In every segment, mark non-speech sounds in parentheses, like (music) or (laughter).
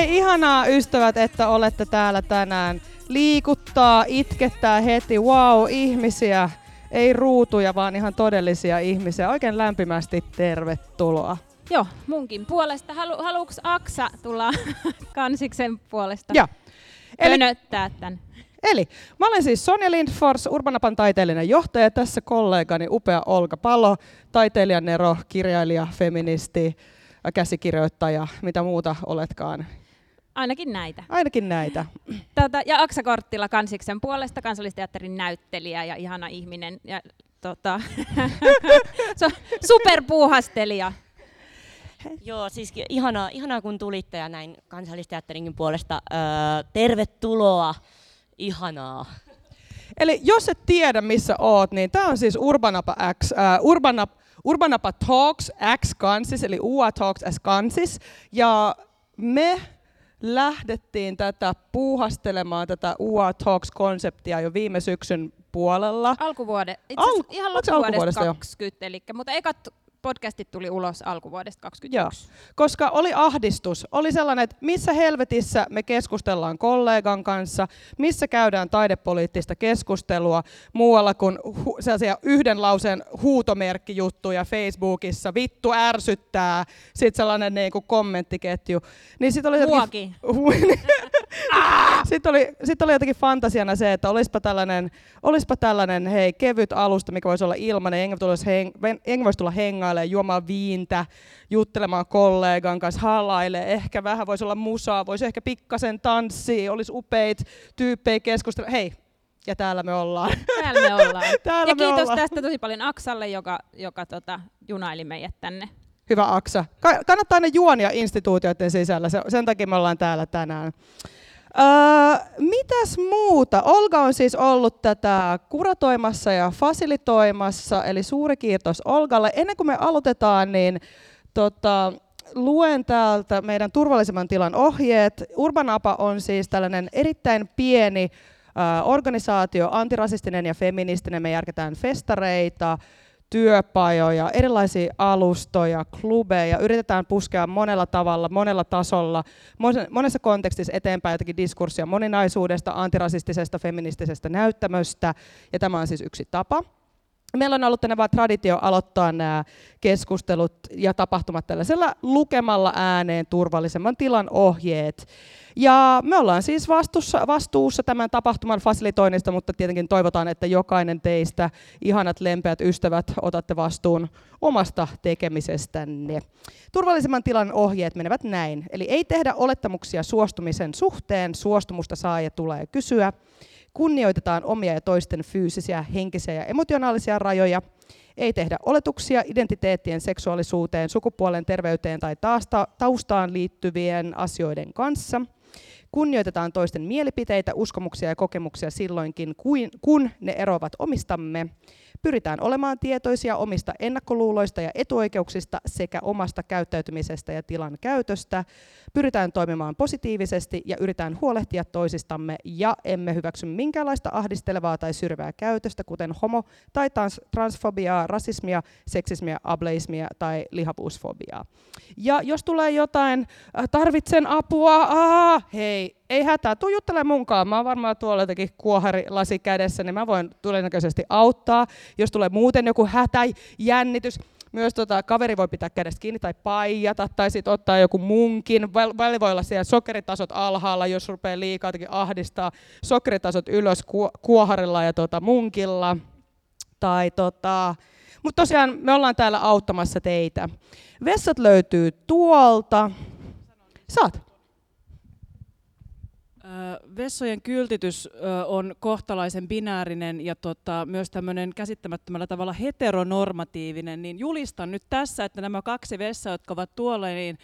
Hei, ihanaa ystävät, että olette täällä tänään. Liikuttaa, itkettää heti, wow, ihmisiä. Ei ruutuja, vaan ihan todellisia ihmisiä. Oikein lämpimästi tervetuloa. Joo, munkin puolesta. Halu, haluuks Aksa tulla (laughs) kansiksen puolesta Ja. Eli, pönöttää tän? eli mä olen siis Sonja Lindfors, Urbanapan taiteellinen johtaja. Tässä kollegani upea Olga Palo, taiteilijan Nero, kirjailija, feministi, käsikirjoittaja, mitä muuta oletkaan. Ainakin näitä. Ainakin näitä. Tota, ja Aksa Korttila kansiksen puolesta, kansallisteatterin näyttelijä ja ihana ihminen. Ja, tota, (laughs) superpuuhastelija. Joo, siis ihanaa, ihanaa kun tulitte ja näin kansallisteatterinkin puolesta. Öö, tervetuloa, ihanaa. Eli jos et tiedä, missä oot, niin tämä on siis Urbanapa X, äh, Urbanap, Urbanapa Talks X Kansis, eli UA Talks X Kansis. Ja me lähdettiin tätä puuhastelemaan, tätä UA Talks-konseptia jo viime syksyn puolella. Alkuvuode, itse Al- asiassa ihan loppuvuodesta alkuvuodesta jo? 20, eli, mutta ekat podcastit tuli ulos alkuvuodesta 21. Joo, koska oli ahdistus. Oli sellainen, että missä helvetissä me keskustellaan kollegan kanssa, missä käydään taidepoliittista keskustelua muualla kuin hu- sellaisia yhden lauseen huutomerkkijuttuja Facebookissa, vittu ärsyttää, sitten sellainen niin kuin kommenttiketju. Niin sit oli jotenkin- (laughs) Muakin. sitten oli, sit oli jotenkin fantasiana se, että olispa tällainen, olispa tällainen hei, kevyt alusta, mikä voisi olla ilmainen, jengi voisi, heng, jengi voisi tulla hengailemaan, juomaan viintä, juttelemaan kollegan kanssa, halaille, ehkä vähän voisi olla musaa, voisi ehkä pikkasen tanssia, olisi upeit tyyppejä keskustella. Hei, ja täällä me ollaan. Täällä me ollaan. (laughs) Täällä ja me kiitos ollaan. tästä tosi paljon Aksalle, joka, joka tota, junaili meidät tänne. Hyvä Aksa. Ka- kannattaa aina juonia instituutioiden sisällä, se, sen takia me ollaan täällä tänään. Öö, mitäs muuta? Olga on siis ollut tätä kuratoimassa ja fasilitoimassa, eli suuri kiitos Olgalle. Ennen kuin me aloitetaan, niin tota, luen täältä meidän turvallisemman tilan ohjeet. Urbanapa on siis tällainen erittäin pieni ö, organisaatio, antirasistinen ja feministinen. Me järketään festareita, työpajoja, erilaisia alustoja, klubeja, yritetään puskea monella tavalla, monella tasolla, mon- monessa kontekstissa eteenpäin jotakin diskurssia moninaisuudesta, antirasistisesta, feministisestä näyttämöstä, ja tämä on siis yksi tapa. Meillä on ollut vaan traditio aloittaa nämä keskustelut ja tapahtumat tällaisella lukemalla ääneen turvallisemman tilan ohjeet. Ja me ollaan siis vastuussa, vastuussa tämän tapahtuman fasilitoinnista, mutta tietenkin toivotaan, että jokainen teistä, ihanat lempeät ystävät, otatte vastuun omasta tekemisestänne. Turvallisemman tilan ohjeet menevät näin. Eli ei tehdä olettamuksia suostumisen suhteen, suostumusta saa ja tulee kysyä. Kunnioitetaan omia ja toisten fyysisiä, henkisiä ja emotionaalisia rajoja. Ei tehdä oletuksia identiteettien, seksuaalisuuteen, sukupuolen, terveyteen tai taustaan liittyvien asioiden kanssa. Kunnioitetaan toisten mielipiteitä, uskomuksia ja kokemuksia silloinkin, kun ne eroavat omistamme. Pyritään olemaan tietoisia omista ennakkoluuloista ja etuoikeuksista sekä omasta käyttäytymisestä ja tilan käytöstä. Pyritään toimimaan positiivisesti ja yritetään huolehtia toisistamme ja emme hyväksy minkäänlaista ahdistelevaa tai syrjivää käytöstä, kuten homo- tai trans- transfobiaa, rasismia, seksismiä, ableismia tai lihavuusfobiaa. Ja jos tulee jotain, äh, tarvitsen apua, aa, hei, ei hätää, tuu juttele munkaan. Mä oon varmaan tuolla jotenkin kuoharilasi kädessä, niin mä voin todennäköisesti auttaa. Jos tulee muuten joku hätä, jännitys, myös tota, kaveri voi pitää kädestä kiinni tai paijata, tai sitten ottaa joku munkin. Välillä voi olla siellä sokeritasot alhaalla, jos rupeaa liikaa jotenkin ahdistaa. Sokeritasot ylös ku- kuoharilla ja tota, munkilla. Tai tota, mutta tosiaan me ollaan täällä auttamassa teitä. Vessat löytyy tuolta. Saat. Vessojen kyltitys on kohtalaisen binäärinen ja tota, myös tämmöinen käsittämättömällä tavalla heteronormatiivinen, niin julistan nyt tässä, että nämä kaksi vessaa, jotka ovat tuolla, niin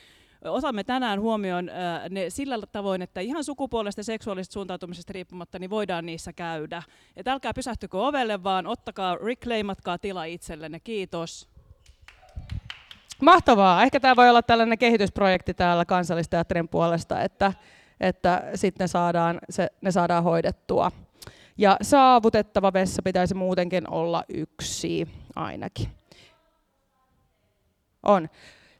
otamme tänään huomioon ne sillä tavoin, että ihan sukupuolesta ja seksuaalisesta suuntautumisesta riippumatta, niin voidaan niissä käydä. Et älkää pysähtykö ovelle, vaan ottakaa, reclaimatkaa tila itsellenne. Kiitos. Mahtavaa. Ehkä tämä voi olla tällainen kehitysprojekti täällä kansallisteatterin puolesta, että, että sitten saadaan, se, ne saadaan hoidettua. Ja saavutettava vessa pitäisi muutenkin olla yksi ainakin. On.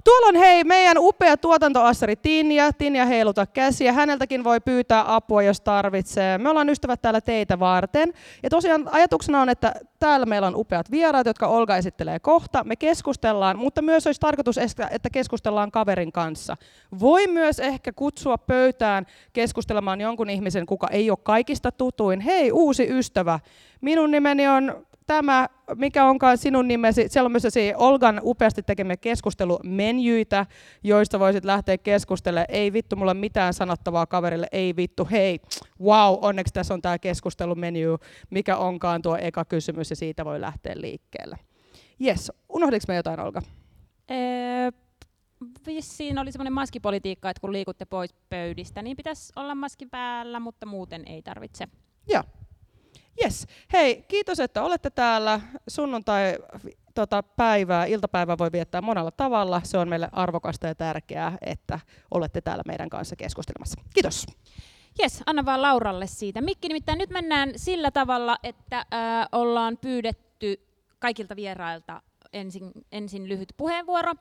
Tuolla on hei meidän upea tuotantoassari Tinja. Tinja heiluta käsiä. Häneltäkin voi pyytää apua, jos tarvitsee. Me ollaan ystävät täällä teitä varten. Ja tosiaan ajatuksena on, että täällä meillä on upeat vieraat, jotka Olga esittelee kohta. Me keskustellaan, mutta myös olisi tarkoitus, että keskustellaan kaverin kanssa. Voi myös ehkä kutsua pöytään keskustelemaan jonkun ihmisen, kuka ei ole kaikista tutuin. Hei, uusi ystävä. Minun nimeni on tämä, mikä onkaan sinun nimesi, siellä on myös Olgan upeasti tekemiä keskustelumenjyitä, joista voisit lähteä keskustelemaan. Ei vittu, mulla mitään sanottavaa kaverille, ei vittu, hei, wow, onneksi tässä on tämä keskustelumenu, mikä onkaan tuo eka kysymys ja siitä voi lähteä liikkeelle. Yes, unohdinko me jotain, Olga? Ee, vissiin oli semmoinen maskipolitiikka, että kun liikutte pois pöydistä, niin pitäisi olla maski päällä, mutta muuten ei tarvitse. Joo, Yes. Hei, kiitos, että olette täällä. Sunnuntai tota, päivää, iltapäivää voi viettää monella tavalla. Se on meille arvokasta ja tärkeää, että olette täällä meidän kanssa keskustelemassa. Kiitos. Jes, anna vaan Lauralle siitä. Mikki, nimittäin nyt mennään sillä tavalla, että äh, ollaan pyydetty kaikilta vierailta ensin, ensin lyhyt puheenvuoro,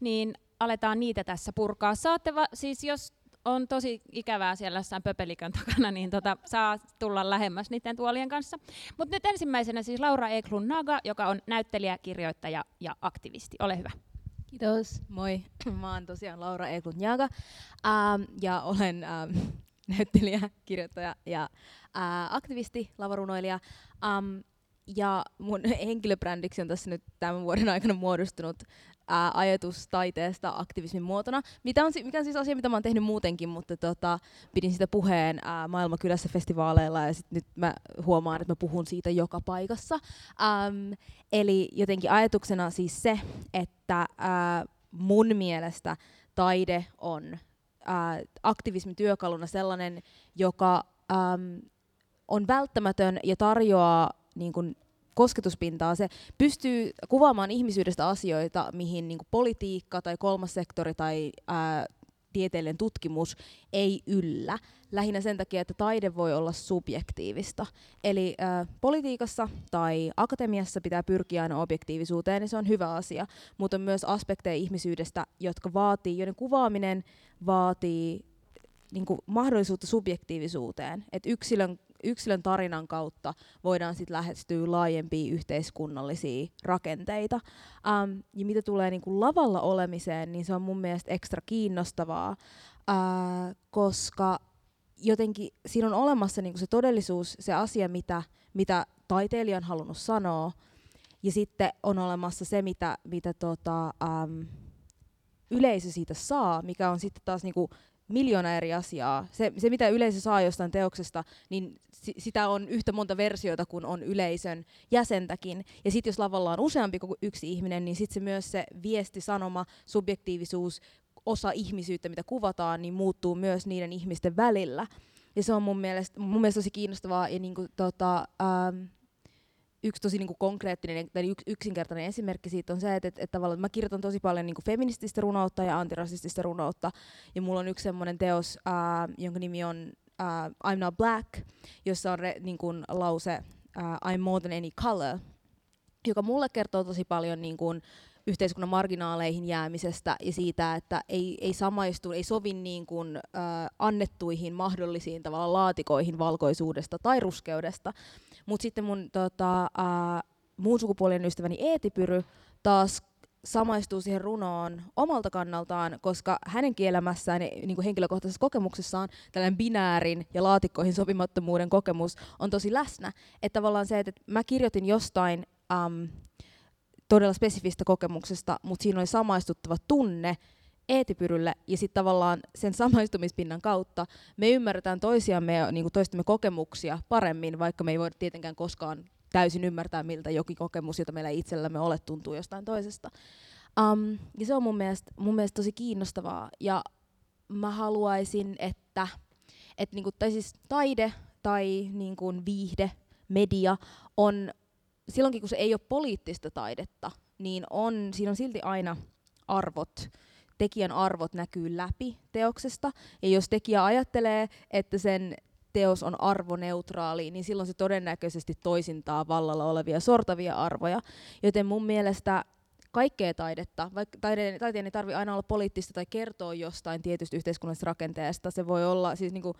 niin aletaan niitä tässä purkaa. Saatte va- siis jos on tosi ikävää siellä jossain pöpelikön takana, niin tota, saa tulla lähemmäs niiden tuolien kanssa. Mutta nyt ensimmäisenä siis Laura Eklun Naga, joka on näyttelijä, kirjoittaja ja aktivisti. Ole hyvä. Kiitos, moi. (clears throat) Mä oon tosiaan Laura Eklun Naga ähm, ja olen ähm, (laughs) näyttelijä, kirjoittaja ja äh, aktivisti, lavarunoilija. Ähm, ja mun (laughs) henkilöbrändiksi on tässä nyt tämän vuoden aikana muodostunut ää, ajatus taiteesta aktivismin muotona, mitä on, mikä on siis asia, mitä mä oon tehnyt muutenkin, mutta tota, pidin sitä puheen ää, Maailmankylässä festivaaleilla ja sit nyt mä huomaan, että mä puhun siitä joka paikassa. Ähm, eli jotenkin ajatuksena siis se, että ää, mun mielestä taide on ää, aktivismin työkaluna sellainen, joka äm, on välttämätön ja tarjoaa niin kun, kosketuspintaa. Se pystyy kuvaamaan ihmisyydestä asioita, mihin niin politiikka tai kolmas sektori tai ää, tieteellinen tutkimus ei yllä. Lähinnä sen takia, että taide voi olla subjektiivista. Eli ää, politiikassa tai akatemiassa pitää pyrkiä aina objektiivisuuteen, niin se on hyvä asia. Mutta on myös aspekteja ihmisyydestä, jotka vaatii, joiden kuvaaminen vaatii niin kuin, mahdollisuutta subjektiivisuuteen. Et yksilön yksilön tarinan kautta voidaan sitten lähestyä laajempia yhteiskunnallisia rakenteita. Um, ja mitä tulee niin kuin lavalla olemiseen, niin se on mun mielestä ekstra kiinnostavaa, uh, koska jotenkin siinä on olemassa niin kuin se todellisuus, se asia, mitä, mitä taiteilija on halunnut sanoa, ja sitten on olemassa se, mitä, mitä tota, um, yleisö siitä saa, mikä on sitten taas niinku miljoona eri asiaa. Se, se, mitä yleisö saa jostain teoksesta, niin si, sitä on yhtä monta versiota kuin on yleisön jäsentäkin. Ja sitten jos lavalla on useampi kuin yksi ihminen, niin sitten se myös se viesti, sanoma, subjektiivisuus, osa ihmisyyttä, mitä kuvataan, niin muuttuu myös niiden ihmisten välillä. Ja se on mun mielestä, mun mielestä tosi kiinnostavaa ja niinku, tota, ähm, yksi tosi niinku konkreettinen tai yks, yksinkertainen esimerkki siitä on se, että, että, että tavallaan mä kirjoitan tosi paljon niinku feminististä runoutta ja antirasistista runoutta. Ja mulla on yksi semmoinen teos, ää, jonka nimi on ää, I'm Not Black, jossa on re, niinku, lause ää, I'm more than any color, joka mulle kertoo tosi paljon niinku, yhteiskunnan marginaaleihin jäämisestä ja siitä, että ei, ei samaistu, ei sovi niin kuin, äh, annettuihin mahdollisiin tavalla laatikoihin valkoisuudesta tai ruskeudesta. Mutta sitten mun tota, äh, muun sukupuolinen ystäväni Eetipyry taas samaistuu siihen runoon omalta kannaltaan, koska hänen kielämässään niin kuin henkilökohtaisessa kokemuksessaan tällainen binäärin ja laatikkoihin sopimattomuuden kokemus on tosi läsnä. Että tavallaan se, että mä kirjoitin jostain um, todella spesifistä kokemuksesta, mutta siinä oli samaistuttava tunne eetipyrylle ja sitten tavallaan sen samaistumispinnan kautta me ymmärretään toisiamme ja niin toistamme kokemuksia paremmin, vaikka me ei voida tietenkään koskaan täysin ymmärtää, miltä jokin kokemus, jota meillä itsellämme ole, tuntuu jostain toisesta. Um, ja se on mun mielestä, mun mielestä tosi kiinnostavaa ja mä haluaisin, että, että niin kuin, tai siis taide tai niin kuin viihde, media on silloinkin kun se ei ole poliittista taidetta, niin on, siinä on silti aina arvot, tekijän arvot näkyy läpi teoksesta. Ja jos tekijä ajattelee, että sen teos on arvoneutraali, niin silloin se todennäköisesti toisintaa vallalla olevia sortavia arvoja. Joten mun mielestä kaikkea taidetta, vaikka taiteen, taiteen ei tarvitse aina olla poliittista tai kertoa jostain tietystä yhteiskunnallisesta rakenteesta, se voi olla, siis niinku,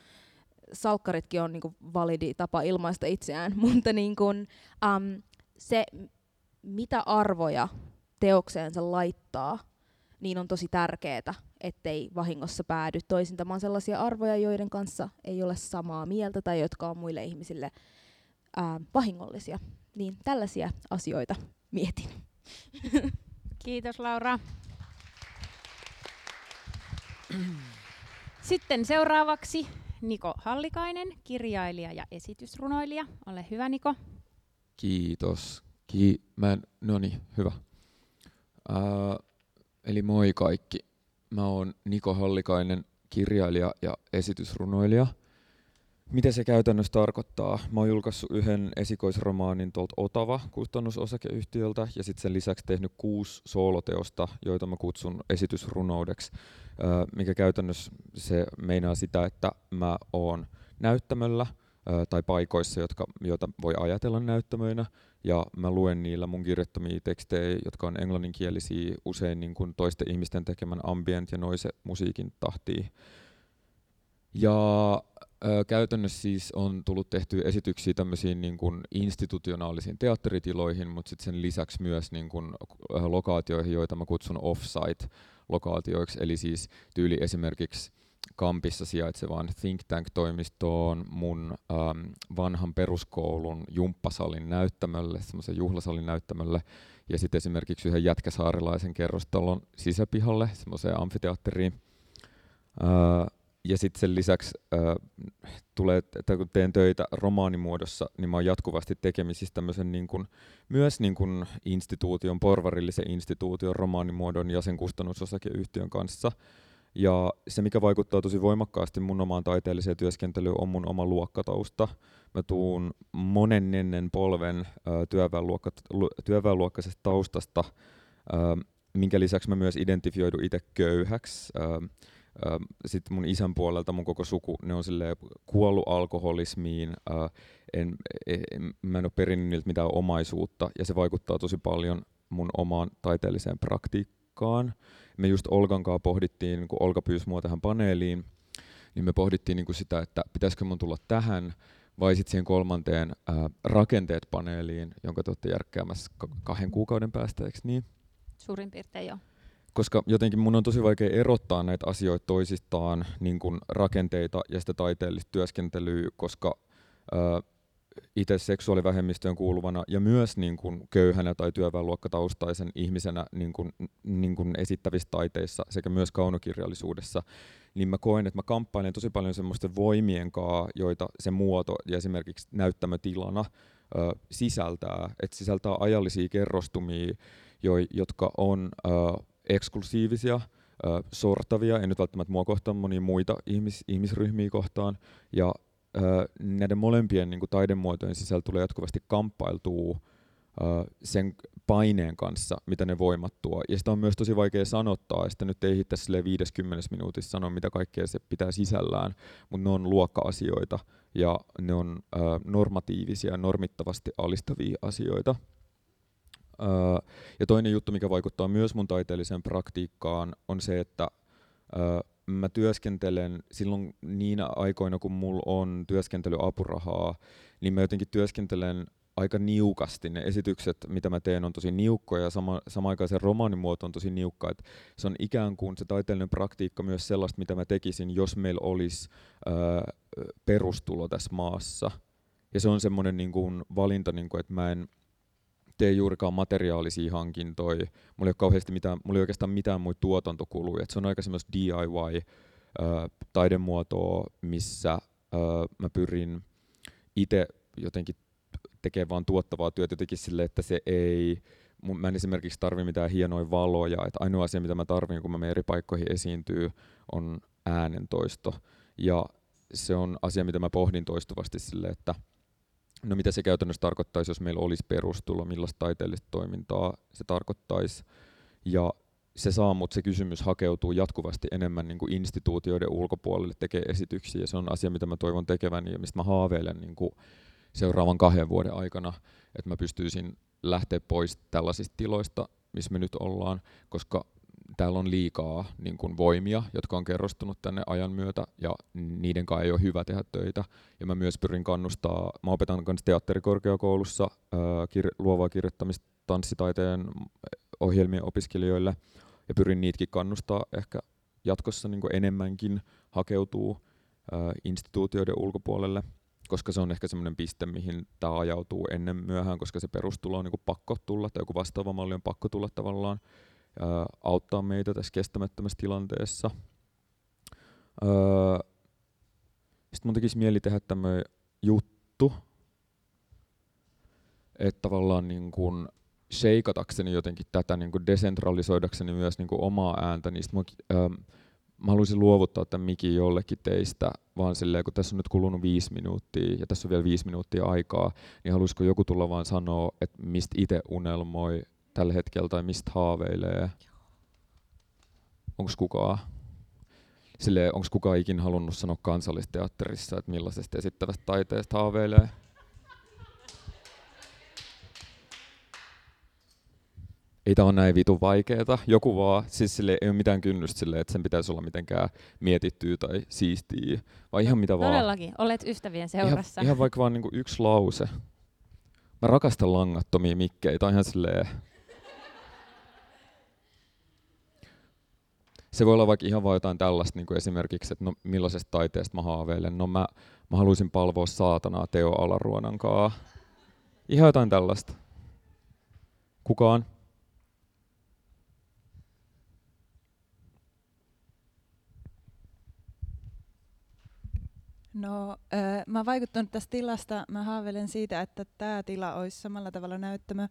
salkkaritkin on niinku validi tapa ilmaista itseään, (laughs) mutta niinku, um, se, mitä arvoja teokseensa laittaa, niin on tosi tärkeää, ettei vahingossa päädy toisintamaan sellaisia arvoja, joiden kanssa ei ole samaa mieltä tai jotka on muille ihmisille ää, vahingollisia. Niin tällaisia asioita mietin. (laughs) Kiitos Laura. Sitten seuraavaksi Niko Hallikainen, kirjailija ja esitysrunoilija. Ole hyvä Niko. Kiitos. Ki- mä en, no niin, hyvä. Ää, eli moi kaikki. Mä oon Niko Hallikainen, kirjailija ja esitysrunoilija. Mitä se käytännössä tarkoittaa? Mä oon julkaissut yhden esikoisromaanin tuolta Otava kustannusosakeyhtiöltä ja sitten sen lisäksi tehnyt kuusi sooloteosta, joita mä kutsun esitysrunoudeksi, mikä käytännössä se meinaa sitä, että mä oon näyttämöllä ää, tai paikoissa, jotka, joita voi ajatella näyttämöinä, ja mä luen niillä mun kirjoittamia tekstejä, jotka on englanninkielisiä, usein niin kuin toisten ihmisten tekemän ambient ja noise musiikin tahtiin. Ja ö, käytännössä siis on tullut tehty esityksiä tämmöisiin niin kuin institutionaalisiin teatteritiloihin, mutta sitten sen lisäksi myös niin kuin lokaatioihin, joita mä kutsun off-site-lokaatioiksi, eli siis tyyli esimerkiksi Kampissa sijaitsevaan think tank-toimistoon, mun ähm, vanhan peruskoulun jumppasalin näyttämölle, semmoisen juhlasalin näyttämölle, ja sitten esimerkiksi yhden jätkäsaarilaisen kerrostalon sisäpihalle, semmoiseen amfiteatteriin. Äh, ja sitten sen lisäksi äh, tulee, että kun teen töitä romaanimuodossa, niin mä oon jatkuvasti tekemisissä tämmöisen niin kun, myös niin kun instituution, porvarillisen instituution romaanimuodon ja sen kustannusosakeyhtiön kanssa. Ja se, mikä vaikuttaa tosi voimakkaasti mun omaan taiteelliseen työskentelyyn, on mun oma luokkatausta. Mä tuun monennen polven äh, työväenluokkaisesta taustasta, minkä lisäksi mä myös identifioidun itse köyhäksi. Sitten mun isän puolelta mun koko suku, ne on kuollut alkoholismiin, en, en, mä en ole perinnyt niiltä mitään omaisuutta, ja se vaikuttaa tosi paljon mun omaan taiteelliseen praktiikkaan. Me just Olgan kanssa pohdittiin, kun Olga pyysi mua tähän paneeliin, niin me pohdittiin niin kuin sitä, että pitäisikö mun tulla tähän, vai sitten siihen kolmanteen ää, rakenteet-paneeliin, jonka te olette järkkäämässä kahden kuukauden päästä, eikö niin? Suurin piirtein joo koska jotenkin mun on tosi vaikea erottaa näitä asioita toisistaan, niin kuin rakenteita ja sitä taiteellista työskentelyä, koska itse seksuaalivähemmistöön kuuluvana ja myös niin kuin köyhänä tai työväenluokkataustaisen ihmisenä niin kuin, niin kuin esittävissä taiteissa sekä myös kaunokirjallisuudessa, niin mä koen, että mä kamppailen tosi paljon semmoisten voimien kanssa, joita se muoto ja esimerkiksi näyttämötilana ö, sisältää. Että sisältää ajallisia kerrostumia, jo, jotka on ö, eksklusiivisia, ö, sortavia, ei nyt välttämättä mua kohtaan, monia muita ihmis, ihmisryhmiä kohtaan, ja näiden molempien niin kuin taidemuotojen sisällä tulee jatkuvasti kamppailtua sen paineen kanssa, mitä ne voimat tuo. Ja sitä on myös tosi vaikea sanottaa, sitä nyt ei hittää 50 minuutissa sanoa, mitä kaikkea se pitää sisällään, mutta ne on luokka-asioita, ja ne on ö, normatiivisia, normittavasti alistavia asioita. Ja toinen juttu, mikä vaikuttaa myös mun taiteelliseen praktiikkaan, on se, että mä työskentelen silloin niinä aikoina, kun mulla on työskentelyapurahaa, niin mä jotenkin työskentelen aika niukasti. Ne esitykset, mitä mä teen, on tosi niukkoja ja sama, sama aikaan se romaanimuoto on tosi niukka. Et se on ikään kuin se taiteellinen praktiikka myös sellaista, mitä mä tekisin, jos meillä olisi ää, perustulo tässä maassa. Ja se on semmoinen niin valinta, niin kuin, että mä en, tee juurikaan materiaalisia hankintoja. Mulla ei ole kauheasti mitään, mulla ei oikeastaan mitään muita tuotantokuluja. Et se on aika semmoista DIY-taidemuotoa, missä mä pyrin itse jotenkin tekemään vaan tuottavaa työtä jotenkin sille, että se ei, mä en esimerkiksi tarvi mitään hienoja valoja, että ainoa asia, mitä mä tarvin, kun mä menen eri paikkoihin esiintyy, on äänentoisto. Ja se on asia, mitä mä pohdin toistuvasti sille, että No mitä se käytännössä tarkoittaisi, jos meillä olisi perustulo, millaista taiteellista toimintaa se tarkoittaisi. Ja se saa mut se kysymys hakeutuu jatkuvasti enemmän niin kuin instituutioiden ulkopuolelle tekee esityksiä. Ja se on asia, mitä mä toivon tekeväni ja mistä mä haaveilen niin kuin seuraavan kahden vuoden aikana, että mä pystyisin lähteä pois tällaisista tiloista missä me nyt ollaan, koska täällä on liikaa niin kuin voimia, jotka on kerrostunut tänne ajan myötä, ja niiden kanssa ei ole hyvä tehdä töitä. Ja mä myös pyrin kannustaa, mä opetan myös teatterikorkeakoulussa ää, kir- luovaa kirjoittamista tanssitaiteen ohjelmien opiskelijoille, ja pyrin niitäkin kannustaa ehkä jatkossa niin kuin enemmänkin hakeutuu ää, instituutioiden ulkopuolelle, koska se on ehkä semmoinen piste, mihin tämä ajautuu ennen myöhään, koska se perustulo on niin kuin pakko tulla, tai joku vastaava malli on pakko tulla tavallaan auttaa meitä tässä kestämättömässä tilanteessa. Sitten mun tekisi mieli tehdä tämmöinen juttu, että tavallaan niin kuin sheikatakseni jotenkin tätä, niin kuin desentralisoidakseni myös niin kuin omaa ääntä, niin ää, mä haluaisin luovuttaa tämän mikin jollekin teistä, vaan silleen, kun tässä on nyt kulunut viisi minuuttia ja tässä on vielä viisi minuuttia aikaa, niin haluaisiko joku tulla vaan sanoa, että mistä itse unelmoi tällä hetkellä tai mistä haaveilee? Onko kukaan? Silleen, onko kukaan ikin halunnut sanoa kansallisteatterissa, että millaisesta esittävästä taiteesta haaveilee? ei tämä ole näin vitu vaikeeta. Joku vaan, siis sille ei ole mitään kynnystä sille, että sen pitäisi olla mitenkään mietittyä tai siistiä, vaan ihan mitä vaan. Todellakin, olet ystävien seurassa. Ihan, ihan vaikka vaan niinku yksi lause. Mä rakastan langattomia mikkeitä, ihan silleen... Se voi olla vaikka ihan vaan jotain tällaista niin kuin esimerkiksi, että no millaisesta taiteesta mä haaveilen. No mä, mä haluaisin palvoa saatanaa Teo Alaruonankaa. Ihan jotain tällaista. Kukaan? No, mä oon vaikuttanut tästä tilasta. Mä haaveilen siitä, että tämä tila olisi samalla tavalla näyttämö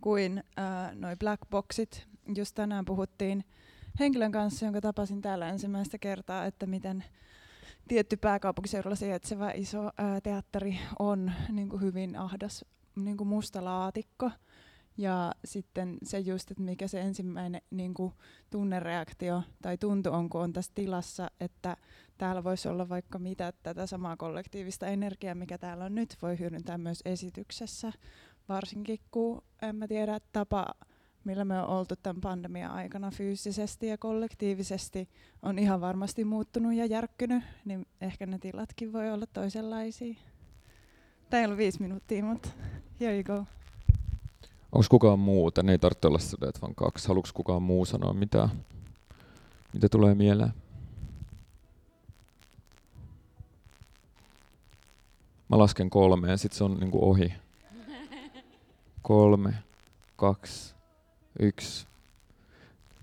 kuin äh, noi black boxit. Just tänään puhuttiin henkilön kanssa, jonka tapasin täällä ensimmäistä kertaa, että miten tietty pääkaupunkiseudulla sijaitseva iso ää, teatteri on niin kuin hyvin ahdas niin kuin musta laatikko. Ja sitten se just, että mikä se ensimmäinen niin kuin tunnereaktio tai tuntu on, kun on tässä tilassa, että täällä voisi olla vaikka mitä tätä samaa kollektiivista energiaa, mikä täällä on nyt, voi hyödyntää myös esityksessä. Varsinkin kun en mä tiedä tapa, millä me on oltu tämän pandemian aikana fyysisesti ja kollektiivisesti, on ihan varmasti muuttunut ja järkkynyt, niin ehkä ne tilatkin voi olla toisenlaisia. Tämä ei ollut viisi minuuttia, mutta here you go. Onko kukaan muu? Tänne ei tarvitse olla sitä, vaan kaksi. Haluatko kukaan muu sanoa mitä? Mitä tulee mieleen? Mä lasken kolmeen, sit se on niinku ohi. Kolme, kaksi, yksi.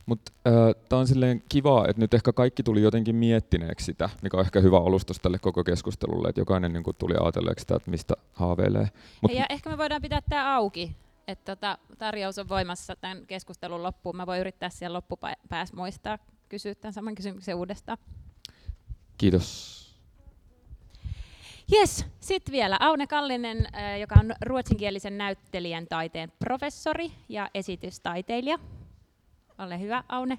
Mutta äh, tämä on silleen kiva, että nyt ehkä kaikki tuli jotenkin miettineeksi sitä, mikä on ehkä hyvä alustus tälle koko keskustelulle, että jokainen niinku tuli ajatelleeksi sitä, että mistä haaveilee. Mut ja ehkä me voidaan pitää tämä auki, että tota, tarjous on voimassa tämän keskustelun loppuun. Mä voin yrittää siellä loppupäässä muistaa kysyä tämän saman kysymyksen uudestaan. Kiitos. Yes, sitten vielä Aune Kallinen, joka on ruotsinkielisen näyttelijän taiteen professori ja esitystaiteilija. Ole hyvä, Aune.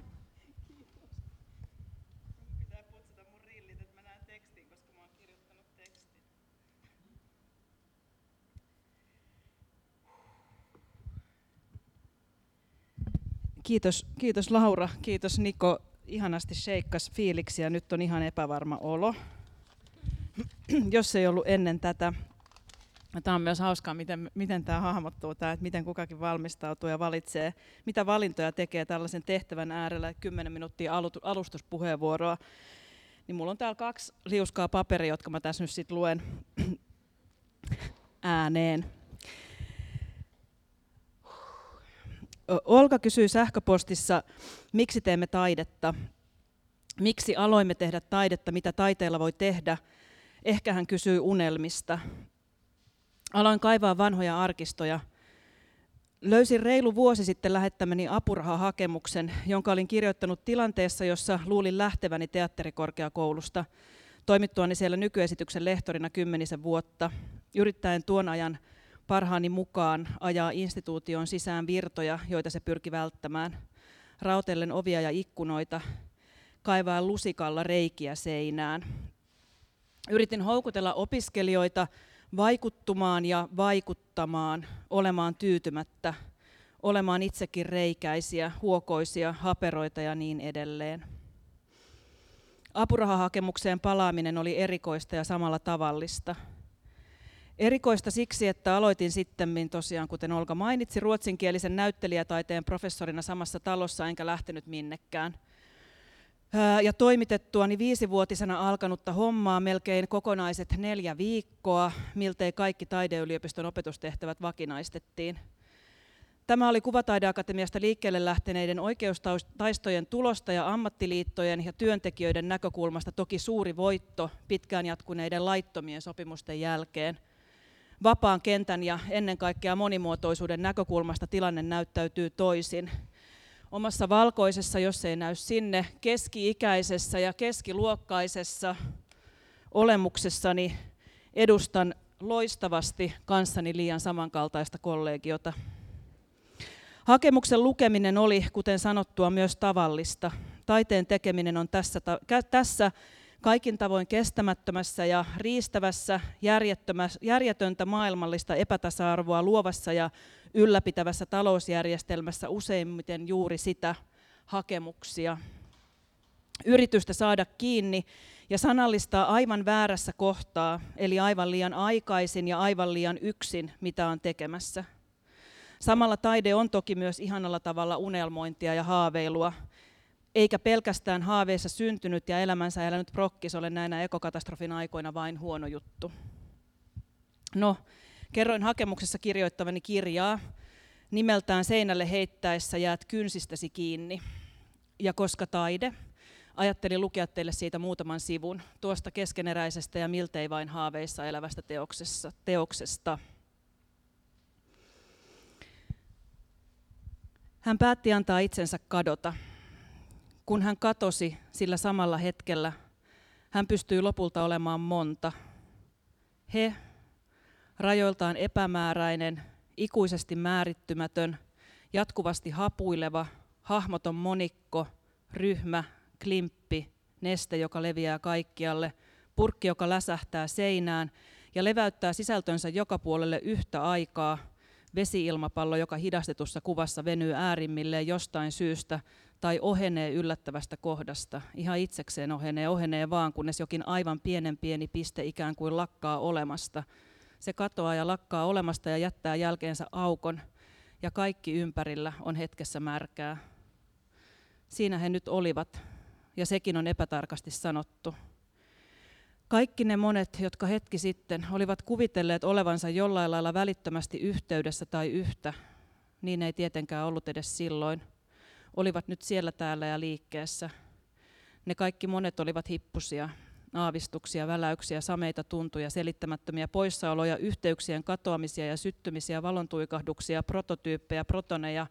Kiitos, kiitos Laura, kiitos Niko. Ihanasti sheikkas fiiliksiä. Nyt on ihan epävarma olo, (clears throat) jos ei ollut ennen tätä. Tämä on myös hauskaa, miten, miten tämä hahmottuu, tämä, että miten kukakin valmistautuu ja valitsee, mitä valintoja tekee tällaisen tehtävän äärellä, 10 minuuttia alustuspuheenvuoroa. Niin mulla on täällä kaksi liuskaa paperia, jotka mä tässä nyt sit luen (clears throat) ääneen. Olka kysyy sähköpostissa, miksi teemme taidetta, miksi aloimme tehdä taidetta, mitä taiteella voi tehdä. Ehkä hän kysyy unelmista. Aloin kaivaa vanhoja arkistoja. Löysin reilu vuosi sitten lähettämäni apurahahakemuksen, jonka olin kirjoittanut tilanteessa, jossa luulin lähteväni teatterikorkeakoulusta. Toimittuani siellä nykyesityksen lehtorina kymmenisen vuotta, yrittäen tuon ajan parhaani mukaan ajaa instituution sisään virtoja, joita se pyrki välttämään, rautellen ovia ja ikkunoita, kaivaa lusikalla reikiä seinään. Yritin houkutella opiskelijoita vaikuttumaan ja vaikuttamaan, olemaan tyytymättä, olemaan itsekin reikäisiä, huokoisia, haperoita ja niin edelleen. Apurahahakemukseen palaaminen oli erikoista ja samalla tavallista. Erikoista siksi, että aloitin sitten tosiaan, kuten Olga mainitsi, ruotsinkielisen näyttelijätaiteen professorina samassa talossa, enkä lähtenyt minnekään. Ja toimitettuani viisivuotisena alkanutta hommaa melkein kokonaiset neljä viikkoa, miltei kaikki taideyliopiston opetustehtävät vakinaistettiin – Tämä oli Kuvataideakatemiasta liikkeelle lähteneiden oikeustaistojen tulosta ja ammattiliittojen ja työntekijöiden näkökulmasta toki suuri voitto pitkään jatkuneiden laittomien sopimusten jälkeen. Vapaan kentän ja ennen kaikkea monimuotoisuuden näkökulmasta tilanne näyttäytyy toisin. Omassa valkoisessa, jos ei näy sinne, keski-ikäisessä ja keskiluokkaisessa olemuksessani edustan loistavasti kanssani liian samankaltaista kollegiota. Hakemuksen lukeminen oli, kuten sanottua, myös tavallista. Taiteen tekeminen on tässä, tässä kaikin tavoin kestämättömässä ja riistävässä, järjetöntä maailmallista epätasa-arvoa luovassa ja ylläpitävässä talousjärjestelmässä useimmiten juuri sitä hakemuksia. Yritystä saada kiinni ja sanallistaa aivan väärässä kohtaa, eli aivan liian aikaisin ja aivan liian yksin, mitä on tekemässä. Samalla taide on toki myös ihanalla tavalla unelmointia ja haaveilua, eikä pelkästään haaveissa syntynyt ja elämänsä elänyt prokkis ole näinä ekokatastrofin aikoina vain huono juttu. No, kerroin hakemuksessa kirjoittavani kirjaa nimeltään Seinälle heittäessä jäät kynsistäsi kiinni. Ja koska taide, ajattelin lukea teille siitä muutaman sivun tuosta keskeneräisestä ja miltei vain haaveissa elävästä teoksesta. Hän päätti antaa itsensä kadota. Kun hän katosi sillä samalla hetkellä, hän pystyi lopulta olemaan monta. He, rajoiltaan epämääräinen, ikuisesti määrittymätön, jatkuvasti hapuileva, hahmoton monikko, ryhmä, klimppi, neste, joka leviää kaikkialle, purkki, joka läsähtää seinään ja leväyttää sisältönsä joka puolelle yhtä aikaa – vesiilmapallo, joka hidastetussa kuvassa venyy äärimmilleen jostain syystä tai ohenee yllättävästä kohdasta. Ihan itsekseen ohenee, ohenee vaan, kunnes jokin aivan pienen pieni piste ikään kuin lakkaa olemasta. Se katoaa ja lakkaa olemasta ja jättää jälkeensä aukon, ja kaikki ympärillä on hetkessä märkää. Siinä he nyt olivat, ja sekin on epätarkasti sanottu. Kaikki ne monet, jotka hetki sitten olivat kuvitelleet olevansa jollain lailla välittömästi yhteydessä tai yhtä, niin ei tietenkään ollut edes silloin, olivat nyt siellä täällä ja liikkeessä. Ne kaikki monet olivat hippusia, aavistuksia, väläyksiä, sameita tuntuja, selittämättömiä poissaoloja, yhteyksien katoamisia ja syttymisiä, valontuikahduksia, prototyyppejä, protoneja,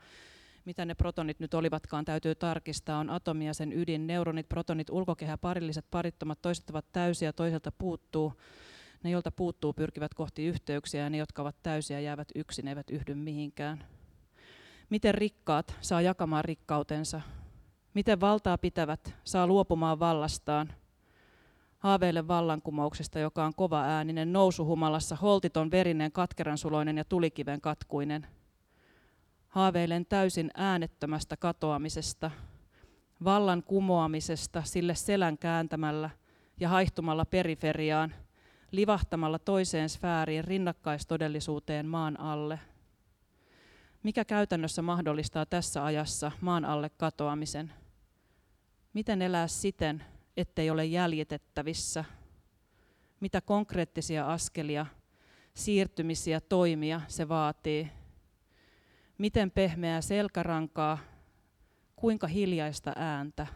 mitä ne protonit nyt olivatkaan, täytyy tarkistaa, on atomia sen ydin, neuronit, protonit, ulkokehä, parilliset, parittomat, toiset ovat täysiä, toiselta puuttuu. Ne, joilta puuttuu, pyrkivät kohti yhteyksiä ja ne, jotka ovat täysiä, jäävät yksin, eivät yhdy mihinkään. Miten rikkaat saa jakamaan rikkautensa? Miten valtaa pitävät saa luopumaan vallastaan? Haaveille vallankumouksesta, joka on kova ääninen, nousuhumalassa, holtiton, verinen, katkeransuloinen ja tulikiven katkuinen – haaveilen täysin äänettömästä katoamisesta, vallan kumoamisesta sille selän kääntämällä ja haihtumalla periferiaan, livahtamalla toiseen sfääriin rinnakkaistodellisuuteen maan alle. Mikä käytännössä mahdollistaa tässä ajassa maan alle katoamisen? Miten elää siten, ettei ole jäljitettävissä? Mitä konkreettisia askelia, siirtymisiä, toimia se vaatii? Miten pehmeää selkärankaa, kuinka hiljaista ääntä.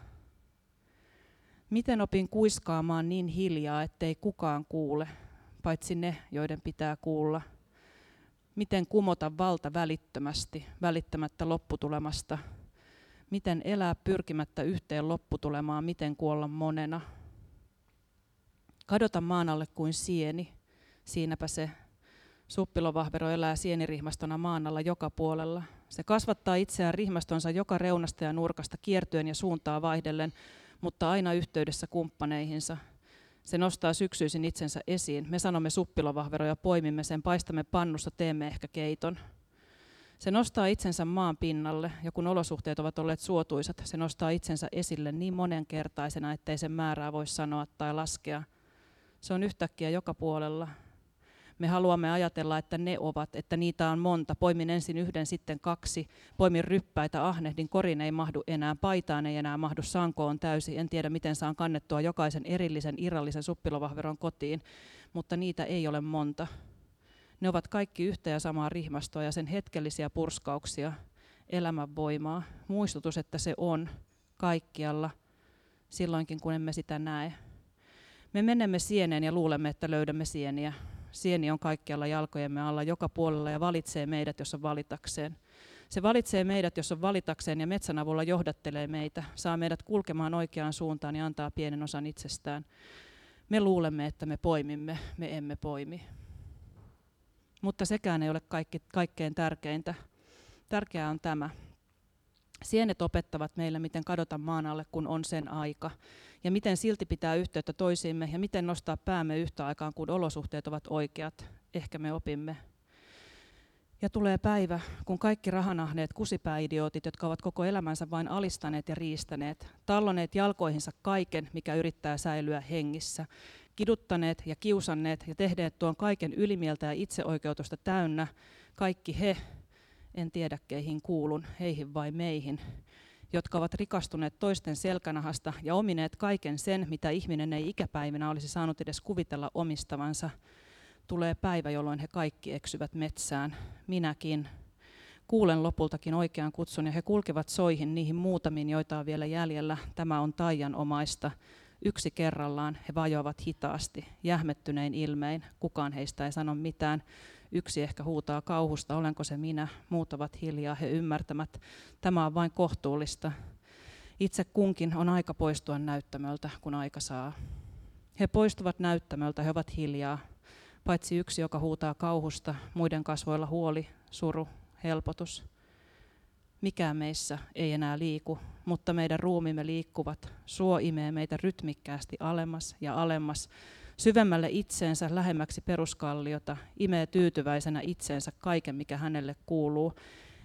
Miten opin kuiskaamaan niin hiljaa, ettei kukaan kuule, paitsi ne, joiden pitää kuulla. Miten kumota valta välittömästi, välittämättä lopputulemasta. Miten elää pyrkimättä yhteen lopputulemaan, miten kuolla monena. Kadota maan alle kuin sieni, siinäpä se Suppilovahvero elää sienirihmastona maan alla joka puolella. Se kasvattaa itseään rihmastonsa joka reunasta ja nurkasta kiertyen ja suuntaa vaihdellen, mutta aina yhteydessä kumppaneihinsa. Se nostaa syksyisin itsensä esiin. Me sanomme suppilovahvero ja poimimme sen, paistamme pannussa, teemme ehkä keiton. Se nostaa itsensä maan pinnalle, ja kun olosuhteet ovat olleet suotuisat, se nostaa itsensä esille niin monenkertaisena, ettei sen määrää voi sanoa tai laskea. Se on yhtäkkiä joka puolella. Me haluamme ajatella, että ne ovat, että niitä on monta. Poimin ensin yhden, sitten kaksi. Poimin ryppäitä, ahnehdin, korin ei mahdu enää, paitaan ei enää mahdu, sanko on täysi. En tiedä, miten saan kannettua jokaisen erillisen irrallisen suppilovahveron kotiin, mutta niitä ei ole monta. Ne ovat kaikki yhtä ja samaa rihmastoa ja sen hetkellisiä purskauksia, elämän voimaa, muistutus, että se on kaikkialla silloinkin, kun emme sitä näe. Me menemme sieneen ja luulemme, että löydämme sieniä. Sieni on kaikkialla jalkojemme alla joka puolella ja valitsee meidät, jos on valitakseen. Se valitsee meidät, jos on valitakseen ja metsän avulla johdattelee meitä, saa meidät kulkemaan oikeaan suuntaan ja antaa pienen osan itsestään. Me luulemme, että me poimimme, me emme poimi. Mutta sekään ei ole kaikki, kaikkein tärkeintä. Tärkeää on tämä. Sienet opettavat meille, miten kadota maan alle, kun on sen aika. Ja miten silti pitää yhteyttä toisiimme ja miten nostaa päämme yhtä aikaan, kun olosuhteet ovat oikeat. Ehkä me opimme. Ja tulee päivä, kun kaikki rahanahneet kusipääidiootit, jotka ovat koko elämänsä vain alistaneet ja riistäneet, talloneet jalkoihinsa kaiken, mikä yrittää säilyä hengissä, kiduttaneet ja kiusanneet ja tehneet tuon kaiken ylimieltä ja itseoikeutusta täynnä, kaikki he, en tiedä keihin kuulun, heihin vai meihin, jotka ovat rikastuneet toisten selkänahasta ja omineet kaiken sen, mitä ihminen ei ikäpäivinä olisi saanut edes kuvitella omistavansa. Tulee päivä, jolloin he kaikki eksyvät metsään, minäkin. Kuulen lopultakin oikean kutsun ja he kulkevat soihin niihin muutamiin, joita on vielä jäljellä. Tämä on taian omaista. Yksi kerrallaan he vajoavat hitaasti, jähmettynein ilmein. Kukaan heistä ei sano mitään. Yksi ehkä huutaa kauhusta, olenko se minä. Muut ovat hiljaa, he ymmärtämät. Tämä on vain kohtuullista. Itse kunkin on aika poistua näyttämöltä, kun aika saa. He poistuvat näyttämöltä, he ovat hiljaa. Paitsi yksi, joka huutaa kauhusta, muiden kasvoilla huoli, suru, helpotus. Mikään meissä ei enää liiku, mutta meidän ruumimme liikkuvat. Suo imee meitä rytmikkäästi alemmas ja alemmas, syvemmälle itseensä lähemmäksi peruskalliota, imee tyytyväisenä itseensä kaiken, mikä hänelle kuuluu,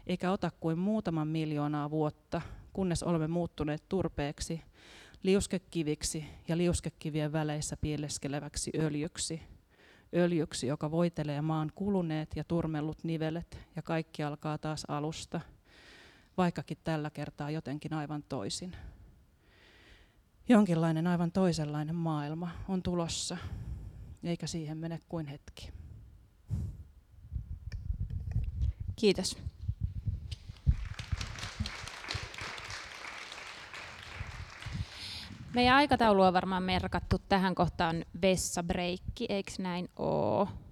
eikä ota kuin muutaman miljoonaa vuotta, kunnes olemme muuttuneet turpeeksi, liuskekiviksi ja liuskekivien väleissä piileskeleväksi öljyksi. Öljyksi, joka voitelee maan kuluneet ja turmellut nivelet, ja kaikki alkaa taas alusta – vaikkakin tällä kertaa jotenkin aivan toisin. Jonkinlainen aivan toisenlainen maailma on tulossa, eikä siihen mene kuin hetki. Kiitos. Meidän aikataulu on varmaan merkattu tähän kohtaan vessabreikki, eikö näin ole?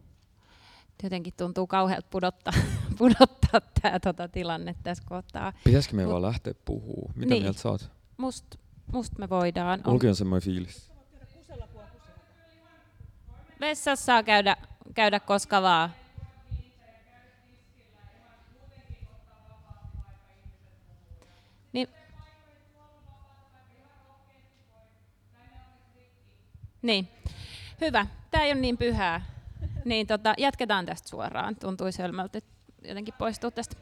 Jotenkin tuntuu kauhealta pudottaa, (laughs) pudottaa tämä tota, tilanne tässä kohtaa. Pitäisikö me Mut, vaan lähteä puhuu? Mitä niin. mieltä sä oot? Must, must me voidaan. Mulki on semmoinen fiilis. Vessassa saa käydä, käydä koska vaan. Niin. Niin. Hyvä. Tämä ei ole niin pyhää. Niin tota, jatketaan tästä suoraan. Tuntui hölmöltä, että jotenkin poistuu tästä.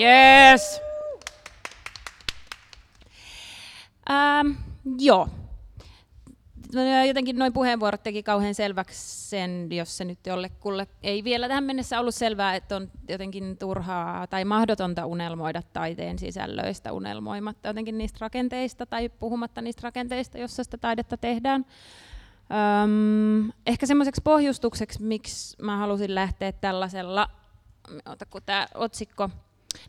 Yes! Ähm, joo. Jotenkin noin puheenvuorot teki kauhean selväksi sen, jos se nyt jollekulle ei vielä tähän mennessä ollut selvää, että on jotenkin turhaa tai mahdotonta unelmoida taiteen sisällöistä unelmoimatta jotenkin niistä rakenteista tai puhumatta niistä rakenteista, jossa sitä taidetta tehdään. Öm, ehkä semmoiseksi pohjustukseksi, miksi mä halusin lähteä tällaisella, ota kun tämä otsikko,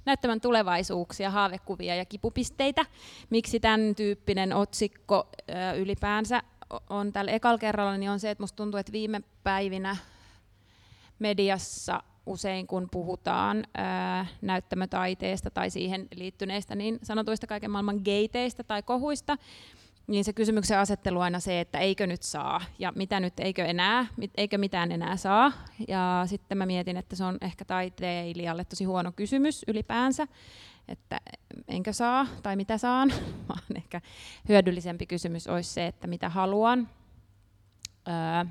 näyttämään tulevaisuuksia, haavekuvia ja kipupisteitä. Miksi tämän tyyppinen otsikko ö, ylipäänsä on tällä ekalla kerralla, niin on se, että musta tuntuu, että viime päivinä mediassa usein kun puhutaan ää, näyttämötaiteesta tai siihen liittyneistä niin sanotuista kaiken maailman geiteistä tai kohuista, niin se kysymyksen asettelu aina se, että eikö nyt saa ja mitä nyt eikö enää, eikö mitään enää saa. Ja sitten mä mietin, että se on ehkä taiteilijalle tosi huono kysymys ylipäänsä, että enkö saa tai mitä saan, (laughs) vaan ehkä hyödyllisempi kysymys olisi se, että mitä haluan. Öö,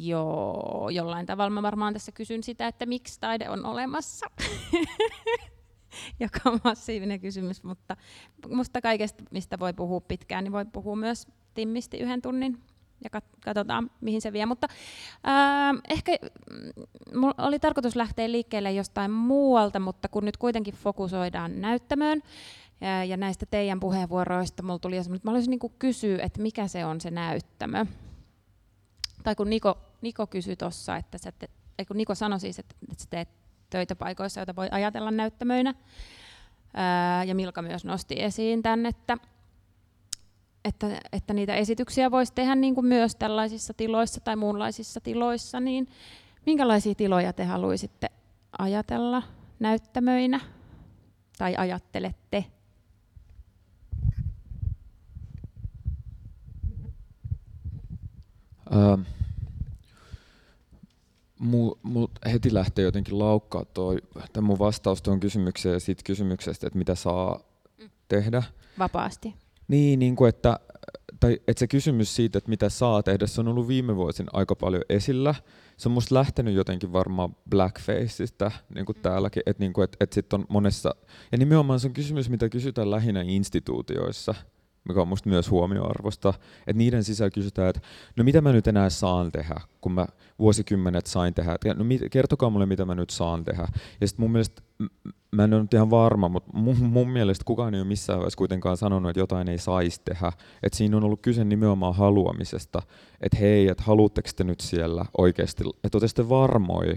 Joo, jollain tavalla mä varmaan tässä kysyn sitä, että miksi taide on olemassa. (laughs) (laughs) joka on massiivinen kysymys, mutta musta kaikesta, mistä voi puhua pitkään, niin voi puhua myös timmisti yhden tunnin ja katsotaan, mihin se vie. Mutta ää, ehkä mm, mulla oli tarkoitus lähteä liikkeelle jostain muualta, mutta kun nyt kuitenkin fokusoidaan näyttämöön ja, ja näistä teidän puheenvuoroista, mulla tuli että mä olisin niin kysyä, että mikä se on se näyttämö. Tai kun Niko, Niko kysyi tuossa, että sä te, kun Niko sanoi siis, että, että sä teet töitä paikoissa, joita voi ajatella näyttämöinä. Ja Milka myös nosti esiin tämän, että, että, että niitä esityksiä voisi tehdä niin kuin myös tällaisissa tiloissa tai muunlaisissa tiloissa, niin minkälaisia tiloja te haluaisitte ajatella näyttämöinä tai ajattelette? Ähm mu, mu heti lähtee jotenkin laukkaa toi, tämä mun vastaus tuohon kysymykseen ja siitä kysymyksestä, että mitä saa mm. tehdä. Vapaasti. Niin, niin kuin että, tai, että se kysymys siitä, että mitä saa tehdä, se on ollut viime vuosin aika paljon esillä. Se on musta lähtenyt jotenkin varmaan blackfaceista, niin kuin mm. täälläkin, että, niin kuin, että, että sit on monessa, ja nimenomaan se on kysymys, mitä kysytään lähinnä instituutioissa, mikä on musta myös huomioarvosta, että niiden sisällä kysytään, että no mitä mä nyt enää saan tehdä, kun mä vuosikymmenet sain tehdä, no kertokaa mulle mitä mä nyt saan tehdä. Ja sitten mun mielestä, mä en ole nyt ihan varma, mutta mun, mun mielestä kukaan ei ole missään vaiheessa kuitenkaan sanonut, että jotain ei saisi tehdä. Että siinä on ollut kyse nimenomaan haluamisesta, että hei, että haluatteko te nyt siellä oikeasti, että olette varmoi,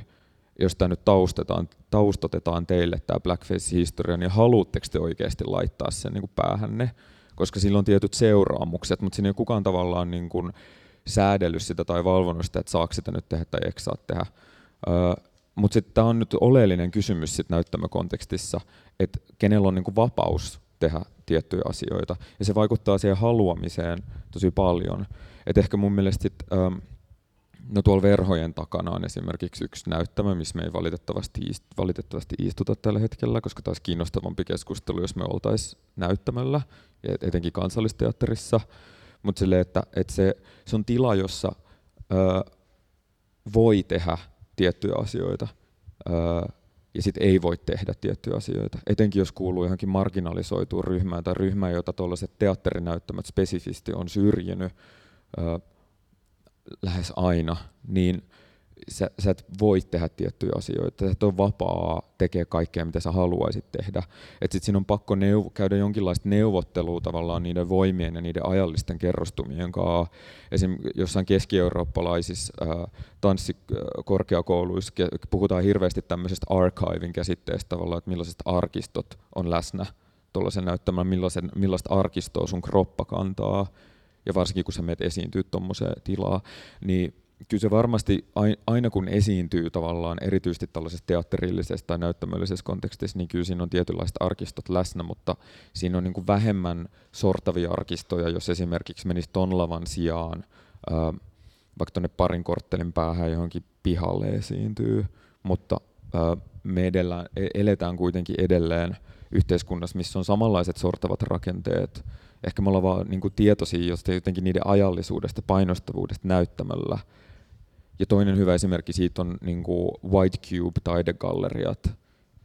jos tämä nyt taustetaan, taustotetaan teille tämä blackface-historia, niin haluatteko te oikeasti laittaa sen niin kuin päähänne? Koska sillä on tietyt seuraamukset, mutta siinä ei kukaan tavallaan niin kuin säädellyt sitä tai valvonut sitä, että saako sitä nyt tehdä tai eikö saa tehdä. Öö, mutta sitten tämä on nyt oleellinen kysymys sit näyttämökontekstissa, että kenellä on niin kuin vapaus tehdä tiettyjä asioita. Ja se vaikuttaa siihen haluamiseen tosi paljon. Et ehkä mun mielestä sit, öö, No tuolla verhojen takana on esimerkiksi yksi näyttämö, missä me ei valitettavasti, valitettavasti istuta tällä hetkellä, koska taas kiinnostavampi keskustelu, jos me oltaisiin näyttämällä, etenkin kansallisteatterissa. Mutta sille, että, että se, se on tila, jossa ö, voi tehdä tiettyjä asioita ö, ja sitten ei voi tehdä tiettyjä asioita. Etenkin jos kuuluu johonkin marginalisoituun ryhmään tai ryhmään, jota tuollaiset teatterinäyttämät spesifisti on syrjinyt, ö, lähes aina, niin sä, sä et voi tehdä tiettyjä asioita. Sä et ole vapaa tekee kaikkea, mitä sä haluaisit tehdä. Et sit siinä on pakko neuv- käydä jonkinlaista neuvottelua tavallaan niiden voimien ja niiden ajallisten kerrostumien kanssa. Esim. jossain keski-eurooppalaisissa äh, tanssikorkeakouluissa puhutaan hirveästi tämmöisestä archivin käsitteestä tavallaan, että millaiset arkistot on läsnä tuollaisen näyttämään, millaista arkistoa sun kroppa kantaa ja varsinkin kun sä menet esiintyä tuommoiseen tilaa, niin kyllä se varmasti aina kun esiintyy tavallaan erityisesti tällaisessa teatterillisessa tai näyttämöllisessä kontekstissa, niin kyllä siinä on tietynlaiset arkistot läsnä, mutta siinä on niin kuin vähemmän sortavia arkistoja, jos esimerkiksi menisi ton lavan sijaan ää, vaikka tuonne parin korttelin päähän johonkin pihalle esiintyy, mutta ää, me edellä, e-, eletään kuitenkin edelleen yhteiskunnassa, missä on samanlaiset sortavat rakenteet, ehkä me ollaan vaan niin kuin tietoisia jostain jotenkin niiden ajallisuudesta, painostavuudesta näyttämällä. Ja toinen hyvä esimerkki siitä on niin kuin White Cube-taidegalleriat,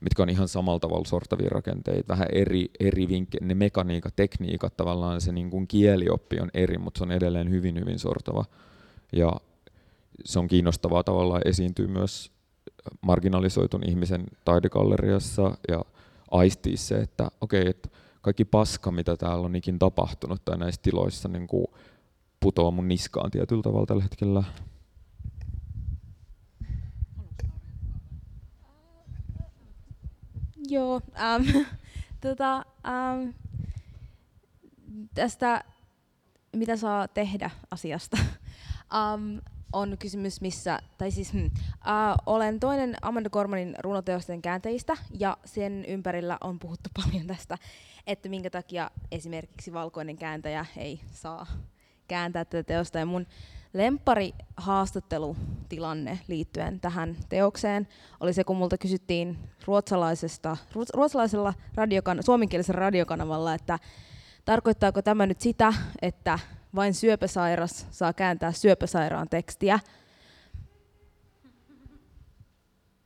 mitkä on ihan samalla tavalla sortavia rakenteita, vähän eri, eri vinkke, ne mekaniikat, tekniikat, tavallaan se niin kuin kielioppi on eri, mutta se on edelleen hyvin, hyvin sortava. Ja se on kiinnostavaa tavallaan esiintyy myös marginalisoitun ihmisen taidegalleriassa ja aistii se, että okei, okay, että kaikki paska, mitä täällä on ikin tapahtunut tai näissä tiloissa niin kuin putoaa mun niskaan tietyllä tavalla tällä hetkellä. Joo, ähm, (laughs) tota, ähm, tästä mitä saa tehdä asiasta. um, (laughs) on kysymys, missä, tai siis hmm, uh, olen toinen Amanda Gormanin runoteosten käänteistä, ja sen ympärillä on puhuttu (laughs) paljon tästä, että minkä takia esimerkiksi valkoinen kääntäjä ei saa kääntää tätä teosta. Ja mun lempari haastattelutilanne liittyen tähän teokseen oli se, kun multa kysyttiin ruotsalaisesta, ruotsalaisella radiokan, suomenkielisellä radiokanavalla, että tarkoittaako tämä nyt sitä, että vain syöpäsairas saa kääntää syöpäsairaan tekstiä,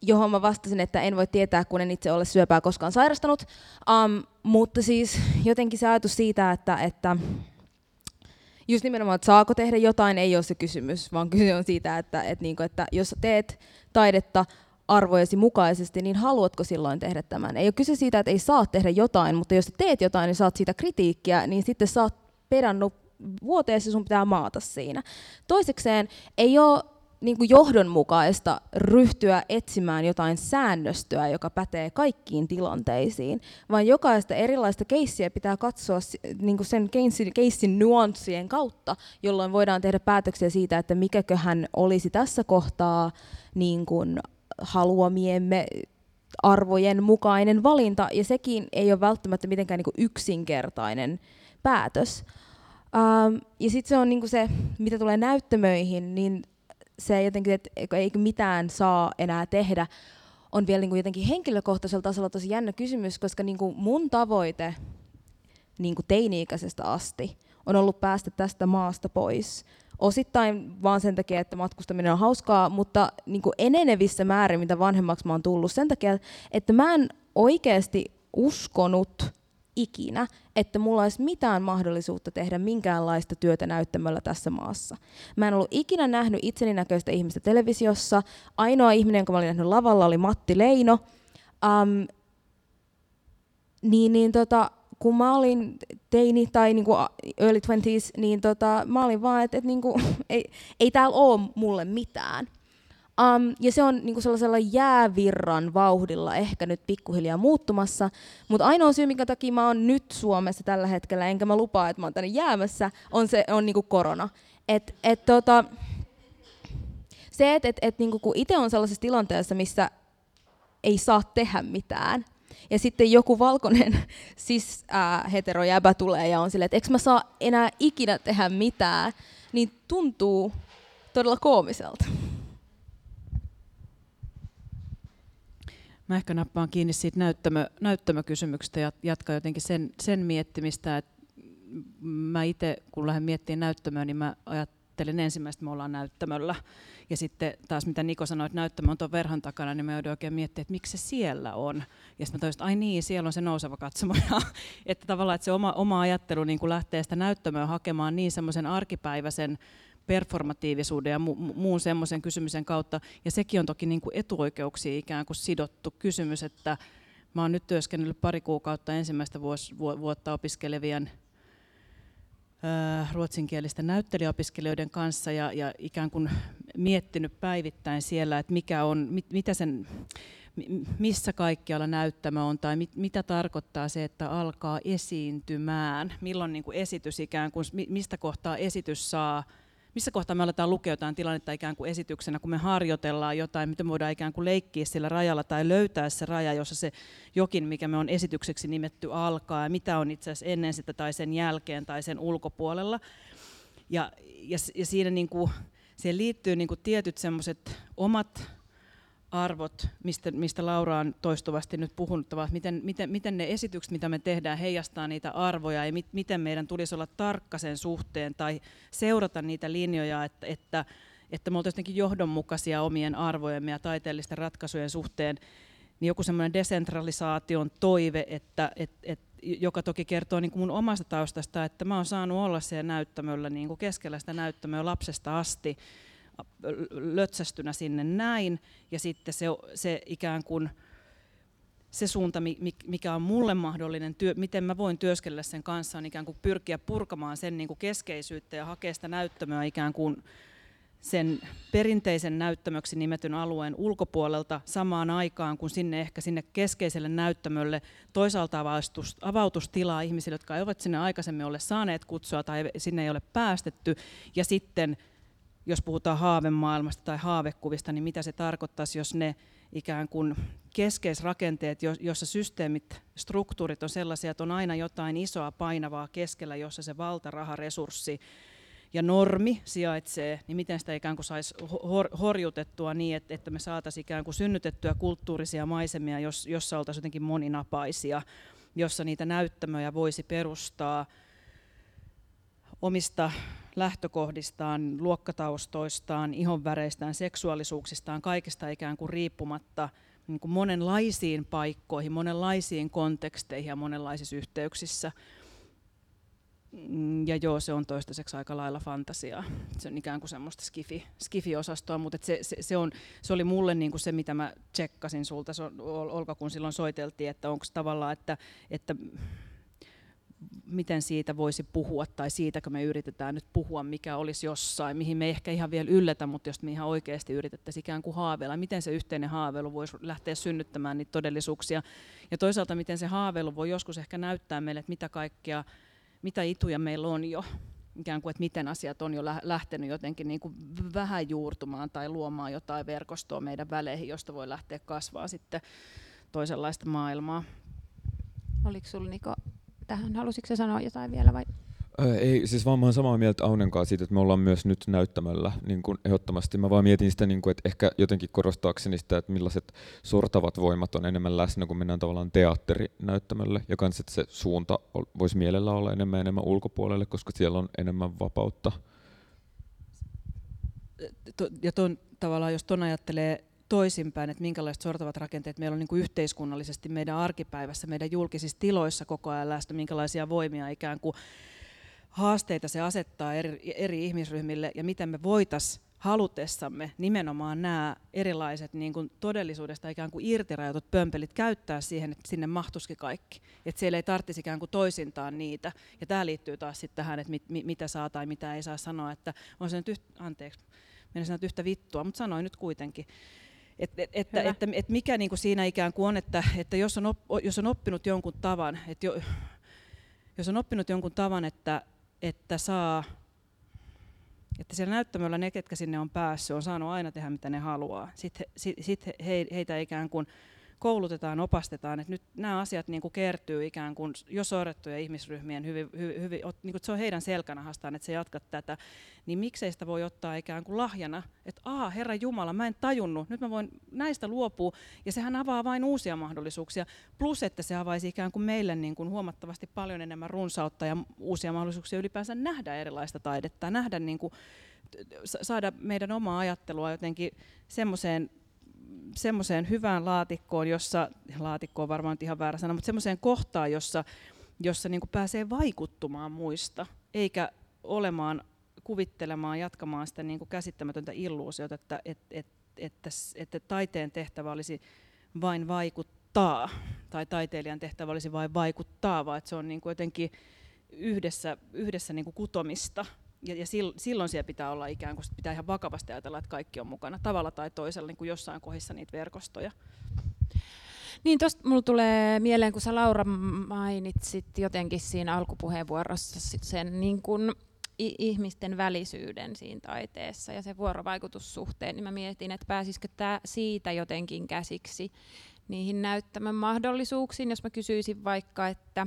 johon mä vastasin, että en voi tietää, kun en itse ole syöpää koskaan sairastanut. Um, mutta siis jotenkin se ajatus siitä, että, että just nimenomaan, että saako tehdä jotain, ei ole se kysymys, vaan kyse on siitä, että, että, niin kuin, että jos teet taidetta arvojesi mukaisesti, niin haluatko silloin tehdä tämän? Ei ole kyse siitä, että ei saa tehdä jotain, mutta jos teet jotain, niin saat siitä kritiikkiä, niin sitten saat perannut vuoteessa sun pitää maata siinä. Toisekseen ei ole niin kuin johdonmukaista ryhtyä etsimään jotain säännöstöä, joka pätee kaikkiin tilanteisiin, vaan jokaista erilaista keissiä pitää katsoa niin kuin sen keissin, keissin nuanssien kautta, jolloin voidaan tehdä päätöksiä siitä, että mikäköhän olisi tässä kohtaa niin kuin haluamiemme arvojen mukainen valinta, ja sekin ei ole välttämättä mitenkään niin kuin yksinkertainen päätös. Um, ja sitten se on niin kuin se, mitä tulee näyttämöihin, niin se jotenkin, että eikö mitään saa enää tehdä, on vielä niin kuin jotenkin henkilökohtaisella tasolla tosi jännä kysymys, koska niin kuin mun tavoite niin kuin teini-ikäisestä asti on ollut päästä tästä maasta pois. Osittain vaan sen takia, että matkustaminen on hauskaa, mutta niin kuin enenevissä määrin, mitä vanhemmaksi mä oon tullut, sen takia, että mä en oikeasti uskonut ikinä, että mulla olisi mitään mahdollisuutta tehdä minkäänlaista työtä näyttämällä tässä maassa. Mä en ollut ikinä nähnyt itseni näköistä ihmistä televisiossa. Ainoa ihminen, jonka mä olin nähnyt lavalla, oli Matti Leino. Um, niin, niin tota, kun mä olin teini tai niinku early 20s, niin tota, mä olin vaan, että et niinku, (laughs) ei, ei täällä ole mulle mitään. Um, ja se on niinku sellaisella jäävirran vauhdilla ehkä nyt pikkuhiljaa muuttumassa. Mutta ainoa syy, minkä takia mä oon nyt Suomessa tällä hetkellä, enkä mä lupaa, että mä oon tänne jäämässä, on se on niinku korona. Et, et tota, se, että et, et, niinku, kun itse on sellaisessa tilanteessa, missä ei saa tehdä mitään, ja sitten joku valkoinen (laughs) siis äh, heterojäbä tulee ja on silleen, että eikö mä saa enää ikinä tehdä mitään, niin tuntuu todella koomiselta. Mä ehkä nappaan kiinni siitä näyttämö, näyttämökysymyksestä ja jatkan jotenkin sen, sen miettimistä, että mä itse kun lähden miettimään näyttämöä, niin mä ajattelin ensimmäistä, että me ollaan näyttämöllä. Ja sitten taas mitä Niko sanoi, että näyttämö on tuon verhon takana, niin mä joudun oikein miettimään, että miksi se siellä on. Ja sitten mä toisin, että ai niin, siellä on se nouseva katsomo. (laughs) että tavallaan että se oma, oma ajattelu niin lähtee sitä näyttämöä hakemaan niin semmoisen arkipäiväisen performatiivisuuden ja mu- muun semmoisen kysymyksen kautta. Ja sekin on toki niin kuin etuoikeuksia ikään kuin sidottu kysymys, että mä oon nyt työskennellyt pari kuukautta ensimmäistä vuos, vuotta opiskelevien ruotsinkielisten näyttelijäopiskelijoiden kanssa ja, ja ikään kuin miettinyt päivittäin siellä, että mikä on, mit, mitä sen, missä kaikkialla näyttämö on tai mit, mitä tarkoittaa se, että alkaa esiintymään, milloin niin kuin esitys ikään kuin, mistä kohtaa esitys saa missä kohtaa me aletaan lukea jotain tilannetta ikään kuin esityksenä, kun me harjoitellaan jotain, miten me voidaan ikään kuin leikkiä sillä rajalla tai löytää se raja, jossa se jokin, mikä me on esitykseksi nimetty, alkaa, ja mitä on itse asiassa ennen sitä tai sen jälkeen tai sen ulkopuolella. Ja, ja, ja siinä niin kuin, siihen liittyy niin kuin tietyt semmoiset omat arvot, mistä, mistä Laura on toistuvasti nyt puhunut, ovat, miten, miten, miten ne esitykset, mitä me tehdään, heijastaa niitä arvoja? Ja mit, miten meidän tulisi olla tarkka sen suhteen tai seurata niitä linjoja, että, että, että me oltaisiin jotenkin johdonmukaisia omien arvojemme ja taiteellisten ratkaisujen suhteen, niin joku semmoinen desentralisaation toive, että, et, et, joka toki kertoo niin kuin mun omasta taustasta, että mä oon saanut olla siellä näyttämöllä niin kuin keskellä sitä näyttämöä lapsesta asti, lötsästynä sinne näin, ja sitten se, se ikään kuin se suunta, mikä on mulle mahdollinen, työ, miten mä voin työskennellä sen kanssa, on ikään kuin pyrkiä purkamaan sen niin kuin keskeisyyttä ja hakea sitä näyttämöä ikään kuin sen perinteisen näyttämöksi nimetyn alueen ulkopuolelta samaan aikaan, kun sinne ehkä sinne keskeiselle näyttämölle toisaalta avautus, avautustilaa ihmisille, jotka eivät sinne aikaisemmin ole saaneet kutsua tai sinne ei ole päästetty, ja sitten jos puhutaan haavemaailmasta tai haavekuvista, niin mitä se tarkoittaisi, jos ne ikään kuin keskeisrakenteet, jossa systeemit, struktuurit on sellaisia, että on aina jotain isoa painavaa keskellä, jossa se valtaraha, resurssi ja normi sijaitsee, niin miten sitä ikään kuin saisi horjutettua niin, että me saataisiin ikään kuin synnytettyä kulttuurisia maisemia, jossa oltaisiin jotenkin moninapaisia, jossa niitä näyttämöjä voisi perustaa omista lähtökohdistaan, luokkataustoistaan, ihonväreistään, seksuaalisuuksistaan, kaikesta ikään kuin riippumatta niin kuin monenlaisiin paikkoihin, monenlaisiin konteksteihin ja monenlaisissa yhteyksissä. Mm, ja joo, se on toistaiseksi aika lailla fantasiaa. Se on ikään kuin semmoista skifi, skifi-osastoa, mutta se, se, se, on, se oli mulle niin kuin se, mitä mä tsekkasin sulta, Olka, kun silloin soiteltiin, että onko tavallaan, että, että miten siitä voisi puhua tai siitäkö me yritetään nyt puhua, mikä olisi jossain, mihin me ehkä ihan vielä yllätä, mutta jos me ihan oikeasti yritettäisiin ikään kuin haaveilla, miten se yhteinen haaveilu voisi lähteä synnyttämään niitä todellisuuksia ja toisaalta miten se haaveilu voi joskus ehkä näyttää meille, että mitä kaikkea, mitä ituja meillä on jo, ikään kuin, että miten asiat on jo lähtenyt jotenkin niin kuin vähän juurtumaan tai luomaan jotain verkostoa meidän väleihin, josta voi lähteä kasvaa sitten toisenlaista maailmaa. Oliko sinulla Niko tähän? Halusitko sanoa jotain vielä vai? Ei, siis vaan mä olen samaa mieltä Aunen kanssa siitä, että me ollaan myös nyt näyttämällä niin kuin ehdottomasti. Mä vaan mietin sitä, niin kuin, että ehkä jotenkin korostaakseni sitä, että millaiset sortavat voimat on enemmän läsnä, kun mennään tavallaan teatterinäyttämölle. Ja kans, että se suunta voisi mielellä olla enemmän ja enemmän ulkopuolelle, koska siellä on enemmän vapautta. Ja ton, tavallaan, jos ton ajattelee toisinpäin, että minkälaiset sortavat rakenteet meillä on niin kuin yhteiskunnallisesti meidän arkipäivässä, meidän julkisissa tiloissa koko ajan läsnä, minkälaisia voimia ikään kuin haasteita se asettaa eri, eri ihmisryhmille ja miten me voitaisiin halutessamme nimenomaan nämä erilaiset niin kuin todellisuudesta ikään kuin irtirajatut pömpelit käyttää siihen, että sinne mahtuisikin kaikki. Että siellä ei tarvitsisi ikään kuin toisintaan niitä. Ja tämä liittyy taas sitten tähän, että mit, mit, mitä saa tai mitä ei saa sanoa. Että on se nyt yhtä, anteeksi, mennä sanoa yhtä vittua, mutta sanoin nyt kuitenkin. Et, et, että, että, että mikä niin kuin siinä ikään kuin on, että, että jos, on op, jos on oppinut jonkun tavan, että jo, jos on oppinut jonkun tavan, että, että saa, että siellä näyttämöllä ne, ketkä sinne on päässyt, on saanut aina tehdä mitä ne haluaa. Sitten sit, sit he, heitä ikään kuin koulutetaan, opastetaan, että nyt nämä asiat niin kuin kertyy ikään kuin jo sorrettuja ihmisryhmien hyvin, hyvin, hyvin niin kuin se on heidän selkänahastaan, että se jatkat tätä, niin miksei sitä voi ottaa ikään kuin lahjana, että aa, Herra Jumala, mä en tajunnut, nyt mä voin näistä luopua, ja sehän avaa vain uusia mahdollisuuksia, plus että se avaisi ikään kuin meille niin kuin huomattavasti paljon enemmän runsautta ja uusia mahdollisuuksia ylipäänsä nähdä erilaista taidetta, nähdä niin kuin, saada meidän omaa ajattelua jotenkin semmoiseen semmoiseen hyvään laatikkoon, jossa, laatikko on varmaan ihan väärä sana, mutta semmoiseen kohtaan, jossa, jossa niin kuin pääsee vaikuttumaan muista, eikä olemaan, kuvittelemaan, jatkamaan sitä niin kuin käsittämätöntä illuusiota, että, että, että, että, taiteen tehtävä olisi vain vaikuttaa, tai taiteilijan tehtävä olisi vain vaikuttaa, vaan että se on niin kuin jotenkin yhdessä, yhdessä niin kuin kutomista ja, ja silloin siellä pitää olla ikään kuin, pitää ihan vakavasti ajatella, että kaikki on mukana tavalla tai toisella niin kuin jossain kohdissa niitä verkostoja. Niin, tuosta mulla tulee mieleen, kun sä Laura mainitsit jotenkin siinä alkupuheenvuorossa sen niin kun ihmisten välisyyden siinä taiteessa ja se vuorovaikutussuhteen, niin mä mietin, että pääsisikö tämä siitä jotenkin käsiksi niihin näyttämän mahdollisuuksiin, jos mä kysyisin vaikka, että,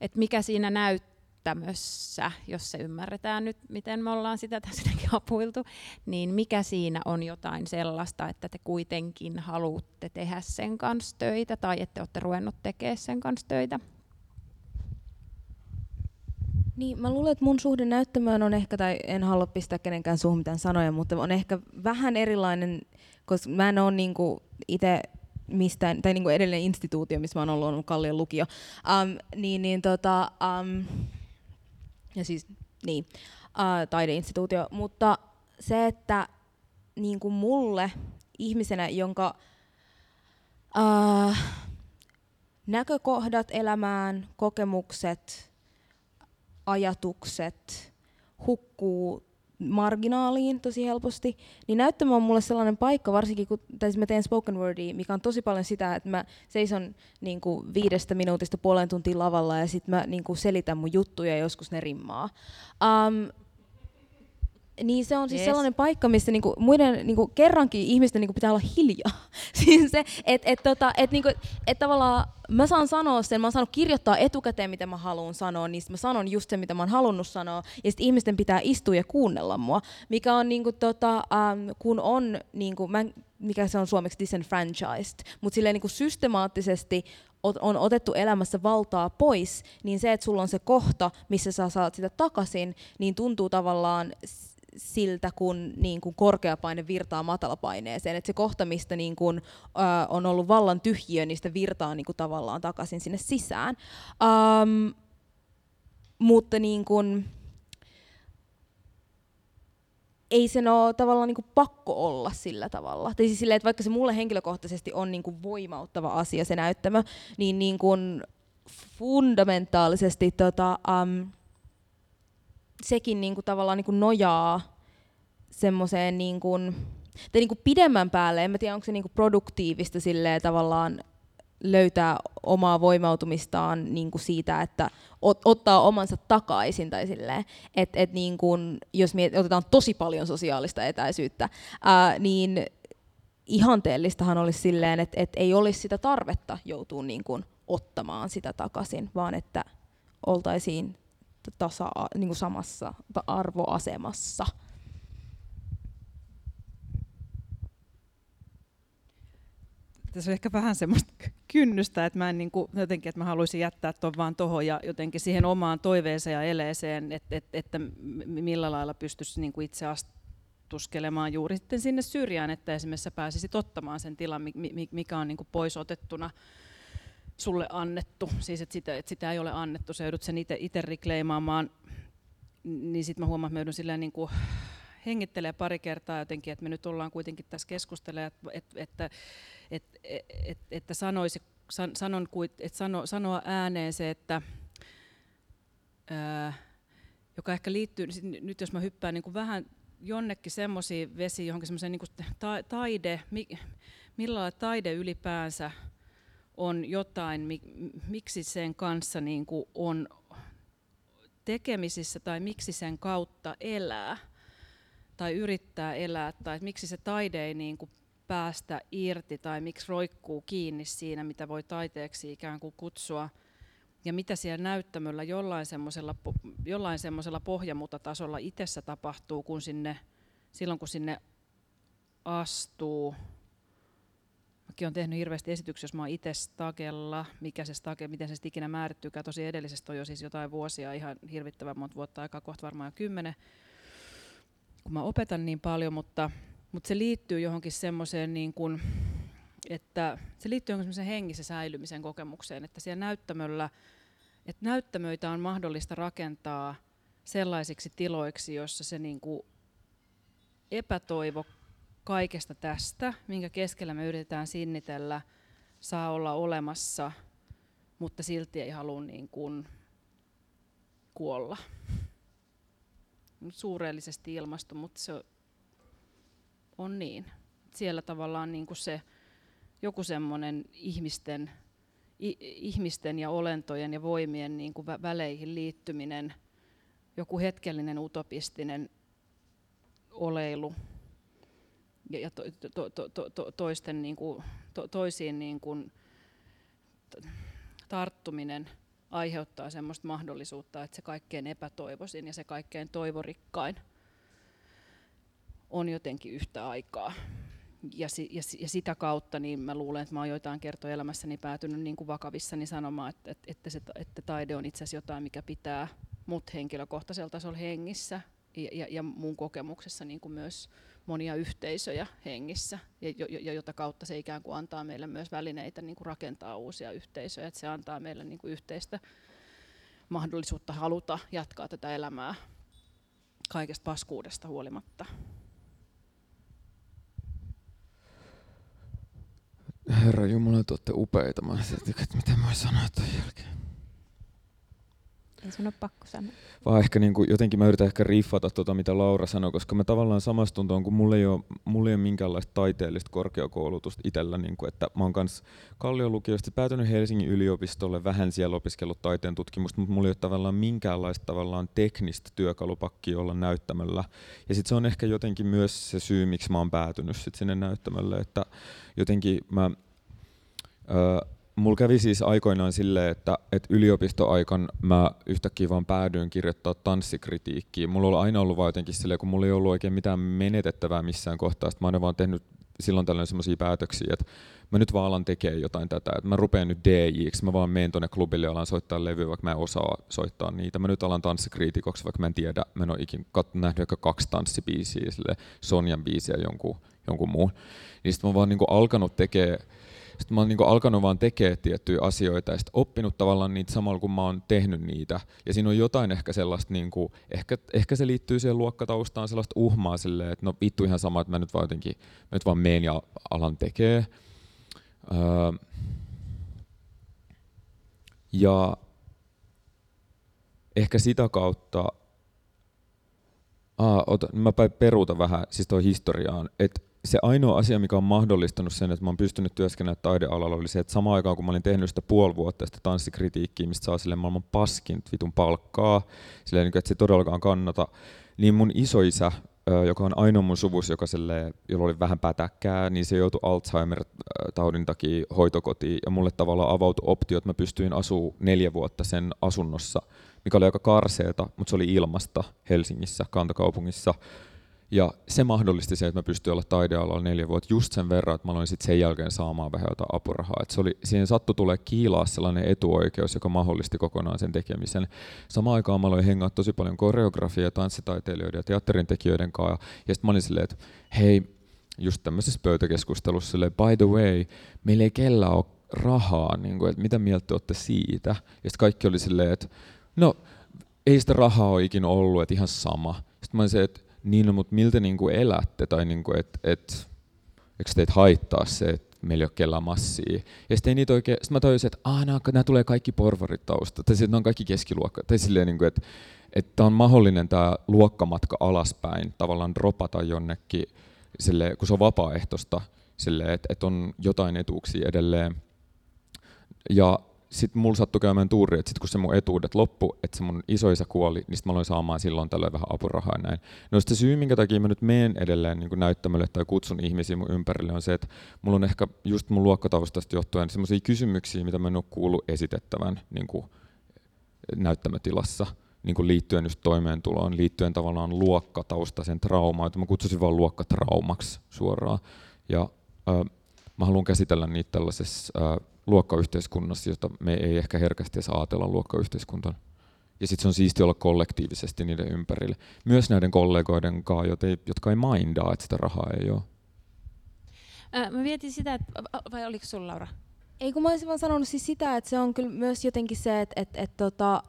että mikä siinä näyttää, tämmössä, jos se ymmärretään nyt, miten me ollaan sitä tässäkin apuiltu, niin mikä siinä on jotain sellaista, että te kuitenkin haluatte tehdä sen kanssa töitä tai että olette ruvennut tekemään sen kanssa töitä? Niin, mä luulen, että mun suhde näyttämään on ehkä, tai en halua pistää kenenkään suuhun mitään sanoja, mutta on ehkä vähän erilainen, koska mä en ole niinku itse mistään, tai niinku edelleen instituutio, missä mä oon ollut, on Kallion lukio, um, niin, niin tota, um, ja siis niin, äh, taideinstituutio, mutta se, että niin kuin mulle ihmisenä, jonka äh, näkökohdat elämään, kokemukset, ajatukset hukkuu marginaaliin tosi helposti, niin näyttämö on mulle sellainen paikka, varsinkin kun tai siis mä teen spoken wordia, mikä on tosi paljon sitä, että mä seison niin kuin viidestä minuutista puolen tuntia lavalla ja sitten mä niin kuin selitän mun juttuja ja joskus ne rimmaa. Um, niin se on siis yes. sellainen paikka, missä niinku muiden niinku kerrankin ihmisten niinku pitää olla hiljaa. (laughs) siis se, että et, tota, et, niinku, et tavallaan mä saan sanoa sen, mä oon saanut kirjoittaa etukäteen, mitä mä haluan sanoa, niin mä sanon just sen, mitä mä oon halunnut sanoa, ja sitten ihmisten pitää istua ja kuunnella mua, mikä on niinku, tota, um, kun on, niinku, mä, mikä se on suomeksi disenfranchised, mutta silleen niinku systemaattisesti on otettu elämässä valtaa pois, niin se, että sulla on se kohta, missä sä saat sitä takaisin, niin tuntuu tavallaan siltä, kun, niin kuin korkeapaine virtaa matalapaineeseen. Et se kohta, mistä niin kuin, äh, on ollut vallan tyhjiö, niin sitä virtaa niin kuin, tavallaan takaisin sinne sisään. Um, mutta niin kuin, ei sen ole tavallaan niin pakko olla sillä tavalla. Tai siis silleen, että vaikka se mulle henkilökohtaisesti on niin voimauttava asia se näyttämö, niin, niin kuin fundamentaalisesti tota, um, sekin niin kuin tavallaan niin kuin nojaa semmoiseen niin kuin, tai niin kuin pidemmän päälle, en mä tiedä onko se niin kuin produktiivista silleen tavallaan löytää omaa voimautumistaan niin kuin siitä, että ot, ottaa omansa takaisin tai silleen, että et niin kuin, jos miet, otetaan tosi paljon sosiaalista etäisyyttä, ää, niin ihanteellistahan olisi silleen, että et ei olisi sitä tarvetta joutua niin kuin ottamaan sitä takaisin, vaan että oltaisiin tasa, niin kuin samassa arvoasemassa. tässä on ehkä vähän semmoista kynnystä, että mä en niin kuin, jotenkin, että mä haluaisin jättää tuon vaan tuohon ja jotenkin siihen omaan toiveeseen ja eleeseen, että, että, että millä lailla pystyisi niin kuin itse astuskelemaan juuri sitten sinne syrjään, että esimerkiksi pääsisit ottamaan sen tilan, mikä on niin kuin pois otettuna sulle annettu, siis että sitä, että sitä ei ole annettu, sä joudut sen itse rikleimaamaan, niin sitten mä huomaan, että mä joudun silleen niin kuin hengittelee pari kertaa jotenkin, että me nyt ollaan kuitenkin tässä keskustelemaan, että, että, että, että, että sanoisi, sanon, että sano, sanoa ääneen se, että ää, joka ehkä liittyy, nyt jos mä hyppään niin kuin vähän jonnekin semmoisiin vesiin, johonkin semmoiseen niin ta, taide, mi, millä taide ylipäänsä on jotain, mi, miksi sen kanssa niin kuin on tekemisissä tai miksi sen kautta elää tai yrittää elää, tai miksi se taide ei niin kuin päästä irti, tai miksi roikkuu kiinni siinä, mitä voi taiteeksi ikään kuin kutsua, ja mitä siellä näyttämöllä jollain semmoisella jollain semmoisella pohjamutatasolla itsessä tapahtuu, kun sinne, silloin kun sinne astuu. Mäkin olen tehnyt hirveästi esityksiä, jos mä oon itse stagella, mikä se stage, miten se ikinä määrittyykään. Tosi edellisestä on jo siis jotain vuosia, ihan hirvittävän monta vuotta aikaa, kohta varmaan jo kymmenen kun mä opetan niin paljon, mutta, mutta se liittyy johonkin semmoiseen, niin kuin, että se liittyy johonkin semmoiseen hengissä säilymisen kokemukseen, että siellä näyttämöllä, että näyttämöitä on mahdollista rakentaa sellaisiksi tiloiksi, jossa se niin kuin epätoivo kaikesta tästä, minkä keskellä me yritetään sinnitellä, saa olla olemassa, mutta silti ei halua niin kuin kuolla suureellisesti ilmasto, mutta se on niin. Siellä tavallaan niin kuin se joku semmoinen ihmisten, ihmisten ja olentojen ja voimien niin kuin väleihin liittyminen, joku hetkellinen utopistinen oleilu ja to, to, to, to, toisten niin kuin, to, toisiin niin kuin, tarttuminen – aiheuttaa semmoista mahdollisuutta, että se kaikkein epätoivoisin ja se kaikkein toivorikkain on jotenkin yhtä aikaa. Ja, si, ja, ja sitä kautta niin mä luulen, että mä oon joitain kertoja elämässäni päätynyt niin kuin vakavissani sanomaan, että, että, että, se, että taide on itse asiassa jotain, mikä pitää mut henkilökohtaisella tasolla hengissä ja, ja, ja mun kokemuksessa niin kuin myös monia yhteisöjä hengissä, ja, ja jota kautta se ikään kuin antaa meille myös välineitä niin kuin rakentaa uusia yhteisöjä, että se antaa meille niin kuin yhteistä mahdollisuutta haluta jatkaa tätä elämää kaikesta paskuudesta huolimatta. Herra Jumala, te olette upeita. Mä että mitä mä sanoa tämän jälkeen. Ei sun ole pakko sanoa. Vaan ehkä niin kuin, jotenkin mä yritän ehkä riffata tuota, mitä Laura sanoi, koska mä tavallaan samastun tuon, kun mulla ei ole, mulla ei ole minkäänlaista taiteellista korkeakoulutusta itsellä. Niin kuin, että mä oon kanssa Kallion lukiosta päätynyt Helsingin yliopistolle, vähän siellä opiskellut taiteen tutkimusta, mutta mulla ei ole tavallaan minkäänlaista tavallaan teknistä työkalupakkia olla näyttämällä. Ja sitten se on ehkä jotenkin myös se syy, miksi mä oon päätynyt sit sinne näyttämölle, että jotenkin mä... Öö, mulla kävi siis aikoinaan silleen, että, että yliopistoaikan mä yhtäkkiä vaan päädyin kirjoittaa tanssikritiikkiä. Mulla on aina ollut vaan jotenkin silleen, kun mulla ei ollut oikein mitään menetettävää missään kohtaa. Sitten mä oon vaan tehnyt silloin tällöin semmoisia päätöksiä, että mä nyt vaan alan tekemään jotain tätä, että mä rupean nyt dj mä vaan menen tuonne klubille ja alan soittaa levyä, vaikka mä en osaa soittaa niitä. Mä nyt alan tanssikriitikoksi, vaikka mä en tiedä, mä en ole ikin kat- nähnyt ehkä kaksi tanssibiisiä, sille Sonjan biisiä jonkun, jonkun muun. Niin mä vaan niinku alkanut tekemään sitten mä oon niin alkanut vaan tekemään tiettyjä asioita ja sitten oppinut tavallaan niitä samalla kun mä oon tehnyt niitä. Ja siinä on jotain ehkä sellaista, niin kuin, ehkä, ehkä se liittyy siihen luokkataustaan sellaista uhmaa silleen, että no vittu ihan sama, että mä nyt vaan jotenkin, mä nyt vaan meen ja alan tekee. Öö, ja ehkä sitä kautta, Aa, ota, mä peruutan vähän siis tuo historiaan, että se ainoa asia, mikä on mahdollistanut sen, että mä oon pystynyt työskennellä taidealalla, oli se, että samaan aikaan kun mä olin tehnyt sitä puoli vuotta sitä tanssikritiikkiä, mistä saa sille maailman paskin vitun palkkaa, silleen, että se todellakaan kannata, niin mun isoisä, joka on ainoa mun suvus, joka sille, jolla oli vähän pätäkkää, niin se joutui Alzheimer-taudin takia hoitokotiin, ja mulle tavallaan avautui optio, että mä pystyin asuu neljä vuotta sen asunnossa, mikä oli aika karseeta, mutta se oli ilmasta Helsingissä, kantakaupungissa, ja se mahdollisti se, että mä pystyin olla taidealalla neljä vuotta just sen verran, että mä aloin sitten sen jälkeen saamaan vähän jotain apurahaa. Et se oli, siihen sattui tulee kiilaa sellainen etuoikeus, joka mahdollisti kokonaan sen tekemisen. Samaan aikaan mä aloin hengaa tosi paljon koreografia, tanssitaiteilijoiden ja teatterin tekijöiden kanssa. Ja sitten mä olin silleen, että hei, just tämmöisessä pöytäkeskustelussa silleen, by the way, meillä ei kellä ole rahaa, niin kuin, että mitä mieltä olette siitä? Ja sitten kaikki oli silleen, että no, ei sitä rahaa ole ikinä ollut, että ihan sama. Sitten mä olin se, että niin, no, mutta miltä niin kuin elätte, tai niin kuin, et, et, eikö teitä haittaa se, että meillä ei ole kellään massia. Ja sitten niitä oikein, sitten mä tajusin, että ah, nämä, nämä tulee kaikki porvarit tausta, tai sitten on kaikki keskiluokka, tai silleen, niin kuin, että että on mahdollinen tämä luokkamatka alaspäin, tavallaan dropata jonnekin, sille, kun se on vapaaehtoista, sille, että, että on jotain etuuksia edelleen. Ja sitten mulla sattui käymään tuuri, että sit kun se mun etuudet loppu, että se mun isoisa kuoli, niin sitten mä aloin saamaan silloin tällöin vähän apurahaa ja näin. No se syy, minkä takia mä nyt menen edelleen niin näyttämölle tai kutsun ihmisiä mun ympärille, on se, että mulla on ehkä just mun luokkataustasta johtuen sellaisia kysymyksiä, mitä mä en ole kuullut esitettävän niin kuin näyttämötilassa niin kuin liittyen just toimeentuloon, liittyen tavallaan luokkataustaisen traumaan, että mä kutsusin vaan luokkatraumaksi suoraan. Ja äh, mä haluan käsitellä niitä tällaisessa äh, luokkayhteiskunnassa, jota me ei ehkä herkästi edes ajatella luokkayhteiskuntana. Ja sitten se on siisti olla kollektiivisesti niiden ympärille. Myös näiden kollegoiden kanssa, jotka ei mindaa, että sitä rahaa ei ole. Ää, mä mietin sitä, että, vai oliko sulla Laura? Ei kun mä olisin vaan sanonut siis sitä, että se on kyllä myös jotenkin se, että, että, että tota,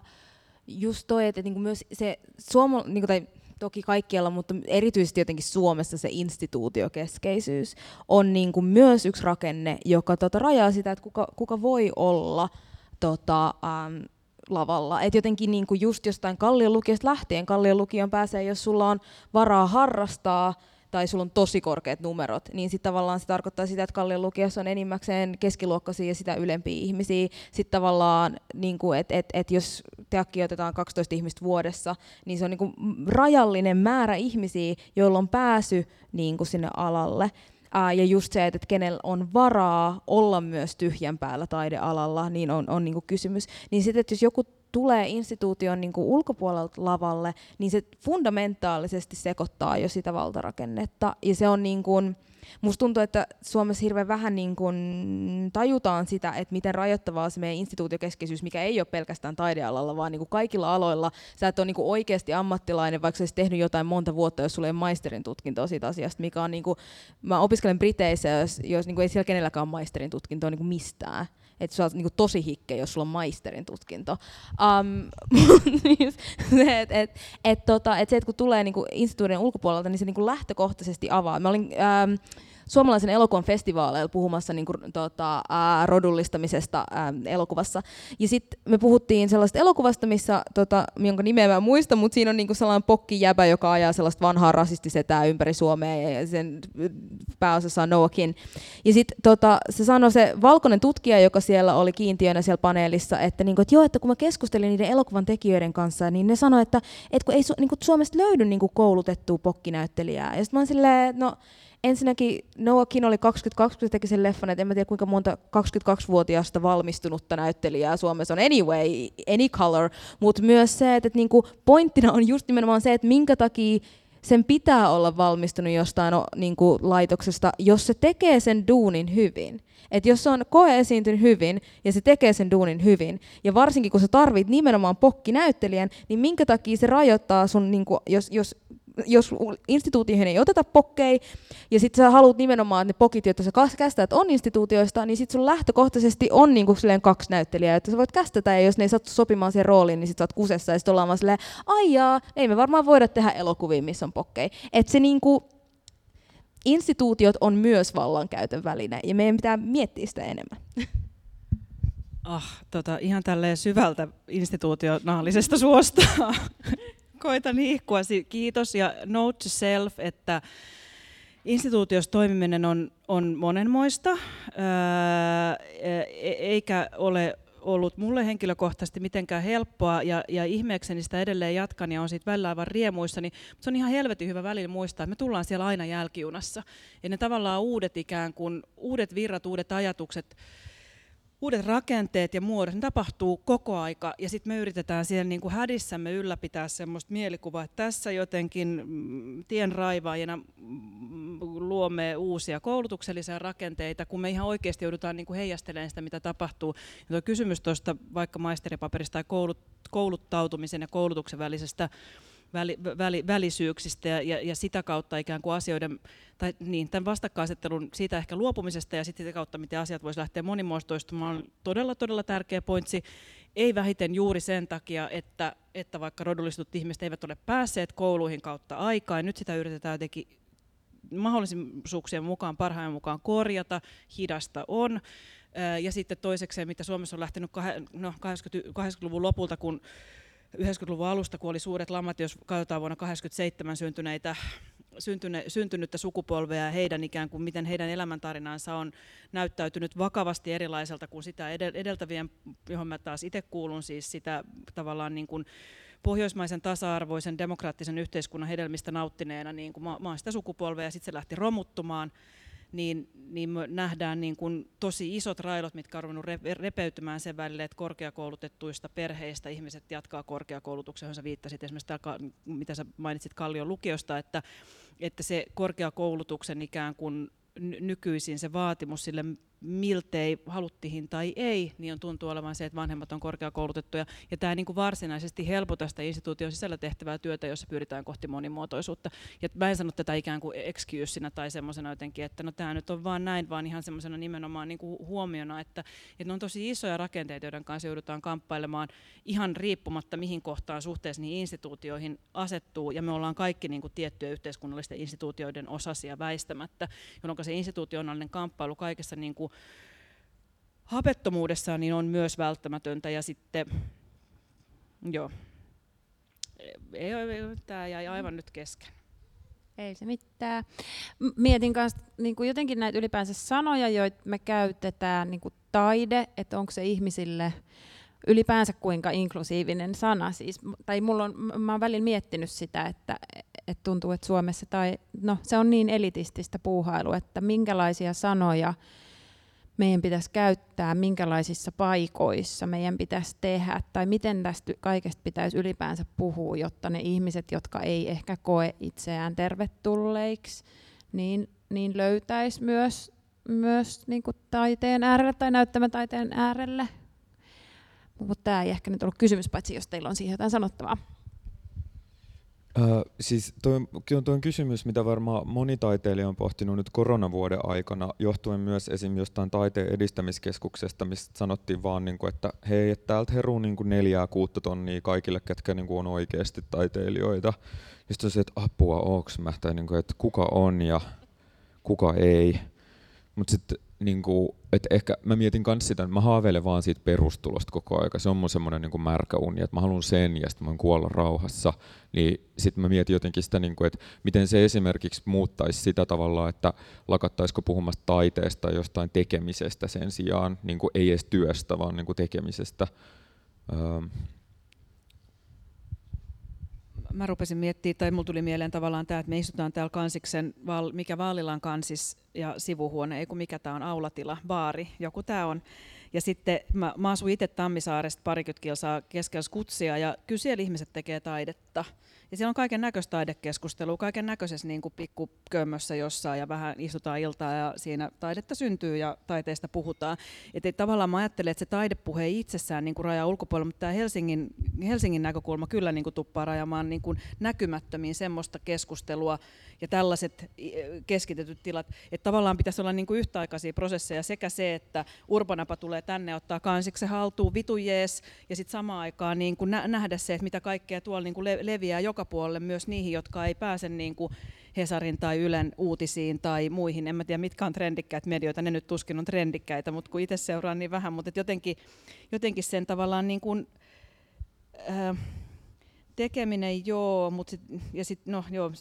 just toi, että, että niin myös se suomal, niin tai toki kaikkialla, mutta erityisesti jotenkin Suomessa se instituutiokeskeisyys on niin kuin myös yksi rakenne, joka tota rajaa sitä, että kuka, kuka voi olla tota, ähm, lavalla. Et jotenkin niin kuin just jostain Kallion lukiosta lähtien, Kallion lukion pääsee, jos sulla on varaa harrastaa, tai sulla on tosi korkeat numerot, niin sitten tavallaan se tarkoittaa sitä, että Kallion lukiossa on enimmäkseen keskiluokkaisia ja sitä ylempiä ihmisiä. Sitten tavallaan, niin että et, et jos teakki otetaan 12 ihmistä vuodessa, niin se on niin kuin rajallinen määrä ihmisiä, joilla on pääsy niin kuin sinne alalle. Ää, ja just se, että kenellä on varaa olla myös tyhjän päällä taidealalla, niin on, on niin kuin kysymys. Niin sitten, että jos joku tulee instituution niin kuin ulkopuolelta lavalle, niin se fundamentaalisesti sekoittaa jo sitä valtarakennetta. Ja se on niin kuin, musta tuntuu, että Suomessa hirveän vähän niin kuin tajutaan sitä, että miten rajoittavaa se meidän instituutiokeskeisyys, mikä ei ole pelkästään taidealalla, vaan niin kuin kaikilla aloilla. Sä et ole niin kuin oikeasti ammattilainen, vaikka sä olisit tehnyt jotain monta vuotta, jos sulla ei ole maisterin tutkintoa siitä asiasta, mikä on niin kuin, mä opiskelen Briteissä, jos, jos niin kuin ei siellä kenelläkään ole maisterin tutkintoa niin kuin mistään että sä oot niinku tosi hikke, jos sulla on maisterin tutkinto. Um, (laughs) se, et, et, et, tota, et se, että kun tulee niinku instituutin ulkopuolelta, niin se niinku lähtökohtaisesti avaa. Mä olin, um, suomalaisen elokuvan festivaaleilla puhumassa niin kuin, tota, ää, rodullistamisesta ää, elokuvassa. Ja sitten me puhuttiin sellaista elokuvasta, missä, tota, jonka nimeä mä muista, mutta siinä on niin kuin sellainen pokkijäbä, joka ajaa sellaista vanhaa rasistisetää ympäri Suomea ja sen pääosassa on Noakin. Ja sitten tota, se sanoi se valkoinen tutkija, joka siellä oli kiintiönä siellä paneelissa, että, niin kuin, että joo, että kun mä keskustelin niiden elokuvan tekijöiden kanssa, niin ne sanoi, että, että kun ei niin kuin Suomesta löydy niin kuin koulutettua pokkinäyttelijää. Ja sitten mä oon silleen, no ensinnäkin Noakin oli 22, kun teki sen leffan, että en mä tiedä kuinka monta 22-vuotiaasta valmistunutta näyttelijää Suomessa on anyway, any color, mutta myös se, että, että niinku pointtina on just nimenomaan se, että minkä takia sen pitää olla valmistunut jostain o, niin kuin, laitoksesta, jos se tekee sen duunin hyvin. Et jos se on koe esiintynyt hyvin ja se tekee sen duunin hyvin, ja varsinkin kun sä tarvit nimenomaan pokkinäyttelijän, niin minkä takia se rajoittaa sun, niin kuin, jos, jos jos instituutioihin ei oteta pokkei, ja sitten sä haluat nimenomaan, että ne pokit, joita sä kästät on instituutioista, niin sitten sun lähtökohtaisesti on niinku silleen kaksi näyttelijää, että sä voit kästetä, ja jos ne ei sattu sopimaan siihen rooliin, niin sit sä oot kusessa, ja sitten ollaan vaan silleen, aijaa, ei me varmaan voida tehdä elokuvia, missä on pokkei. Että se niinku, instituutiot on myös vallankäytön väline, ja meidän pitää miettiä sitä enemmän. Ah, tota, ihan tälleen syvältä institutionaalisesta suosta koitan ihkua. Kiitos ja note to self, että instituutiossa toimiminen on, on monenmoista, ää, e, eikä ole ollut mulle henkilökohtaisesti mitenkään helppoa ja, ja ihmeekseni sitä edelleen jatkan ja on siitä välillä aivan riemuissa, niin se on ihan helvetin hyvä välillä muistaa, että me tullaan siellä aina jälkijunassa. Ja ne tavallaan uudet ikään kuin, uudet virrat, uudet ajatukset, uudet rakenteet ja muodot, ne tapahtuu koko aika ja sitten me yritetään siellä niin kuin hädissämme ylläpitää semmoista mielikuvaa, että tässä jotenkin mm, tien raivaajana mm, luomme uusia koulutuksellisia rakenteita, kun me ihan oikeasti joudutaan niin kuin heijastelemaan sitä, mitä tapahtuu. Ja tuo kysymys tuosta vaikka maisteripaperista tai koulut, kouluttautumisen ja koulutuksen välisestä väli, väli, välisyyksistä ja, ja, ja sitä kautta ikään kuin asioiden, tai niin, tämän vastakkainasettelun siitä ehkä luopumisesta ja sitten sitä kautta, miten asiat voisi lähteä monimuotoistumaan, on todella, todella tärkeä pointsi. Ei vähiten juuri sen takia, että, että vaikka rodullistut ihmiset eivät ole päässeet kouluihin kautta aikaa, ja nyt sitä yritetään jotenkin mahdollisuuksien mukaan, parhaan mukaan korjata, hidasta on. Ja sitten toisekseen, mitä Suomessa on lähtenyt no, 80-luvun lopulta, kun 90-luvun alusta, kun oli suuret lamat, jos katsotaan vuonna 1987 syntyneitä syntyne, syntynyttä sukupolvea ja heidän ikään kuin, miten heidän elämäntarinansa on näyttäytynyt vakavasti erilaiselta kuin sitä edeltävien, johon mä taas itse kuulun, siis sitä tavallaan niin kuin pohjoismaisen tasa-arvoisen demokraattisen yhteiskunnan hedelmistä nauttineena, niin kuin mä, mä oon sitä sukupolvea ja sitten se lähti romuttumaan niin, niin me nähdään niin kuin tosi isot railot, mitkä on ruvennut repeytymään sen välille, että korkeakoulutettuista perheistä ihmiset jatkaa korkeakoulutuksen, johon sä viittasit esimerkiksi, täällä, mitä sä mainitsit Kallion lukiosta, että, että se korkeakoulutuksen ikään kuin nykyisin se vaatimus sille miltei haluttihin tai ei, niin on tuntuu olevan se, että vanhemmat on korkeakoulutettuja. Ja tämä niin kuin varsinaisesti helpota sitä instituution sisällä tehtävää työtä, jossa pyritään kohti monimuotoisuutta. Ja mä en sano tätä ikään kuin excuseina tai semmoisena jotenkin, että no tämä nyt on vaan näin, vaan ihan semmoisena nimenomaan niin kuin huomiona, että, että ne on tosi isoja rakenteita, joiden kanssa joudutaan kamppailemaan ihan riippumatta mihin kohtaan suhteessa niihin instituutioihin asettuu. Ja me ollaan kaikki niin kuin tiettyjä yhteiskunnallisten instituutioiden osasia väistämättä, jolloin se institutionaalinen kamppailu kaikessa niin kuin hapettomuudessaan niin on myös välttämätöntä. Ja sitten, joo, ei, ei, tämä jäi aivan nyt kesken. Ei se mitään. Mietin myös niin kuin jotenkin näitä ylipäänsä sanoja, joita me käytetään, niin kuin taide, että onko se ihmisille ylipäänsä kuinka inklusiivinen sana. Siis, tai mulla on, mä oon välillä miettinyt sitä, että, että tuntuu, että Suomessa tai, no, se on niin elitististä puuhailu, että minkälaisia sanoja meidän pitäisi käyttää, minkälaisissa paikoissa meidän pitäisi tehdä, tai miten tästä kaikesta pitäisi ylipäänsä puhua, jotta ne ihmiset, jotka ei ehkä koe itseään tervetulleiksi, niin, niin löytäisi myös, myös niin kuin taiteen äärelle tai näyttämätaiteen äärelle. Mutta tämä ei ehkä nyt ollut kysymys, paitsi jos teillä on siihen jotain sanottavaa. Öö, siis toi on, toi on kysymys, mitä varmaan moni taiteilija on pohtinut nyt koronavuoden aikana, johtuen myös esim. jostain taiteen edistämiskeskuksesta, missä sanottiin vaan, niin kuin, että hei, että täältä heruu niin kuin neljää, kuutta tonnia kaikille, ketkä niin kuin on oikeasti taiteilijoita. Sitten on se, että apua, onks mä, tai niin kuin, että kuka on ja kuka ei. Mutta sitten niin kuin, että ehkä mä mietin myös sitä, että mä haaveilen vaan siitä perustulosta koko aika. Se on mun semmoinen niin märkä uni, että mä haluan sen ja sitten mä voin kuolla rauhassa. Niin sitten mä mietin jotenkin sitä, niin kuin, että miten se esimerkiksi muuttaisi sitä tavalla, että lakattaisiko puhumasta taiteesta tai jostain tekemisestä sen sijaan, niin kuin ei edes työstä, vaan niin kuin tekemisestä. Öö, mä rupesin miettimään, tai mulla tuli mieleen tavallaan tämä, että me istutaan täällä kansiksen, mikä Vaalilan kansis, ja sivuhuone, ei kun mikä tämä on, aulatila, baari, joku tämä on. Ja sitten mä, mä asun itse Tammisaaresta parikymmentä kilsaa keskellä Skutsia ja kyllä siellä ihmiset tekee taidetta. Ja siellä on kaiken näköistä taidekeskustelua, kaiken näköisessä niin pikkukömmössä jossain ja vähän istutaan iltaa ja siinä taidetta syntyy ja taiteesta puhutaan. Että tavallaan mä ajattelen, että se taidepuhe ei itsessään niin kuin raja ulkopuolella, mutta tämä Helsingin, Helsingin näkökulma kyllä niin kuin tuppaa rajamaan niin näkymättömiin semmoista keskustelua ja tällaiset keskitetyt tilat, että tavallaan pitäisi olla niin kuin yhtäaikaisia prosesseja sekä se, että Urbanapa tulee tänne ottaa kansiksi haltuun vitu jees, ja sitten samaan aikaan niin kuin nähdä se, että mitä kaikkea tuolla niin kuin leviää joka puolelle myös niihin, jotka ei pääse niin kuin Hesarin tai Ylen uutisiin tai muihin. En mä tiedä, mitkä on trendikkäitä medioita, ne nyt tuskin on trendikkäitä, mutta kun itse seuraan niin vähän, mutta jotenkin, jotenkin sen tavallaan niin kuin, äh, tekeminen joo, mutta sit, ja sit, no, joo,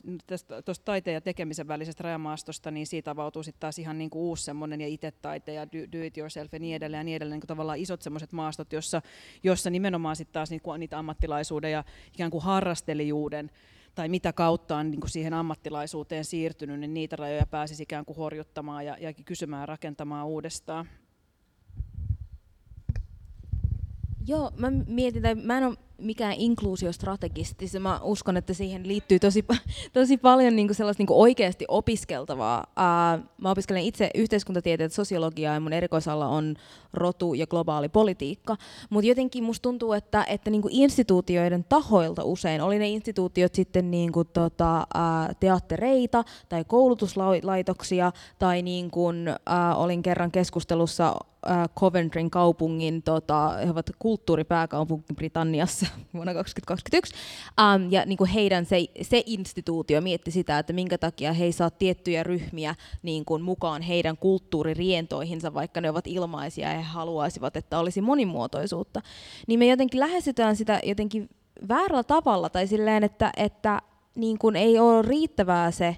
tuosta taiteen ja tekemisen välisestä rajamaastosta, niin siitä avautuu sitten taas ihan niinku uusi semmoinen ja itse taite ja do, do, it yourself ja niin edelleen ja niin edelleen, niin tavallaan isot semmoiset maastot, jossa, jossa nimenomaan sitten taas niinku, niitä ammattilaisuuden ja ikään kuin harrastelijuuden tai mitä kautta on niin kuin siihen ammattilaisuuteen siirtynyt, niin niitä rajoja pääsisi ikään kuin horjuttamaan ja, ja kysymään rakentamaan uudestaan. Joo, mä mietin, tai mä en ole mikään inkluusiostrategisti, se mä uskon, että siihen liittyy tosi, (laughs) tosi paljon niin kuin sellaista niin kuin oikeasti opiskeltavaa. Uh, mä opiskelen itse yhteiskuntatieteet, sosiologiaa ja mun erikoisalla on rotu ja globaali politiikka, mutta jotenkin musta tuntuu, että, että niin kuin instituutioiden tahoilta usein, oli ne instituutiot sitten niin kuin tota, uh, teattereita tai koulutuslaitoksia tai niin kuin, uh, olin kerran keskustelussa Coventryn kaupungin, tota, he ovat kulttuuripääkaupunki Britanniassa, (laughs) vuonna 2021. Um, ja niin kuin heidän se, se instituutio mietti sitä, että minkä takia he ei saa tiettyjä ryhmiä niin kuin mukaan heidän kulttuuririentoihinsa, vaikka ne ovat ilmaisia ja he haluaisivat, että olisi monimuotoisuutta. Niin me jotenkin lähestytään sitä jotenkin väärällä tavalla tai silleen, että, että niin kuin ei ole riittävää se,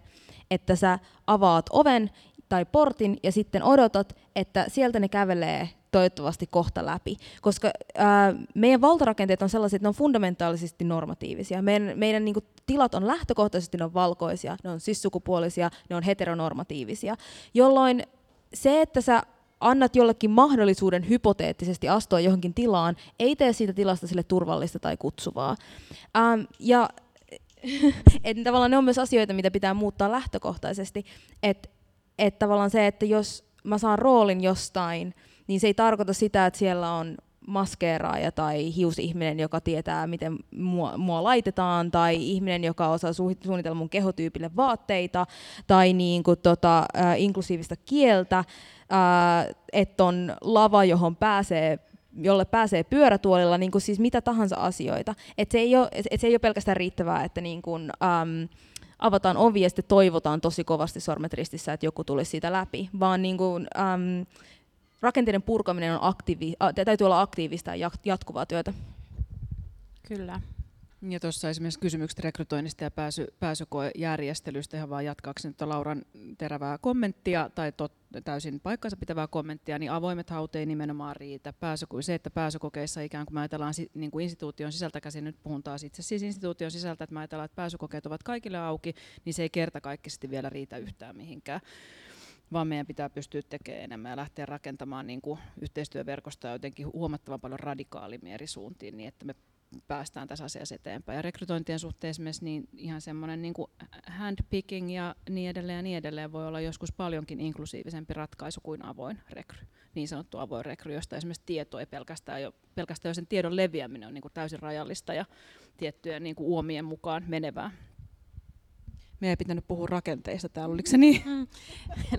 että sä avaat oven tai portin ja sitten odotat, että sieltä ne kävelee toivottavasti kohta läpi. Koska ää, meidän valtarakenteet on sellaisia, että ne on fundamentaalisesti normatiivisia. Meidän, meidän niin kuin, tilat on lähtökohtaisesti ne on valkoisia, ne on sissukupuolisia, ne on heteronormatiivisia. Jolloin se, että sä annat jollekin mahdollisuuden hypoteettisesti astua johonkin tilaan, ei tee siitä tilasta sille turvallista tai kutsuvaa. Ähm, ja (laughs) et tavallaan ne on myös asioita, mitä pitää muuttaa lähtökohtaisesti. Että et tavallaan se, että jos mä saan roolin jostain, niin se ei tarkoita sitä, että siellä on maskeeraaja tai hiusihminen, joka tietää, miten mua, mua laitetaan, tai ihminen, joka osaa suunnitella mun kehotyypille vaatteita, tai niin kuin tota, äh, inklusiivista kieltä, äh, että on lava, johon pääsee jolle pääsee pyörätuolilla, niin kuin siis mitä tahansa asioita. Et se, ei ole, et se ei ole pelkästään riittävää, että niin kuin, äm, avataan ovi ja sitten toivotaan tosi kovasti sormet ristissä, että joku tulisi siitä läpi, vaan niin kuin, äm, rakenteiden purkaminen on aktiivi, äh, täytyy olla aktiivista ja jatkuvaa työtä. Kyllä. Ja tuossa esimerkiksi kysymykset rekrytoinnista ja pääsy, pääsykoejärjestelystä, ihan vaan jatkaakseni tuota Lauran terävää kommenttia tai tot, täysin paikkansa pitävää kommenttia, niin avoimet haut ei nimenomaan riitä. Pääsy, se, että pääsykokeissa ikään kuin ajatellaan niin kuin instituution sisältä käsin, nyt puhun taas itse siis instituution sisältä, että ajatellaan, että pääsykokeet ovat kaikille auki, niin se ei kertakaikkisesti vielä riitä yhtään mihinkään vaan meidän pitää pystyä tekemään enemmän ja lähteä rakentamaan niin kuin yhteistyöverkostoa jotenkin huomattavan paljon radikaalimmin eri suuntiin, niin että me päästään tässä asiassa eteenpäin. Ja rekrytointien suhteen esimerkiksi niin ihan semmoinen niin handpicking ja niin edelleen ja niin edelleen voi olla joskus paljonkin inklusiivisempi ratkaisu kuin avoin rekry, niin sanottu avoin rekry, josta esimerkiksi tieto ei pelkästään jo, pelkästään jo sen tiedon leviäminen on niin kuin täysin rajallista ja tiettyjen niin kuin uomien mukaan menevää. Meidän ei pitänyt puhua rakenteista täällä, oliko se niin? Mm.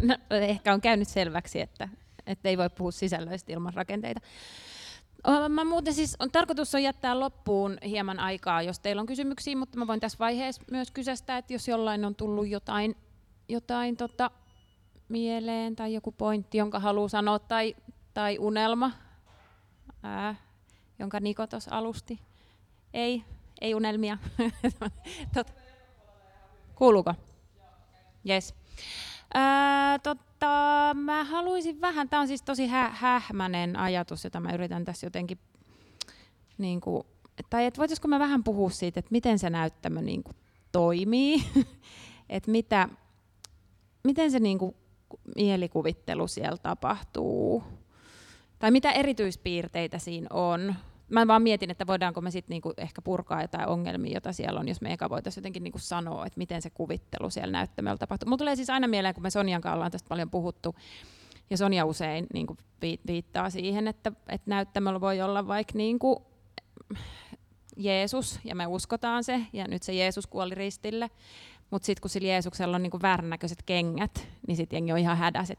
No, ehkä on käynyt selväksi, että, että ei voi puhua sisällöistä ilman rakenteita. Mä muuten siis on tarkoitus on jättää loppuun hieman aikaa, jos teillä on kysymyksiä, mutta mä voin tässä vaiheessa myös kysästä, että jos jollain on tullut jotain, jotain tota, mieleen tai joku pointti, jonka haluaa sanoa, tai, tai unelma, ää, jonka Niko tuossa alusti. Ei, ei unelmia. (laughs) Tot. Kuuluuko? Yes. Ää, tota, mä haluaisin vähän, tämä on siis tosi hä- hähmäinen ajatus, jota mä yritän tässä jotenkin, niin kuin, tai että voitaisiko mä vähän puhua siitä, että miten se näyttämö niin kuin, toimii, (laughs) että mitä, miten se niin kuin, mielikuvittelu siellä tapahtuu? Tai mitä erityispiirteitä siinä on? Mä vaan mietin, että voidaanko me sitten niinku ehkä purkaa jotain ongelmia, joita siellä on, jos me eka voitaisiin jotenkin niinku sanoa, että miten se kuvittelu siellä näyttämällä tapahtuu. Mulla tulee siis aina mieleen, kun me Sonjan kanssa ollaan tästä paljon puhuttu, ja Sonja usein niin kuin viittaa siihen, että, että näyttämällä voi olla vaikka niin kuin Jeesus, ja me uskotaan se, ja nyt se Jeesus kuoli ristille. Mutta sitten kun sillä Jeesuksella on niinku vääränäköiset kengät, niin sitten jengi on ihan hädässä,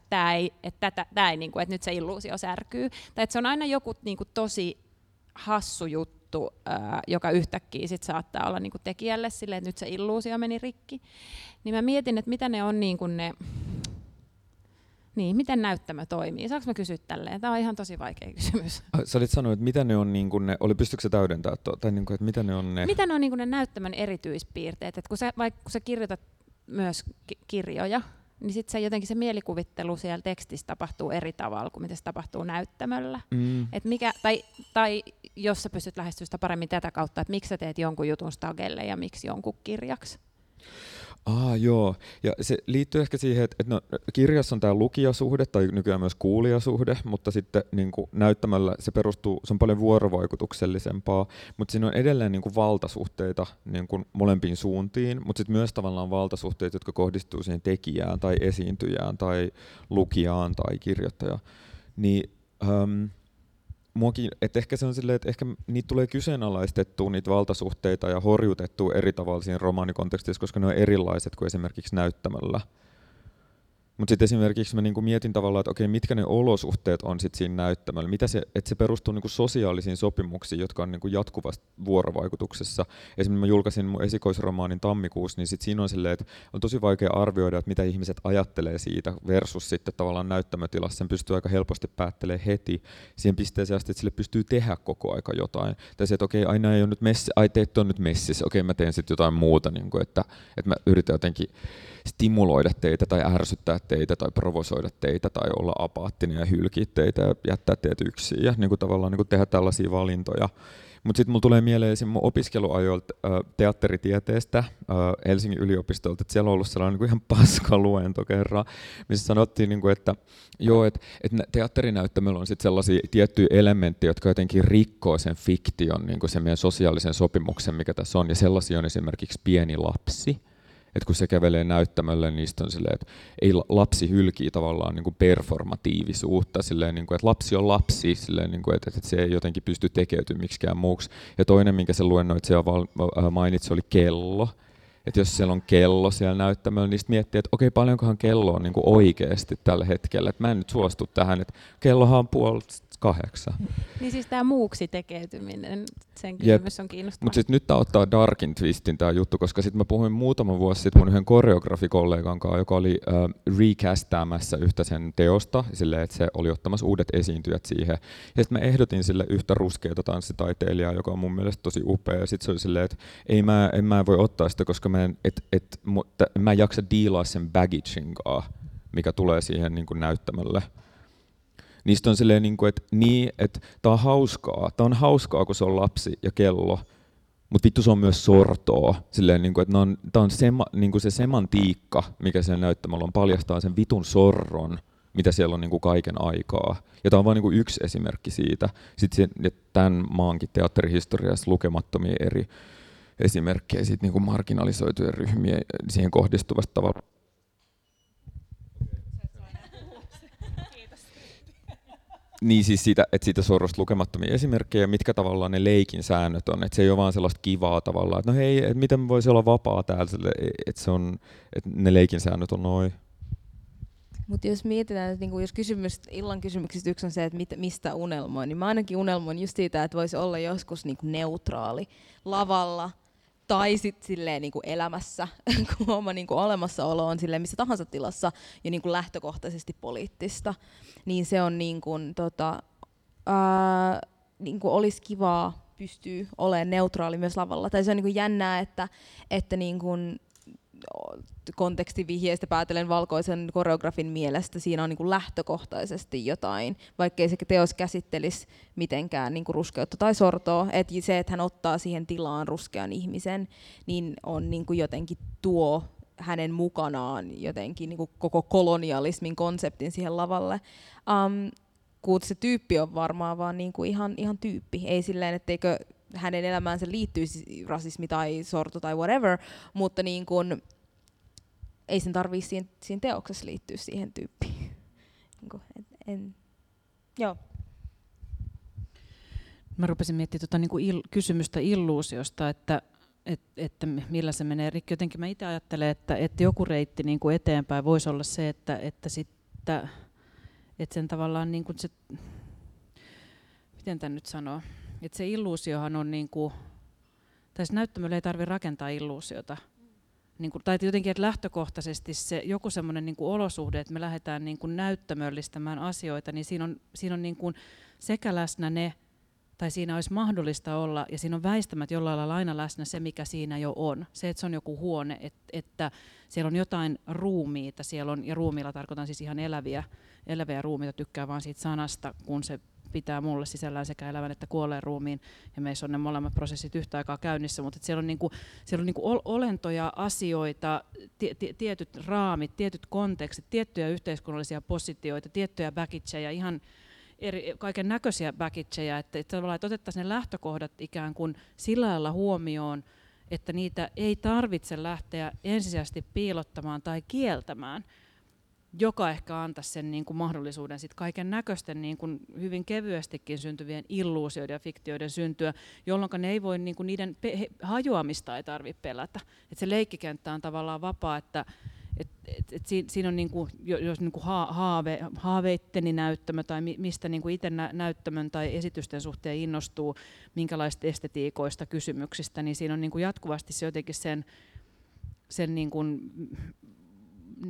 että tää ei niinku, että nyt se illuusio särkyy. Tai että se on aina joku niinku tosi hassu juttu, ää, joka yhtäkkiä sit saattaa olla niinku tekijälle silleen, että nyt se illuusio meni rikki. Niin mä mietin, että mitä ne on niinku ne niin, miten näyttämö toimii? Saanko mä kysyä tälleen? Tämä on ihan tosi vaikea kysymys. (laughs) Sä olit sanonut, että mitä ne on, niin kuin ne, oli pystyykö se täydentää, tai niin kuin, että mitä ne on ne? Mitä ne on niin kuin ne näyttämön erityispiirteet? Et kun, sä, vaikka kun sä kirjoitat myös ki- kirjoja, niin sitten se jotenkin se mielikuvittelu siellä tekstissä tapahtuu eri tavalla kuin miten se tapahtuu näyttämöllä. Mm. Et mikä, tai, tai jos sä pystyt lähestymään paremmin tätä kautta, että miksi sä teet jonkun jutun stagelle ja miksi jonkun kirjaksi? Ah, joo. Ja se liittyy ehkä siihen, että, että no, kirjassa on tämä lukijasuhde tai nykyään myös kuulijasuhde, mutta sitten niin kuin näyttämällä se perustuu, se on paljon vuorovaikutuksellisempaa, mutta siinä on edelleen niin kuin valtasuhteita niin kuin molempiin suuntiin, mutta sitten myös tavallaan valtasuhteita, jotka kohdistuu siihen tekijään tai esiintyjään tai lukijaan tai kirjoittajaan. Niin, um, muakin, että ehkä se on silleen, että ehkä niitä tulee kyseenalaistettua niitä valtasuhteita ja horjutettua eri tavalla siinä romaanikontekstissa, koska ne on erilaiset kuin esimerkiksi näyttämällä. Mutta sitten esimerkiksi mä niinku mietin tavallaan, että okei, mitkä ne olosuhteet on sit siinä näyttämällä. Mitä se, että se perustuu niinku sosiaalisiin sopimuksiin, jotka on niinku jatkuvasti vuorovaikutuksessa. Esimerkiksi mä julkaisin mun esikoisromaanin tammikuussa, niin sit siinä on silleen, että on tosi vaikea arvioida, että mitä ihmiset ajattelee siitä versus sitten tavallaan näyttämötilassa. Sen pystyy aika helposti päättelemään heti siihen pisteeseen asti, että sille pystyy tehdä koko aika jotain. Tai se, että okei, aina ei ole nyt messi, ai teet on nyt messissä, okei mä teen sitten jotain muuta, niin kuin, että, että mä yritän jotenkin stimuloida teitä tai ärsyttää teitä tai provosoida teitä tai olla apaattinen ja hylkiä teitä ja jättää teitä yksin ja niin kuin tavallaan niin kuin tehdä tällaisia valintoja. Mutta sitten mulla tulee mieleen esim. mun opiskeluajoilta äh, teatteritieteestä äh, Helsingin yliopistolta, että siellä on ollut sellainen niin ihan paska luento kerran, missä sanottiin, niin kuin, että joo, että et teatterinäyttämöllä on sitten sellaisia tiettyjä elementtejä, jotka jotenkin rikkoo sen fiktion, niin kuin sen meidän sosiaalisen sopimuksen, mikä tässä on, ja sellaisia on esimerkiksi pieni lapsi, että kun se kävelee näyttämölle, niin on silleen, että ei, lapsi hylkii tavallaan niin kuin performatiivisuutta, silleen, niin kuin, että lapsi on lapsi, silleen, niin kuin, että, että, se ei jotenkin pysty tekeytymään miksikään muuksi. Ja toinen, minkä se luennoitsija äh, mainitsi, oli kello. Että jos siellä on kello siellä näyttämällä, niin sitten miettii, että okei, paljonkohan kello on niin kuin oikeasti tällä hetkellä. Että mä en nyt suostu tähän, että kellohan on puolet 2008. Niin siis tämä muuksi tekeytyminen, sen kysymys Jep. on kiinnostava. Mutta sitten nyt tämä ottaa darkin twistin tämä juttu, koska sitten mä puhuin muutama vuosi sitten mun yhden koreografikollegan kanssa, joka oli äh, recastaamassa yhtä sen teosta, silleen, että se oli ottamassa uudet esiintyjät siihen. Ja sitten mä ehdotin sille yhtä ruskeita tanssitaiteilijaa, joka on mun mielestä tosi upea. Ja sitten se oli silleen, että ei mä, en mä voi ottaa sitä, koska mä en, et, et, mutta mä en jaksa diilaa sen baggagein mikä tulee siihen niin näyttämölle niistä on silleen, niin kuin, että, niin, että tämä on hauskaa. Tämä on hauskaa, kun se on lapsi ja kello, mutta vittu se on myös sortoa. Silleen, niin kuin, että on, on sema, niin kuin se semantiikka, mikä sen näyttämällä on, paljastaa sen vitun sorron, mitä siellä on niin kuin kaiken aikaa. Ja tämä on vain niin yksi esimerkki siitä. Sitten se, tämän maankin teatterihistoriassa lukemattomia eri esimerkkejä siitä niin kuin marginalisoitujen ryhmien siihen kohdistuvasta tavalla Niin siis siitä, että siitä sorosta lukemattomia esimerkkejä, mitkä tavallaan ne leikin säännöt on. Että se ei ole vaan sellaista kivaa tavallaan, että no hei, että miten voisi olla vapaa täällä, että, se on, että ne leikin säännöt on noin. Mutta jos mietitään, että niinku, jos kysymys, illan kysymyksistä yksi on se, että mit, mistä unelmoin, niin mä ainakin unelmoin just siitä, että voisi olla joskus niinku neutraali lavalla tai sitten silleen niin kuin elämässä, (laughs) kun oma niin kuin olemassaolo on silleen missä tahansa tilassa ja niin kuin lähtökohtaisesti poliittista, niin se on niin kuin, tota, ää, niin kuin olisi kivaa pystyy olemaan neutraali myös lavalla. Tai se on niin kuin jännää, että, että niin kuin kontekstivihjeistä päätellen valkoisen koreografin mielestä siinä on niin kuin lähtökohtaisesti jotain, vaikkei se teos käsittelisi mitenkään niin kuin ruskeutta tai sortoa. Et se, että hän ottaa siihen tilaan ruskean ihmisen, niin on niin kuin jotenkin tuo hänen mukanaan jotenkin niin kuin koko kolonialismin konseptin siihen lavalle. Um, kun se tyyppi on varmaan vaan niin kuin ihan, ihan tyyppi. Ei silleen, etteikö hänen elämäänsä liittyisi rasismi tai sorto tai whatever, mutta niin kuin, ei sen tarvitse siinä, siinä teoksessa liittyä siihen tyyppiin. (laughs) Niin kuin, en, en, joo. Mä rupesin miettimään tuota niin kuin il, kysymystä illuusiosta, että, et, että millä se menee rikki. Jotenkin mä itse ajattelen, että, että joku reitti niin kuin eteenpäin voisi olla se, että, että, sitten, että sen tavallaan niin kuin se, miten tämän nyt sanoo, että se illuusiohan on niin kuin, tai näyttämöllä ei tarvitse rakentaa illuusiota, niin kuin, tai jotenkin, että lähtökohtaisesti se joku semmoinen niin olosuhde, että me lähdetään niin kuin näyttämöllistämään asioita, niin siinä on, siinä on niin kuin sekä läsnä ne, tai siinä olisi mahdollista olla, ja siinä on väistämättä jollain lailla aina läsnä se, mikä siinä jo on. Se, että se on joku huone, että, että siellä on jotain ruumiita, siellä on, ja ruumiilla tarkoitan siis ihan eläviä, eläviä ruumiita, tykkää vaan siitä sanasta, kun se pitää mulle sisällään sekä elävän että kuolleen ruumiin, ja meissä on ne molemmat prosessit yhtä aikaa käynnissä, mutta siellä on, niinku, siellä on niinku olentoja, asioita, tietyt raamit, tietyt kontekstit, tiettyjä yhteiskunnallisia positioita, tiettyjä baggageja, ihan eri, kaiken näköisiä baggageja, että, että, että otettaisiin ne lähtökohdat ikään kuin sillä lailla huomioon, että niitä ei tarvitse lähteä ensisijaisesti piilottamaan tai kieltämään, joka ehkä antaisi sen niin kuin mahdollisuuden sit kaiken näköisten niin kuin hyvin kevyestikin syntyvien illuusioiden ja fiktioiden syntyä, jolloin ne ei voi, niin kuin niiden hajoamista ei tarvitse pelätä. Et se leikkikenttä on tavallaan vapaa, että et, et, et siinä, siinä on niinku, jos niinku haave, haaveitteni näyttämö tai mistä niinku itse nä, näyttämön tai esitysten suhteen innostuu, minkälaista estetiikoista kysymyksistä, niin siinä on niinku jatkuvasti se jotenkin sen, sen niinku,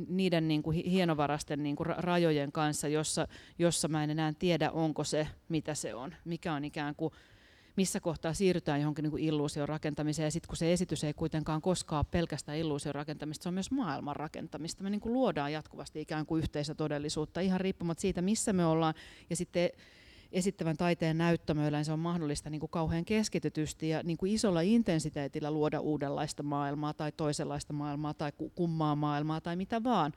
niiden niinku hienovarasten niinku rajojen kanssa, jossa, jossa mä en enää tiedä, onko se, mitä se on, mikä on ikään kuin missä kohtaa siirrytään johonkin niin illuusion rakentamiseen, ja sitten kun se esitys ei kuitenkaan koskaan pelkästään illuusion rakentamista, se on myös maailman rakentamista. Me niin kuin luodaan jatkuvasti ikään kuin yhteisötodellisuutta, ihan riippumatta siitä, missä me ollaan, ja sitten esittävän taiteen näyttämöillä niin se on mahdollista niin kuin kauhean keskitytysti ja niin kuin isolla intensiteetillä luoda uudenlaista maailmaa tai toisenlaista maailmaa tai kummaa maailmaa tai mitä vaan.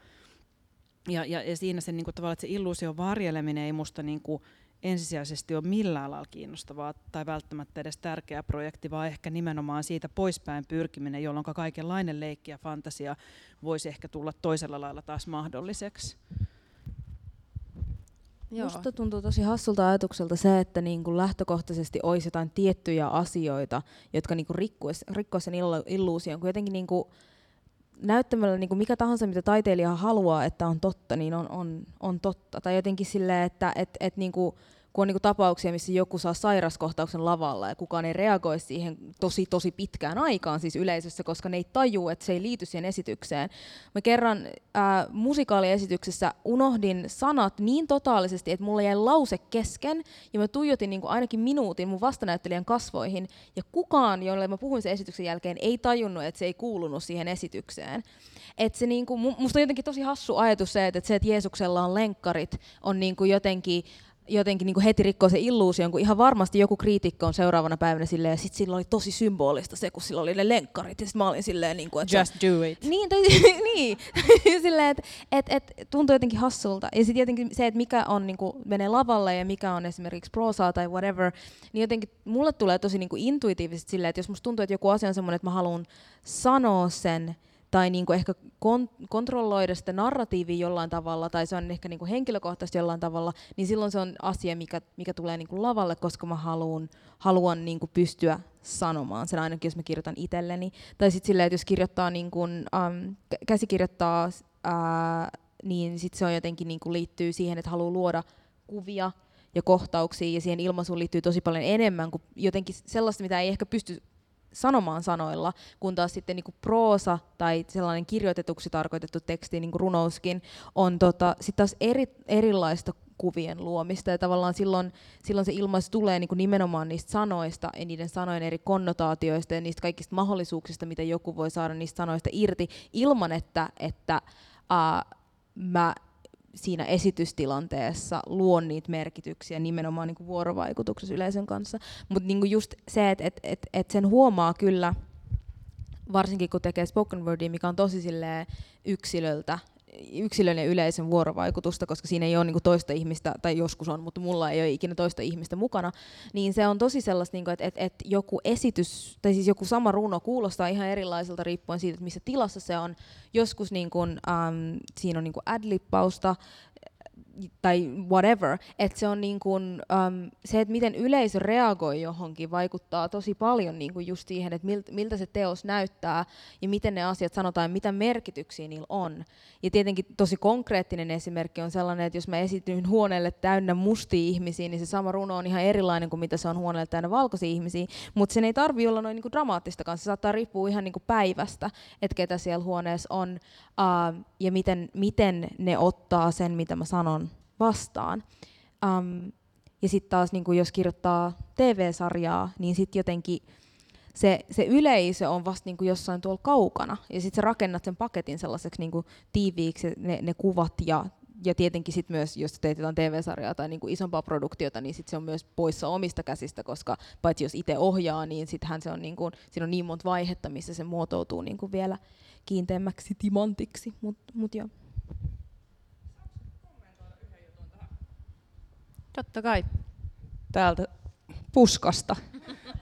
Ja, ja, ja siinä se, niin kuin, tavallaan, että se illuusion varjeleminen ei musta niin kuin, ensisijaisesti ole millään lailla kiinnostavaa tai välttämättä edes tärkeä projekti, vaan ehkä nimenomaan siitä poispäin pyrkiminen, jolloin kaikenlainen leikki ja fantasia voisi ehkä tulla toisella lailla taas mahdolliseksi. Joo. Musta tuntuu tosi hassulta ajatukselta se, että niin kuin lähtökohtaisesti olisi jotain tiettyjä asioita, jotka niin rikkoisivat rikkois sen illuusion, kun jotenkin niin kuin näyttämällä niin kuin mikä tahansa, mitä taiteilija haluaa, että on totta, niin on, on, on totta. Tai jotenkin silleen, että et, et niin kuin, kun on niin kuin tapauksia, missä joku saa sairaskohtauksen lavalla ja kukaan ei reagoi siihen tosi tosi pitkään aikaan siis yleisössä, koska ne ei taju, että se ei liity siihen esitykseen. Mä kerran ää, musikaaliesityksessä unohdin sanat niin totaalisesti, että mulla jäi lause kesken ja mä tuijotin niin kuin ainakin minuutin mun vastanäyttelijän kasvoihin ja kukaan, jolle mä puhuin sen esityksen jälkeen, ei tajunnut, että se ei kuulunut siihen esitykseen. Et se niinku, musta on jotenkin tosi hassu ajatus se, että se, että Jeesuksella on lenkkarit, on niinku jotenkin jotenkin niin heti rikkoo se illuusion, kun ihan varmasti joku kriitikko on seuraavana päivänä silleen, ja sitten sillä oli tosi symbolista se, kun sillä oli ne lenkkarit, ja sitten mä olin silleen, niin kuin, että Just do it. Niin, tai, (laughs) niin. (laughs) silleen, että et, et, tuntuu jotenkin hassulta. Ja sitten jotenkin se, että mikä on, niin kuin, menee lavalle ja mikä on esimerkiksi prosaa tai whatever, niin jotenkin mulle tulee tosi niin kuin intuitiivisesti silleen, että jos musta tuntuu, että joku asia on semmoinen, että mä haluan sanoa sen, tai niin kuin ehkä kon- kontrolloida sitä narratiivia jollain tavalla, tai se on ehkä niin kuin henkilökohtaisesti jollain tavalla, niin silloin se on asia, mikä, mikä tulee niin kuin lavalle, koska mä haluan, haluan niin kuin pystyä sanomaan sen ainakin, jos mä kirjoitan itselleni. Tai sitten silleen, että jos kirjoittaa, niin kuin, um, käsikirjoittaa, uh, niin sit se on jotenkin niin kuin liittyy siihen, että haluaa luoda kuvia ja kohtauksia, ja siihen ilmaisuun liittyy tosi paljon enemmän kuin jotenkin sellaista, mitä ei ehkä pysty sanomaan sanoilla, kun taas sitten niin proosa tai sellainen kirjoitetuksi tarkoitettu teksti, niin kuin runouskin, on tota, sitten taas eri, erilaista kuvien luomista. Ja tavallaan silloin, silloin se ilmaisu tulee niin kuin nimenomaan niistä sanoista ja niiden sanojen eri konnotaatioista ja niistä kaikista mahdollisuuksista, mitä joku voi saada niistä sanoista irti ilman, että, että uh, mä siinä esitystilanteessa luon niitä merkityksiä nimenomaan niin kuin vuorovaikutuksessa yleisön kanssa. Mutta niin just se, että et, et, et sen huomaa kyllä varsinkin kun tekee spoken wordia, mikä on tosi yksilöltä yksilön ja yleisön vuorovaikutusta, koska siinä ei ole niin toista ihmistä, tai joskus on, mutta mulla ei ole ikinä toista ihmistä mukana, niin se on tosi sellaista, niin että et, et joku esitys, tai siis joku sama runo kuulostaa ihan erilaiselta riippuen siitä, että missä tilassa se on. Joskus niin kuin, um, siinä on niin adlippausta, tai whatever, että se on niin kuin, um, se, että miten yleisö reagoi johonkin, vaikuttaa tosi paljon niin kuin just siihen, että miltä, miltä se teos näyttää ja miten ne asiat sanotaan ja mitä merkityksiä niillä on. Ja tietenkin tosi konkreettinen esimerkki on sellainen, että jos mä esityn huoneelle täynnä mustia ihmisiä, niin se sama runo on ihan erilainen kuin mitä se on huoneelle täynnä valkoisia ihmisiä, mutta sen ei tarvi olla noin niin kuin dramaattistakaan, se saattaa riippua ihan niin kuin päivästä, että ketä siellä huoneessa on uh, ja miten, miten ne ottaa sen, mitä mä sanon vastaan. Um, ja sitten taas niin jos kirjoittaa TV-sarjaa, niin sitten jotenkin se, se yleisö on vasta niin jossain tuolla kaukana. Ja sitten sä rakennat sen paketin sellaiseksi niin tiiviiksi, ne, ne kuvat ja ja tietenkin sit myös, jos teet jotain TV-sarjaa tai niinku isompaa produktiota, niin sit se on myös poissa omista käsistä, koska paitsi jos itse ohjaa, niin sittenhän se on, niinku, siinä on niin monta vaihetta, missä se muotoutuu niinku vielä kiinteämmäksi timantiksi. Mut, mut joo. Totta kai. Täältä puskasta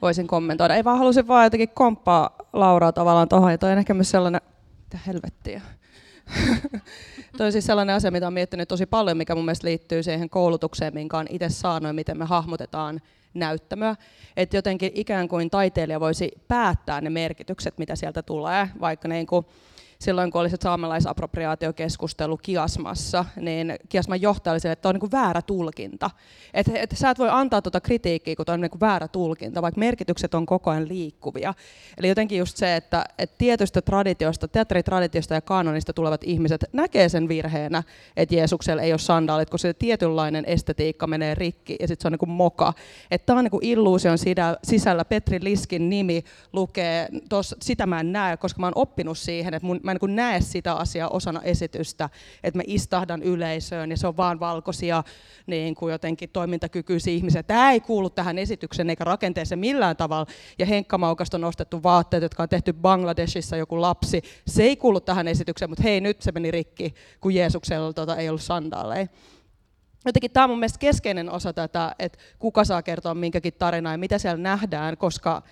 voisin kommentoida. Ei vaan halusin vaan jotenkin komppaa Lauraa tavallaan tuohon, ja toi on ehkä myös sellainen, mitä helvettiä. (laughs) toi on siis sellainen asia, mitä olen miettinyt tosi paljon, mikä mun mielestä liittyy siihen koulutukseen, minkä on itse saanut, miten me hahmotetaan näyttämöä. Että jotenkin ikään kuin taiteilija voisi päättää ne merkitykset, mitä sieltä tulee, vaikka niin kuin silloin kun oli se saamelaisapropriaatiokeskustelu Kiasmassa, niin Kiasman johtaja oli sille, että on niin väärä tulkinta. Että et sä et voi antaa tuota kritiikkiä, kun on niin väärä tulkinta, vaikka merkitykset on koko ajan liikkuvia. Eli jotenkin just se, että, että tietystä traditiosta, teatteritraditiosta ja kanonista tulevat ihmiset näkee sen virheenä, että Jeesuksella ei ole sandaalit, kun se tietynlainen estetiikka menee rikki ja sitten se on niin moka. Että tämä on niin illuusion sisällä. Petri Liskin nimi lukee, tos, sitä mä en näe, koska mä oon oppinut siihen, että mun, mä niin näe sitä asiaa osana esitystä, että mä istahdan yleisöön ja se on vaan valkoisia niin kuin jotenkin toimintakykyisiä ihmisiä. Tämä ei kuulu tähän esitykseen eikä rakenteeseen millään tavalla. Ja Henkka Maukasta on nostettu vaatteet, jotka on tehty Bangladeshissa joku lapsi. Se ei kuulu tähän esitykseen, mutta hei nyt se meni rikki, kun Jeesuksella tota, ei ollut sandaaleja jotenkin tämä on mun mielestä keskeinen osa tätä, että kuka saa kertoa minkäkin tarinaa ja mitä siellä nähdään, koska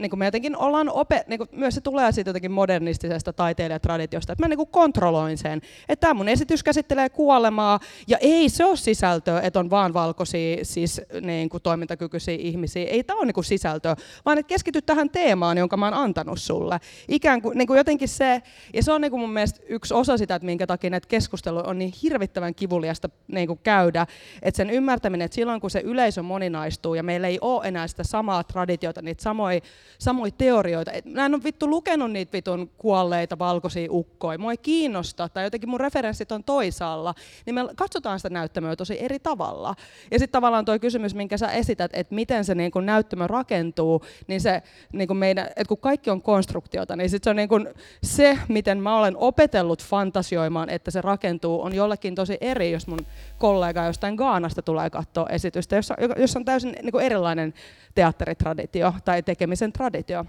niin kuin me jotenkin ollaan ope, niin kuin myös se tulee siitä jotenkin modernistisesta taiteilijatraditiosta, että mä niin kuin kontrolloin sen, että tämä mun esitys käsittelee kuolemaa ja ei se ole sisältöä, että on vaan valkoisia siis niin kuin toimintakykyisiä ihmisiä, ei tämä ole niin kuin sisältöä, vaan että keskity tähän teemaan, jonka mä oon antanut sulle. Ikään kuin, niin kuin jotenkin se, ja se on niin kuin mun mielestä yksi osa sitä, että minkä takia näitä keskusteluja on niin hirvittävän kivuliasta niin kuin käydä, että sen ymmärtäminen, että silloin kun se yleisö moninaistuu ja meillä ei ole enää sitä samaa traditiota, niitä samoja samoja teorioita. Et mä en ole vittu lukenut niitä vitun kuolleita valkoisia ukkoja. Mua ei kiinnosta, tai jotenkin mun referenssit on toisaalla. Niin me katsotaan sitä näyttämöä tosi eri tavalla. Ja sitten tavallaan tuo kysymys, minkä sä esität, että miten se niin kun näyttämö rakentuu, niin se, niin kun meidän, että kun kaikki on konstruktiota, niin sit se on niin kun se, miten mä olen opetellut fantasioimaan, että se rakentuu, on jollekin tosi eri, jos mun kollega jostain Gaanasta tulee katsoa esitystä, jossa, jossa on täysin niin erilainen teatteritraditio tai tekemisen traditio.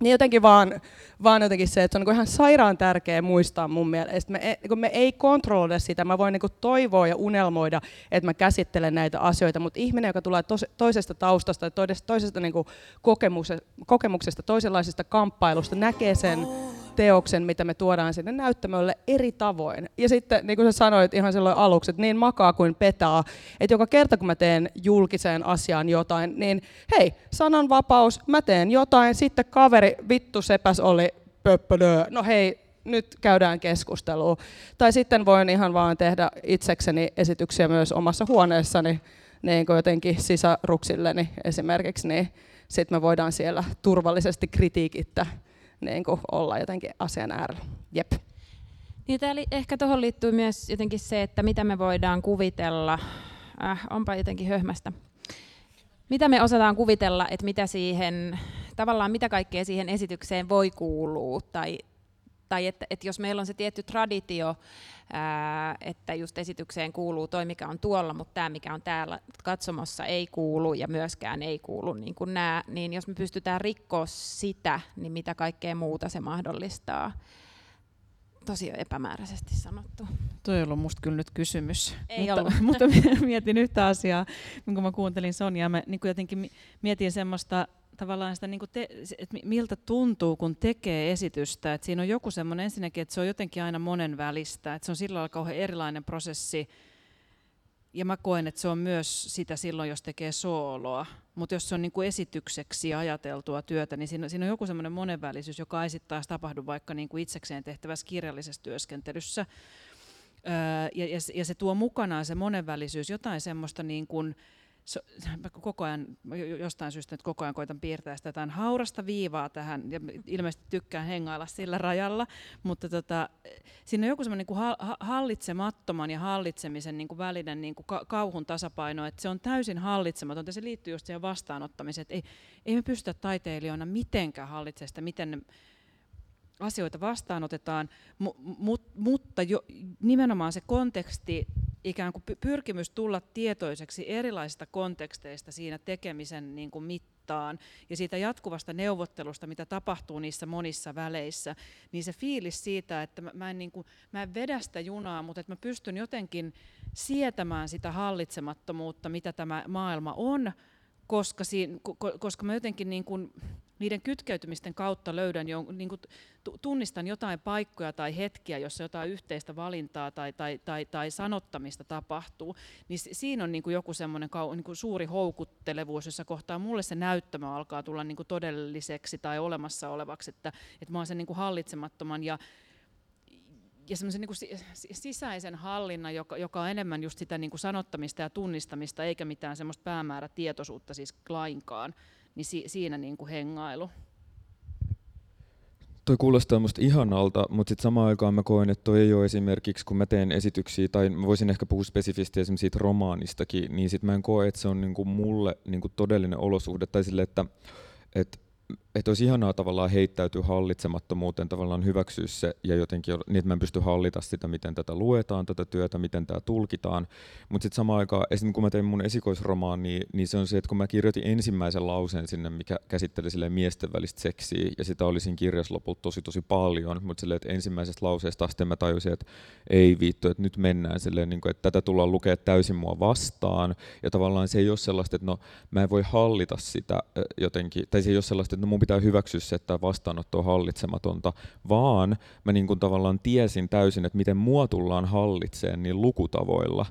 Niin jotenkin vaan, vaan jotenkin se, että se on niin ihan sairaan tärkeä muistaa mun mielestä. Me, ei, niin me ei kontrolloida sitä, mä voin niin toivoa ja unelmoida, että mä käsittelen näitä asioita, mutta ihminen, joka tulee tos, toisesta taustasta, toisesta, toisesta niin kokemuksesta, kokemuksesta, toisenlaisesta kamppailusta, näkee sen teoksen, mitä me tuodaan sinne näyttämölle eri tavoin. Ja sitten, niin kuin sä sanoit ihan silloin aluksi, että niin makaa kuin petaa, että joka kerta kun mä teen julkiseen asiaan jotain, niin hei, sananvapaus, mä teen jotain, sitten kaveri, vittu sepäs oli no hei, nyt käydään keskustelua. Tai sitten voin ihan vaan tehdä itsekseni esityksiä myös omassa huoneessani, niin kuin jotenkin sisaruksilleni esimerkiksi, niin sitten me voidaan siellä turvallisesti kritiikittä niin kuin olla jotenkin asian äärellä. Jep. Niin täällä ehkä tuohon liittyy myös jotenkin se, että mitä me voidaan kuvitella. Äh, onpa jotenkin höhmästä. Mitä me osataan kuvitella, että mitä siihen, tavallaan mitä kaikkea siihen esitykseen voi kuulua, tai, tai että, että jos meillä on se tietty traditio, ää, että just esitykseen kuuluu toi, mikä on tuolla, mutta tämä, mikä on täällä katsomossa, ei kuulu ja myöskään ei kuulu niin kuin nämä, niin jos me pystytään rikkoa sitä, niin mitä kaikkea muuta se mahdollistaa tosi epämääräisesti sanottu. Toi on ollut musta kyllä nyt kysymys. Ei mutta, ollut. (laughs) mutta mietin yhtä asiaa, kun mä kuuntelin Sonjaa. Mä niin jotenkin mietin semmoista tavallaan sitä, niin te, että miltä tuntuu, kun tekee esitystä. Että siinä on joku semmoinen ensinnäkin, että se on jotenkin aina monen välistä. Että se on sillä lailla kauhean erilainen prosessi. Ja mä koen, että se on myös sitä silloin, jos tekee sooloa. Mutta jos se on niin kuin esitykseksi ajateltua työtä, niin siinä, siinä on joku semmoinen monenvälisyys, joka ei sitten taas tapahdu vaikka niin kuin itsekseen tehtävässä kirjallisessa työskentelyssä. Öö, ja, ja, ja se tuo mukanaan se monenvälisyys jotain semmoista niin kuin, so, koko ajan, jostain syystä nyt koko ajan koitan piirtää sitä jotain haurasta viivaa tähän, ja ilmeisesti tykkään hengailla sillä rajalla, mutta tota, siinä on joku semmoinen niin hallitsemattoman ja hallitsemisen niin kuin välinen niin kuin kauhun tasapaino, että se on täysin hallitsematon, ja se liittyy just siihen vastaanottamiseen, että ei, ei me pystytä taiteilijoina mitenkään hallitsemaan sitä, miten ne, asioita vastaanotetaan, mu, mu, mutta jo, nimenomaan se konteksti ikään kuin pyrkimys tulla tietoiseksi erilaisista konteksteista siinä tekemisen niin kuin mittaan ja siitä jatkuvasta neuvottelusta, mitä tapahtuu niissä monissa väleissä, niin se fiilis siitä, että mä, mä, en, niin kuin, mä en vedä sitä junaa, mutta että mä pystyn jotenkin sietämään sitä hallitsemattomuutta, mitä tämä maailma on, koska, siinä, koska mä jotenkin niin kuin, niiden kytkeytymisten kautta löydän, jo, niin kuin tunnistan jotain paikkoja tai hetkiä, jossa jotain yhteistä valintaa tai, tai, tai, tai sanottamista tapahtuu, niin siinä on niin kuin joku semmoinen niin kuin suuri houkuttelevuus, jossa kohtaa mulle se näyttämö alkaa tulla niin kuin todelliseksi tai olemassa olevaksi, että, että mä oon sen niin kuin hallitsemattoman ja ja semmoisen niin sisäisen hallinnan, joka, joka on enemmän just sitä niin kuin sanottamista ja tunnistamista, eikä mitään semmoista päämäärätietoisuutta siis lainkaan niin si, siinä niin kuin hengailu. Toi kuulostaa musta ihanalta, mutta sitten samaan aikaan mä koen, että toi ei ole esimerkiksi, kun mä teen esityksiä, tai mä voisin ehkä puhua spesifisti esimerkiksi siitä romaanistakin, niin sitten mä en koe, että se on niinku mulle niinku todellinen olosuhde, tai sille, että, että että olisi ihanaa tavallaan heittäytyä hallitsemattomuuteen, tavallaan hyväksyä se ja jotenkin, niin että mä en pysty hallita sitä, miten tätä luetaan, tätä työtä, miten tämä tulkitaan. Mutta sitten samaan aikaan, esimerkiksi kun mä tein mun esikoisromaan, niin, niin se on se, että kun mä kirjoitin ensimmäisen lauseen sinne, mikä käsitteli sille miesten välistä seksiä, ja sitä oli siinä kirjassa lopulta tosi tosi paljon, mutta silleen, että ensimmäisestä lauseesta asti mä tajusin, että ei viittu, että nyt mennään silleen, niin kuin, että tätä tullaan lukea täysin mua vastaan, ja tavallaan se ei ole sellaista, että no mä en voi hallita sitä jotenkin, tai se ei ole sellaista, että no mun pitää hyväksyä se, että vastaanotto on hallitsematonta, vaan mä niin kuin tavallaan tiesin täysin, että miten mua tullaan hallitseen niin lukutavoilla,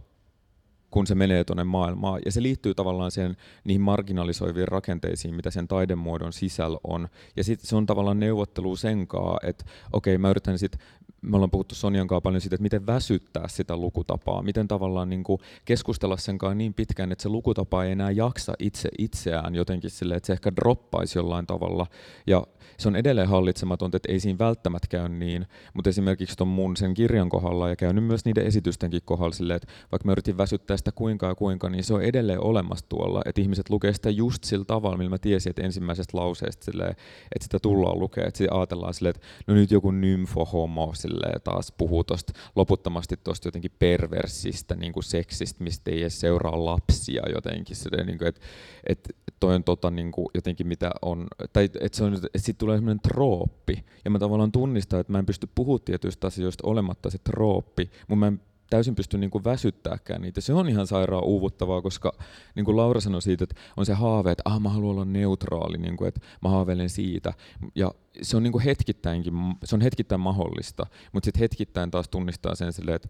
kun se menee tuonne maailmaan. Ja se liittyy tavallaan siihen, niihin marginalisoiviin rakenteisiin, mitä sen taidemuodon sisällä on. Ja sitten se on tavallaan neuvottelu sen kanssa, että okei, mä yritän sitten me ollaan puhuttu Sonjan kanssa paljon siitä, että miten väsyttää sitä lukutapaa, miten tavallaan niin kuin keskustella sen kanssa niin pitkään, että se lukutapa ei enää jaksa itse itseään jotenkin silleen, että se ehkä droppaisi jollain tavalla. Ja se on edelleen hallitsematonta, että ei siinä välttämättä käy niin, mutta esimerkiksi tuon mun sen kirjan kohdalla ja käynyt myös niiden esitystenkin kohdalla silleen, että vaikka mä yritin väsyttää sitä kuinka ja kuinka, niin se on edelleen olemassa tuolla, että ihmiset lukee sitä just sillä tavalla, millä mä tiesin, että ensimmäisestä lauseesta silleen, että sitä tullaan lukea, että sitä ajatellaan silleen, että no nyt joku nymfo homo silleen, taas puhuu tosta loputtomasti tuosta jotenkin perversistä niin kuin seksistä, mistä ei edes seuraa lapsia jotenkin, silleen, niin kuin, että, että toi on tota, niin kuin jotenkin mitä on, tai että, se on, että sit tulee semmoinen trooppi, ja mä tavallaan tunnistan, että mä en pysty puhumaan tietyistä asioista olematta se trooppi, mutta mä en täysin pysty niin kuin väsyttääkään niitä. Se on ihan sairaan uuvuttavaa, koska niin kuin Laura sanoi siitä, että on se haave, että ah, mä haluan olla neutraali, niin kuin, että mä haaveilen siitä. Ja se on niin kuin hetkittäinkin, se on hetkittäin mahdollista, mutta sitten hetkittäin taas tunnistaa sen silleen, että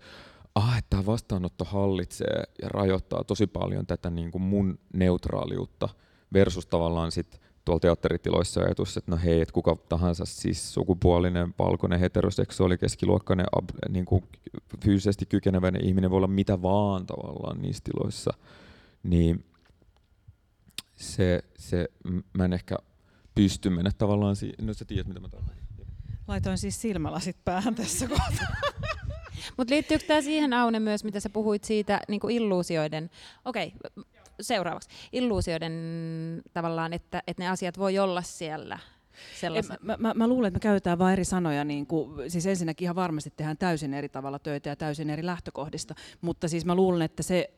ah, että tämä vastaanotto hallitsee ja rajoittaa tosi paljon tätä niin kuin mun neutraaliutta versus tavallaan sitten tuolla teatteritiloissa ajatus, että no hei, että kuka tahansa siis sukupuolinen, palkoinen, heteroseksuaali, keskiluokkainen, ab, niin kuin fyysisesti kykeneväinen ihminen voi olla mitä vaan tavallaan niissä tiloissa, niin se, se mä en ehkä pysty mennä tavallaan, si- no sä tiedät mitä mä tarkoitan. Laitoin siis silmälasit päähän tässä kohtaa. Mutta liittyykö tämä siihen Aune myös, mitä sä puhuit siitä niin illuusioiden, okei, okay, seuraavaksi, illuusioiden tavallaan, että, että ne asiat voi olla siellä sellaisen? Mä, mä, mä luulen, että me käytetään vain eri sanoja. Niin kuin, siis ensinnäkin ihan varmasti tehdään täysin eri tavalla töitä ja täysin eri lähtökohdista. Mutta siis mä luulen, että se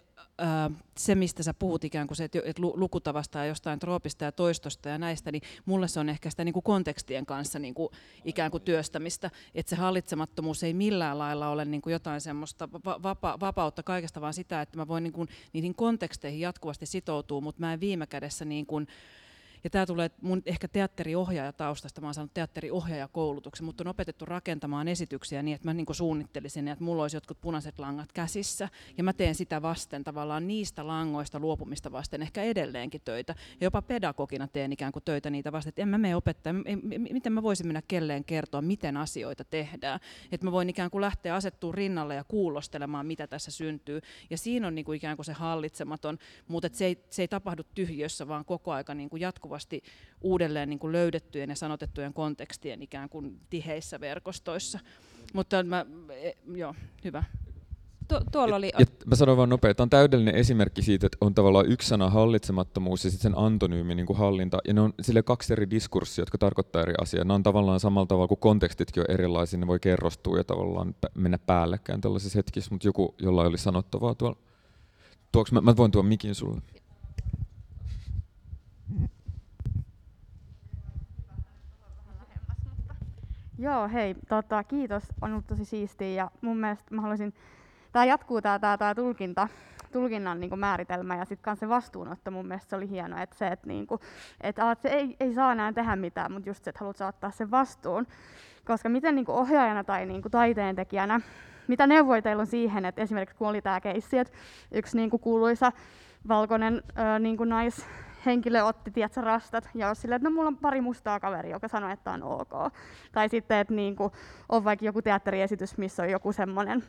se, mistä sä puhut ikään kuin se, että lukutavasta ja jostain troopista ja toistosta ja näistä, niin mulle se on ehkä sitä niin kuin kontekstien kanssa niin kuin ikään kuin työstämistä, että se hallitsemattomuus ei millään lailla ole niin kuin jotain semmoista vapa- vapautta kaikesta, vaan sitä, että mä voin niin kuin niihin konteksteihin jatkuvasti sitoutua, mutta mä en viime kädessä niin kuin, ja tämä tulee mun ehkä teatteriohjaajataustasta, mä oon saanut teatteriohjaajakoulutuksen, mutta on opetettu rakentamaan esityksiä niin, että mä niin suunnittelisin, että mulla olisi jotkut punaiset langat käsissä, ja mä teen sitä vasten tavallaan niistä langoista luopumista vasten ehkä edelleenkin töitä, ja jopa pedagogina teen ikään kuin töitä niitä vasten, että en mä mene opettaa, miten mä voisin mennä kelleen kertoa, miten asioita tehdään, että mä voin ikään kuin lähteä asettua rinnalle ja kuulostelemaan, mitä tässä syntyy, ja siinä on niin kuin ikään kuin se hallitsematon, mutta se ei, se ei tapahdu tyhjössä, vaan koko aika niin jatkuvasti jatkuvasti uudelleen niin kuin löydettyjen ja sanotettujen kontekstien ikään kuin tiheissä verkostoissa. Mutta mä, e, joo, hyvä. Tu- tuolla oli... Ja, mä sanon vaan nopeasti, on täydellinen esimerkki siitä, että on tavallaan yksi sana hallitsemattomuus ja sitten sen antonyymi niin kuin hallinta, ja ne on sille kaksi eri diskurssia, jotka tarkoittaa eri asiaa. Ne on tavallaan samalla tavalla, kun kontekstitkin on erilaisia, ne voi kerrostua ja tavallaan mennä päällekkäin tällaisessa hetkissä, mutta joku, jolla oli sanottavaa tuolla. Tuoks, mä, mä voin tuon mikin sulle. Joo, hei, tota, kiitos. On ollut tosi siistiä ja mun mielestä mä haluaisin, tää jatkuu tää, tää, tää tulkinta, tulkinnan niin määritelmä ja sitten se vastuunotto mun mielestä se oli hienoa, että se, että niinku, et, et se ei, ei saa enää tehdä mitään, mutta just se, että haluat saattaa sen vastuun. Koska miten niinku ohjaajana tai niinku taiteentekijänä, mitä neuvoja teillä on siihen, että esimerkiksi kun oli tämä keissi, että yksi niinku kuuluisa valkoinen ö, niinku nais, henkilö otti tiedätkö, rastat ja olisi silleen, että no mulla on pari mustaa kaveri, joka sanoi, että on ok. Tai sitten, että niin kuin, on vaikka joku teatteriesitys, missä on joku semmoinen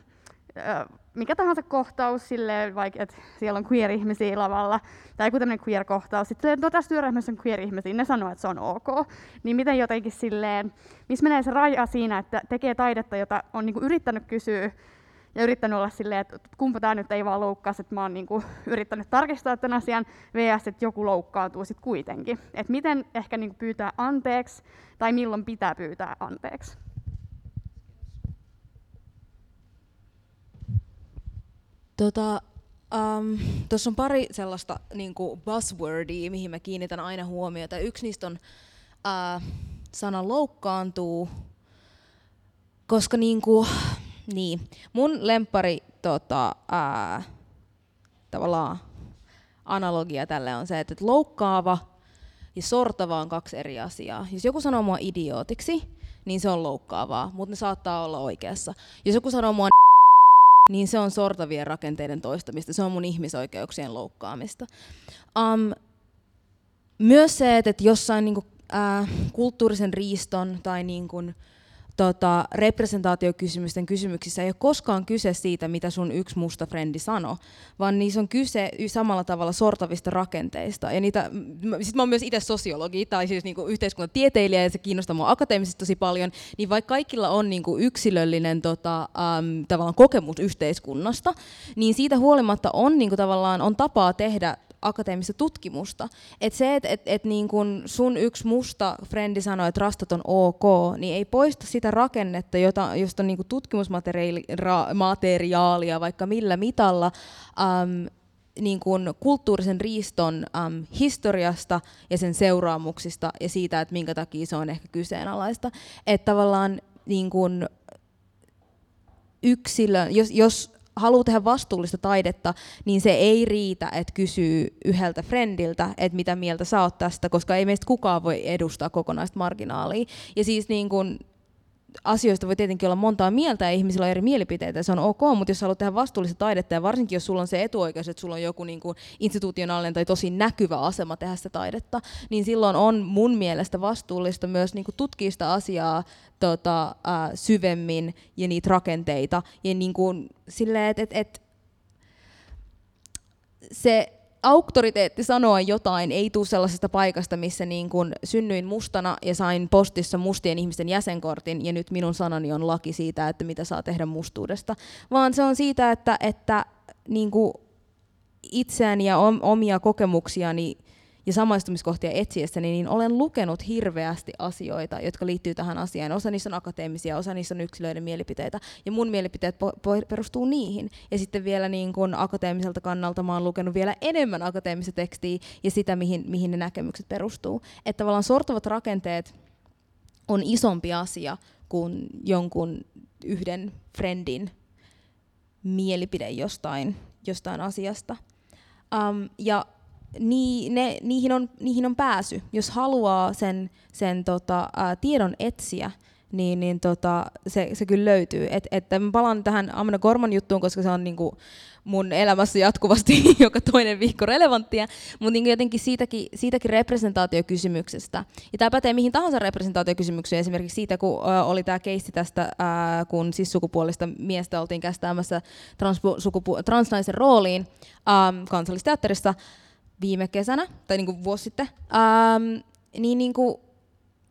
mikä tahansa kohtaus, silleen, vaikka että siellä on queer-ihmisiä lavalla, tai joku tämmöinen queer-kohtaus, sitten no tässä työryhmässä on queer-ihmisiä, ne sanoo, että se on ok. Niin miten jotenkin silleen, missä menee se raja siinä, että tekee taidetta, jota on niinku yrittänyt kysyä ja yrittänyt olla silleen, että kumpa tämä nyt ei vaan loukkaisi, että mä oon niinku yrittänyt tarkistaa tämän asian, vs. että joku loukkaantuu sitten kuitenkin. Että miten ehkä niinku pyytää anteeksi, tai milloin pitää pyytää anteeksi. Tota, um, Tuossa on pari sellaista niin buzzwordia, mihin mä kiinnitän aina huomiota. Yksi niistä on uh, sana loukkaantuu, koska niin kuin, niin. Mun lempari tota, ää, tavallaan analogia tälle on se, että loukkaava ja sortava on kaksi eri asiaa. Jos joku sanoo mua idiootiksi, niin se on loukkaavaa, mutta ne saattaa olla oikeassa. Jos joku sanoo mua niin se on sortavien rakenteiden toistamista, se on mun ihmisoikeuksien loukkaamista. Um, myös se, että jossain niinku, äh, kulttuurisen riiston tai niinku, tota, representaatiokysymysten kysymyksissä ei ole koskaan kyse siitä, mitä sun yksi musta frendi sanoo, vaan niissä on kyse samalla tavalla sortavista rakenteista. Ja niitä, sit mä oon myös itse sosiologi tai siis niinku yhteiskuntatieteilijä ja se kiinnostaa mua akateemisesti tosi paljon, niin vaikka kaikilla on niinku yksilöllinen tota, äm, tavallaan kokemus yhteiskunnasta, niin siitä huolimatta on niinku tavallaan on tapaa tehdä akateemista tutkimusta. Et se, että et, et niin kun sun yksi musta frendi sanoi, että rastat on ok, niin ei poista sitä rakennetta, jota, josta on niin tutkimusmateriaalia vaikka millä mitalla, äm, niin kuin kulttuurisen riiston äm, historiasta ja sen seuraamuksista ja siitä, että minkä takia se on ehkä kyseenalaista. Että tavallaan niin kuin yksilö, jos, jos haluaa tehdä vastuullista taidetta, niin se ei riitä, että kysyy yhdeltä friendiltä, että mitä mieltä sä oot tästä, koska ei meistä kukaan voi edustaa kokonaista marginaalia. Ja siis niin kun, asioista voi tietenkin olla montaa mieltä ja ihmisillä on eri mielipiteitä, se on ok, mutta jos haluat tehdä vastuullista taidetta ja varsinkin jos sulla on se etuoikeus, että sulla on joku niin kuin institutionaalinen tai tosi näkyvä asema tehdä sitä taidetta, niin silloin on mun mielestä vastuullista myös niin kuin tutkia sitä asiaa tota, äh, syvemmin ja niitä rakenteita ja niin kuin silleen, että et, et, se auktoriteetti sanoa jotain ei tule sellaisesta paikasta, missä niin kun synnyin mustana ja sain postissa mustien ihmisten jäsenkortin ja nyt minun sanani on laki siitä, että mitä saa tehdä mustuudesta, vaan se on siitä, että, että niin kuin itseäni ja omia kokemuksiani ja samaistumiskohtia etsiessäni, niin olen lukenut hirveästi asioita, jotka liittyy tähän asiaan. Osa niistä on akateemisia, osa niistä on yksilöiden mielipiteitä, ja mun mielipiteet po- perustuu niihin. Ja sitten vielä niin kun akateemiselta kannalta mä oon lukenut vielä enemmän akateemista tekstiä ja sitä, mihin, mihin ne näkemykset perustuu. Että tavallaan sortuvat rakenteet on isompi asia kuin jonkun yhden friendin mielipide jostain, jostain asiasta. Um, ja nii, ne, niihin, on, niihin on pääsy. Jos haluaa sen, sen tota, ää, tiedon etsiä, niin, niin tota, se, se kyllä löytyy. Et, et mä palaan tähän Amanda Gorman juttuun, koska se on niinku mun elämässä jatkuvasti (laughs) joka toinen viikko relevanttia, mutta niin jotenkin siitäkin, siitäkin representaatiokysymyksestä. Ja tämä pätee mihin tahansa representaatiokysymykseen, esimerkiksi siitä, kun oli tämä keissi tästä, ää, kun siis sukupuolista miestä oltiin kästäämässä transsukupu- transnaisen rooliin ää, kansallisteatterissa viime kesänä, tai niin kuin vuosi sitten, ää, niin, niin kuin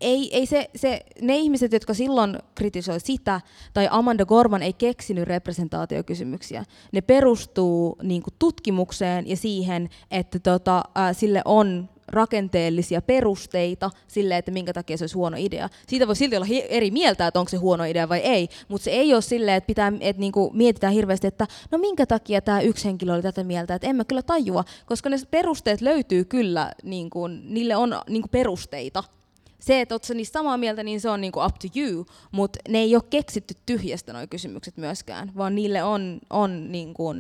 ei, ei se, se, ne ihmiset, jotka silloin kritisoi sitä, tai Amanda Gorman ei keksinyt representaatiokysymyksiä, ne perustuu niin kuin tutkimukseen ja siihen, että tota, ää, sille on rakenteellisia perusteita sille, että minkä takia se olisi huono idea. Siitä voi silti olla eri mieltä, että onko se huono idea vai ei, mutta se ei ole silleen, että, pitää, että niinku mietitään hirveästi, että no minkä takia tämä yksi henkilö oli tätä mieltä, että en mä kyllä tajua, koska ne perusteet löytyy kyllä, niinku, niille on niinku perusteita se, että oletko niistä samaa mieltä, niin se on niinku up to you, mutta ne ei ole keksitty tyhjästä nuo kysymykset myöskään, vaan niille on, on niinku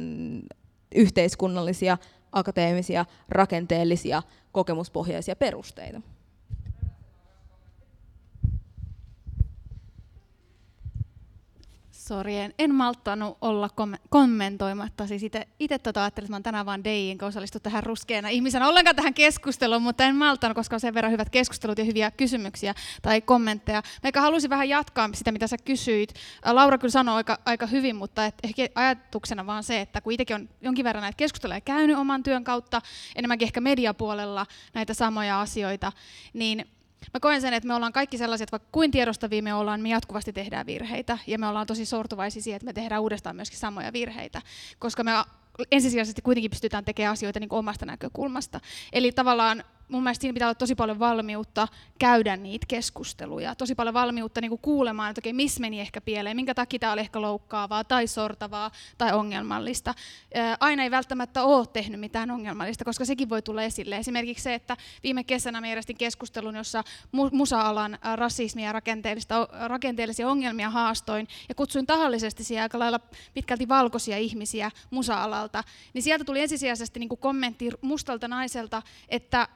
yhteiskunnallisia, akateemisia, rakenteellisia, kokemuspohjaisia perusteita. Sori, en, malttanut olla kom- kommentoimatta. Siis itse tota ajattelin, että mä tänään vaan Deijin osallistu tähän ruskeana ihmisenä ollenkaan tähän keskusteluun, mutta en malttanut, koska on sen verran hyvät keskustelut ja hyviä kysymyksiä tai kommentteja. Mä ehkä halusin vähän jatkaa sitä, mitä sä kysyit. Laura kyllä sanoi aika, aika hyvin, mutta et ehkä ajatuksena vaan se, että kun itsekin on jonkin verran näitä keskusteluja käynyt oman työn kautta, enemmänkin ehkä mediapuolella näitä samoja asioita, niin Mä koen sen, että me ollaan kaikki sellaiset, vaikka kuin tiedostavia me ollaan, me jatkuvasti tehdään virheitä. Ja me ollaan tosi sortuvaisia siihen, että me tehdään uudestaan myöskin samoja virheitä. Koska me ensisijaisesti kuitenkin pystytään tekemään asioita niin omasta näkökulmasta. Eli tavallaan mun mielestä siinä pitää olla tosi paljon valmiutta käydä niitä keskusteluja, tosi paljon valmiutta niin kuin kuulemaan, että okei, missä meni ehkä pieleen, minkä takia tämä oli ehkä loukkaavaa tai sortavaa tai ongelmallista. Aina ei välttämättä ole tehnyt mitään ongelmallista, koska sekin voi tulla esille. Esimerkiksi se, että viime kesänä me järjestin keskustelun, jossa musa-alan rasismia ja rakenteellista, rakenteellisia ongelmia haastoin ja kutsuin tahallisesti siihen aika lailla pitkälti valkoisia ihmisiä musa-alalta, niin sieltä tuli ensisijaisesti niin kuin kommentti mustalta naiselta, että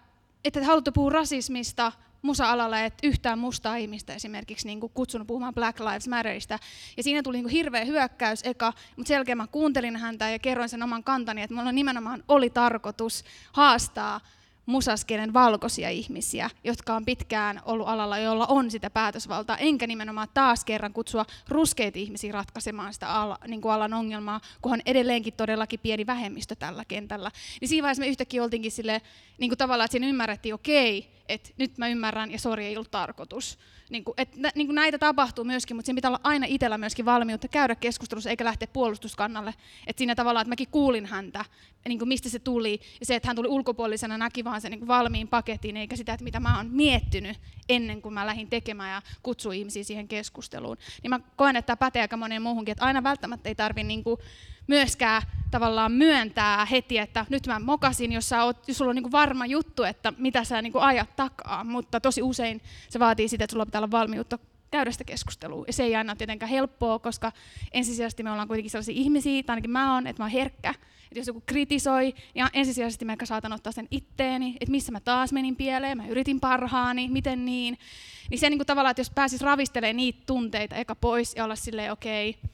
että haluatte puhua rasismista musa-alalla, että yhtään mustaa ihmistä esimerkiksi niin kuin kutsunut puhumaan Black Lives Matterista. Ja siinä tuli niin kuin hirveä hyökkäys eka, mutta selkeä mä kuuntelin häntä ja kerroin sen oman kantani, että mulla nimenomaan oli tarkoitus haastaa musaskielen valkoisia ihmisiä, jotka on pitkään ollut alalla, jolla on sitä päätösvaltaa, enkä nimenomaan taas kerran kutsua ruskeita ihmisiä ratkaisemaan sitä ala, niin kuin alan ongelmaa, kun on edelleenkin todellakin pieni vähemmistö tällä kentällä. Niin siinä vaiheessa me yhtäkkiä oltiinkin sille, niin kuin tavallaan, että siinä ymmärrettiin, okei, okay, että nyt mä ymmärrän ja sori ei ollut tarkoitus. Niin kuin, että, niin kuin näitä tapahtuu myöskin, mutta siinä pitää olla aina itsellä myöskin valmiutta käydä keskustelussa eikä lähteä puolustuskannalle. Että siinä tavallaan, että mäkin kuulin häntä, niin kuin mistä se tuli, ja se, että hän tuli ulkopuolisena, näki vaan sen niin kuin valmiin paketin, eikä sitä, että mitä mä oon miettinyt ennen kuin mä lähdin tekemään ja kutsuin ihmisiä siihen keskusteluun. Niin mä koen, että tämä pätee aika moneen muuhunkin, että aina välttämättä ei tarvitse niin myöskään tavallaan myöntää heti, että nyt mä mokasin, jos, sä oot, jos sulla on niin varma juttu, että mitä sä niin ajat takaa, mutta tosi usein se vaatii sitä, että sulla pitää olla valmiutta käydä sitä keskustelua. Ja se ei aina ole tietenkään helppoa, koska ensisijaisesti me ollaan kuitenkin sellaisia ihmisiä, tai ainakin mä oon, että mä oon herkkä. Että jos joku kritisoi, ja ensisijaisesti mä saatan ottaa sen itteeni, että missä mä taas menin pieleen, mä yritin parhaani, miten niin. Niin se niin kuin tavallaan, että jos pääsis ravistelemaan niitä tunteita eka pois ja olla silleen, okei, okay,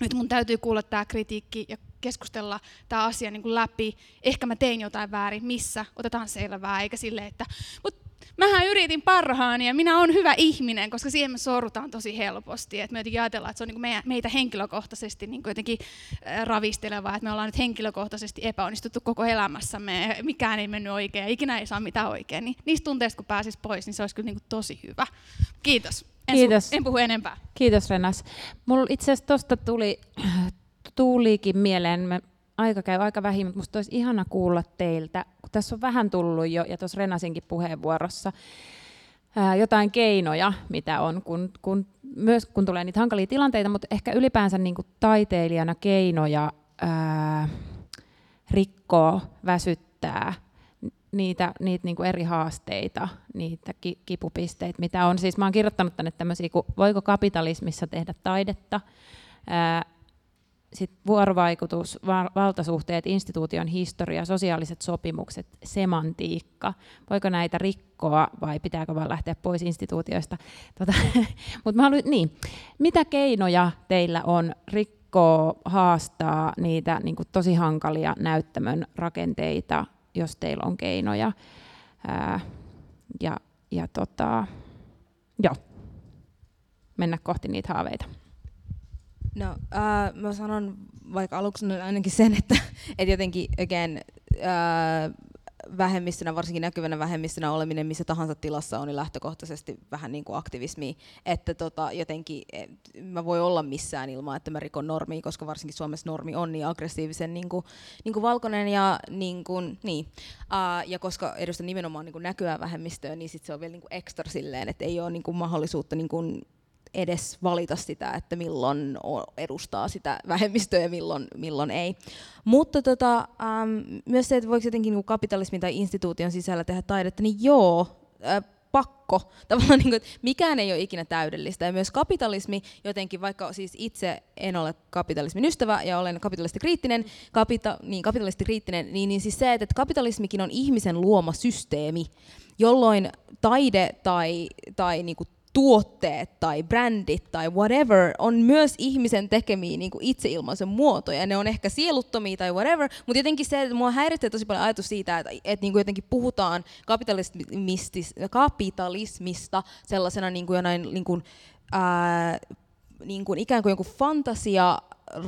nyt mun täytyy kuulla tämä kritiikki ja keskustella tämä asia niin kuin läpi. Ehkä mä tein jotain väärin, missä, otetaan selvää, eikä sille, että mut mähän yritin parhaani ja minä olen hyvä ihminen, koska siihen me sorrutaan tosi helposti. Et me jotenkin ajatellaan, että se on niin kuin meitä henkilökohtaisesti niin kuin jotenkin ravistelevaa, että me ollaan nyt henkilökohtaisesti epäonnistuttu koko elämässämme mikään ei mennyt oikein ikinä ei saa mitään oikein. Niin niistä tunteista, kun pääsis pois, niin se olisi kyllä niin kuin tosi hyvä. Kiitos. En, Kiitos. Su- en puhu enempää. Kiitos Renas. Mulla itse asiassa tuosta tuli, (clears throat) tulikin mieleen, me aika käy aika vähin, mutta musta olisi ihana kuulla teiltä, kun tässä on vähän tullut jo, ja tuossa Renasinkin puheenvuorossa, ää, jotain keinoja, mitä on, kun, kun, myös kun tulee niitä hankalia tilanteita, mutta ehkä ylipäänsä niin kuin taiteilijana keinoja ää, rikkoa, väsyttää, niitä, niitä niin kuin eri haasteita, niitä ki, kipupisteitä, mitä on. Siis mä oon kirjoittanut tänne tämmöisiä, kuin voiko kapitalismissa tehdä taidetta, ää, sit vuorovaikutus, valtasuhteet, instituution historia, sosiaaliset sopimukset, semantiikka. Voiko näitä rikkoa vai pitääkö vaan lähteä pois instituutioista? Tota, (laughs) Mutta haluan, niin. Mitä keinoja teillä on rikkoa, haastaa niitä niin kuin tosi hankalia näyttämön rakenteita, jos teillä on keinoja? Ää, ja ja tota, joo. mennä kohti niitä haaveita. No, äh, mä sanon vaikka aluksi ainakin sen, että (laughs) et jotenkin again, äh, vähemmistönä, varsinkin näkyvänä vähemmistönä oleminen missä tahansa tilassa on niin lähtökohtaisesti vähän niin kuin aktivismi, että tota, jotenkin et, mä voi olla missään ilman, että mä rikon normia, koska varsinkin Suomessa normi on niin aggressiivisen niin kuin, niin kuin valkoinen ja niin kuin, niin. Uh, ja koska edustan nimenomaan niin kuin näkyvää vähemmistöä, niin sit se on vielä niin kuin ekstra silleen, että ei ole niin kuin mahdollisuutta niin kuin edes valita sitä, että milloin edustaa sitä vähemmistöä ja milloin, milloin ei. Mutta tota, ähm, myös se, että voiko jotenkin niin kapitalismin tai instituution sisällä tehdä taidetta, niin joo, äh, pakko. (laughs) Tavallaan niin kuin, että mikään ei ole ikinä täydellistä. Ja myös kapitalismi jotenkin, vaikka siis itse en ole kapitalismin ystävä ja olen kapitalistikriittinen, kapita, niin kapitalistikriittinen, niin, niin siis se, että kapitalismikin on ihmisen luoma systeemi, jolloin taide tai, tai niin kuin tuotteet tai brändit tai whatever on myös ihmisen tekemiä niin itseilmaisen muotoja. Ne on ehkä sieluttomia tai whatever, mutta jotenkin se, että mua häiritsee tosi paljon ajatus siitä, että, että niin kuin jotenkin puhutaan kapitalismista sellaisena niin kuin jonain, niin kuin, ää, niin kuin ikään kuin jonkun fantasia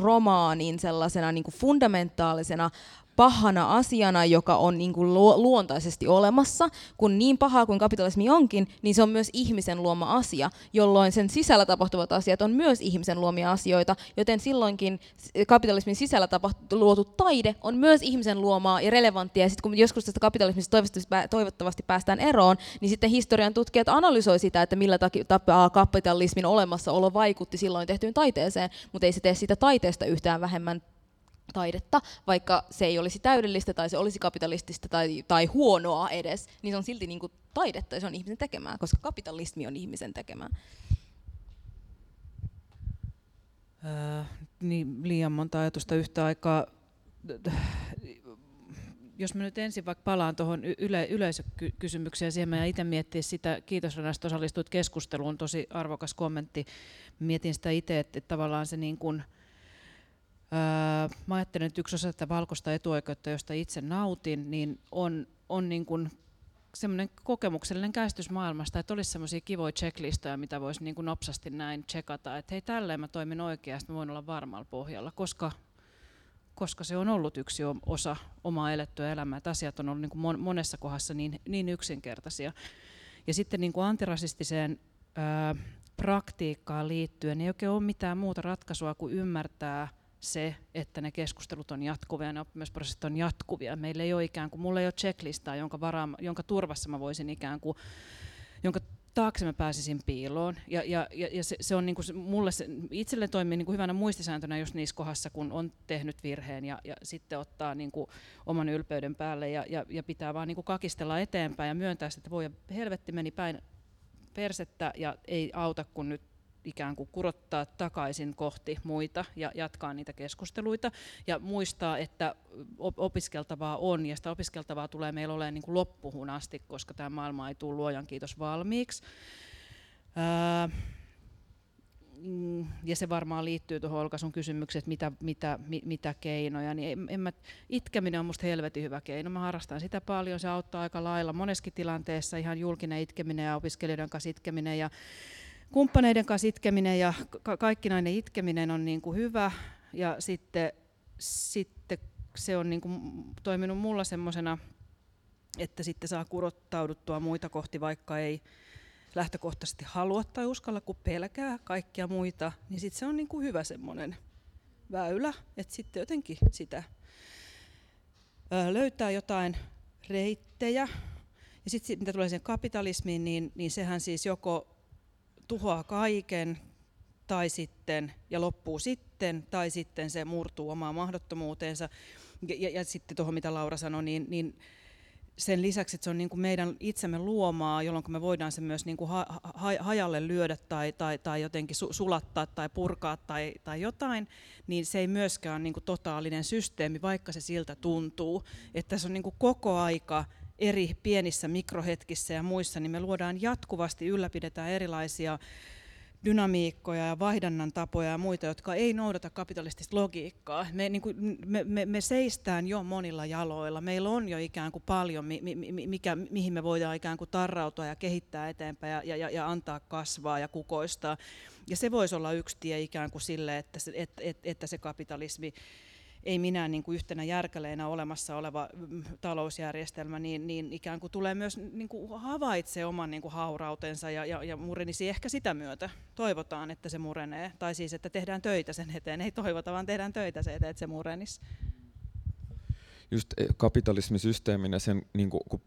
romaanin sellaisena niin kuin fundamentaalisena pahana asiana, joka on niin kuin luontaisesti olemassa, kun niin pahaa kuin kapitalismi onkin, niin se on myös ihmisen luoma asia, jolloin sen sisällä tapahtuvat asiat on myös ihmisen luomia asioita, joten silloinkin kapitalismin sisällä tapahtu, luotu taide on myös ihmisen luomaa ja relevanttia, ja sitten kun joskus tästä kapitalismista toivottavasti päästään eroon, niin sitten historian tutkijat analysoi sitä, että millä tapaa kapitalismin olemassaolo vaikutti silloin tehtyyn taiteeseen, mutta ei se tee sitä taiteesta yhtään vähemmän taidetta, vaikka se ei olisi täydellistä tai se olisi kapitalistista tai, tai huonoa edes, niin se on silti niin kuin taidetta ja se on ihmisen tekemää, koska kapitalismi on ihmisen tekemää. Äh, niin, liian monta ajatusta yhtä aikaa. Jos mä nyt ensin vaikka palaan tuohon yle, yleisökysymykseen, siihen mä itse miettiä sitä, kiitos Renasta osallistuit keskusteluun, tosi arvokas kommentti. Mietin sitä itse, että, että tavallaan se niin kuin, Öö, mä ajattelen, että yksi osa tätä valkoista etuoikeutta, josta itse nautin, niin on, on niin kuin semmoinen kokemuksellinen käsitys maailmasta, että olisi semmoisia kivoja checklistoja, mitä voisi niin kuin nopsasti näin checkata, että hei tälleen mä toimin oikeasti, mä voin olla varmalla pohjalla, koska, koska se on ollut yksi osa omaa elettyä elämää, että asiat on ollut niin kuin monessa kohdassa niin, niin yksinkertaisia. Ja sitten niin kuin antirasistiseen ää, praktiikkaan liittyen ei oikein ole mitään muuta ratkaisua kuin ymmärtää se, että ne keskustelut on jatkuvia, ne oppimisprosessit on jatkuvia. Meillä ei ole ikään kuin, mulla ei ole checklistaa, jonka, varaa, jonka turvassa mä voisin ikään kuin, jonka taakse mä pääsisin piiloon. Ja, ja, ja, se, se, on niin kuin, mulle se, itselle toimii niin kuin hyvänä muistisääntönä just niissä kohdassa, kun on tehnyt virheen ja, ja sitten ottaa niin kuin oman ylpeyden päälle ja, ja, ja pitää vaan niin kuin kakistella eteenpäin ja myöntää, että voi helvetti meni päin persettä ja ei auta, kun nyt ikään kuin kurottaa takaisin kohti muita ja jatkaa niitä keskusteluita ja muistaa, että opiskeltavaa on ja sitä opiskeltavaa tulee meillä olemaan niin kuin loppuun asti, koska tämä maailma ei tule luojan kiitos valmiiksi. Mm, ja se varmaan liittyy tuohon Olka sun kysymykseen, että mitä, mitä, mitä keinoja, niin en, en mä, itkeminen on musta helvetin hyvä keino. Mä harrastan sitä paljon, se auttaa aika lailla moneskin tilanteessa, ihan julkinen itkeminen ja opiskelijoiden kanssa itkeminen ja kumppaneiden kanssa itkeminen ja ka- kaikkinainen itkeminen on niin kuin hyvä ja sitten, sitten se on niin kuin toiminut mulla semmoisena, että sitten saa kurottauduttua muita kohti, vaikka ei lähtökohtaisesti halua tai uskalla, kun pelkää kaikkia muita, niin sitten se on niin kuin hyvä semmoinen väylä, että sitten jotenkin sitä löytää jotain reittejä. Ja sitten mitä tulee sen kapitalismiin, niin, niin sehän siis joko tuhoaa kaiken tai sitten, ja loppuu sitten, tai sitten se murtuu omaan mahdottomuuteensa. Ja, ja, ja sitten tuohon, mitä Laura sanoi, niin, niin sen lisäksi, että se on niin kuin meidän itsemme luomaa, jolloin me voidaan se myös niin kuin ha, ha, hajalle lyödä tai, tai, tai jotenkin su, sulattaa tai purkaa tai, tai jotain, niin se ei myöskään ole niin kuin totaalinen systeemi, vaikka se siltä tuntuu. Että tässä on niin kuin koko aika eri pienissä mikrohetkissä ja muissa, niin me luodaan jatkuvasti, ylläpidetään erilaisia dynamiikkoja ja vaihdannan tapoja ja muita, jotka ei noudata kapitalistista logiikkaa. Me, niin kuin, me, me, me seistään jo monilla jaloilla. Meillä on jo ikään kuin paljon, mi, mi, mikä, mihin me voidaan ikään kuin tarrautua ja kehittää eteenpäin ja, ja, ja antaa kasvaa ja kukoistaa. Ja se voisi olla yksi tie ikään kuin sille, että se, että, että se kapitalismi ei minä niin kuin yhtenä järkäleenä olemassa oleva mm, talousjärjestelmä, niin, niin ikään kuin tulee myös niin kuin havaitsee oman niin kuin haurautensa ja, ja, ja murenisi ehkä sitä myötä. Toivotaan, että se murenee. Tai siis, että tehdään töitä sen eteen. Ei toivota, vaan tehdään töitä sen eteen, että se murenisi just eh, kapitalismisysteeminä sen, niin kuin, kun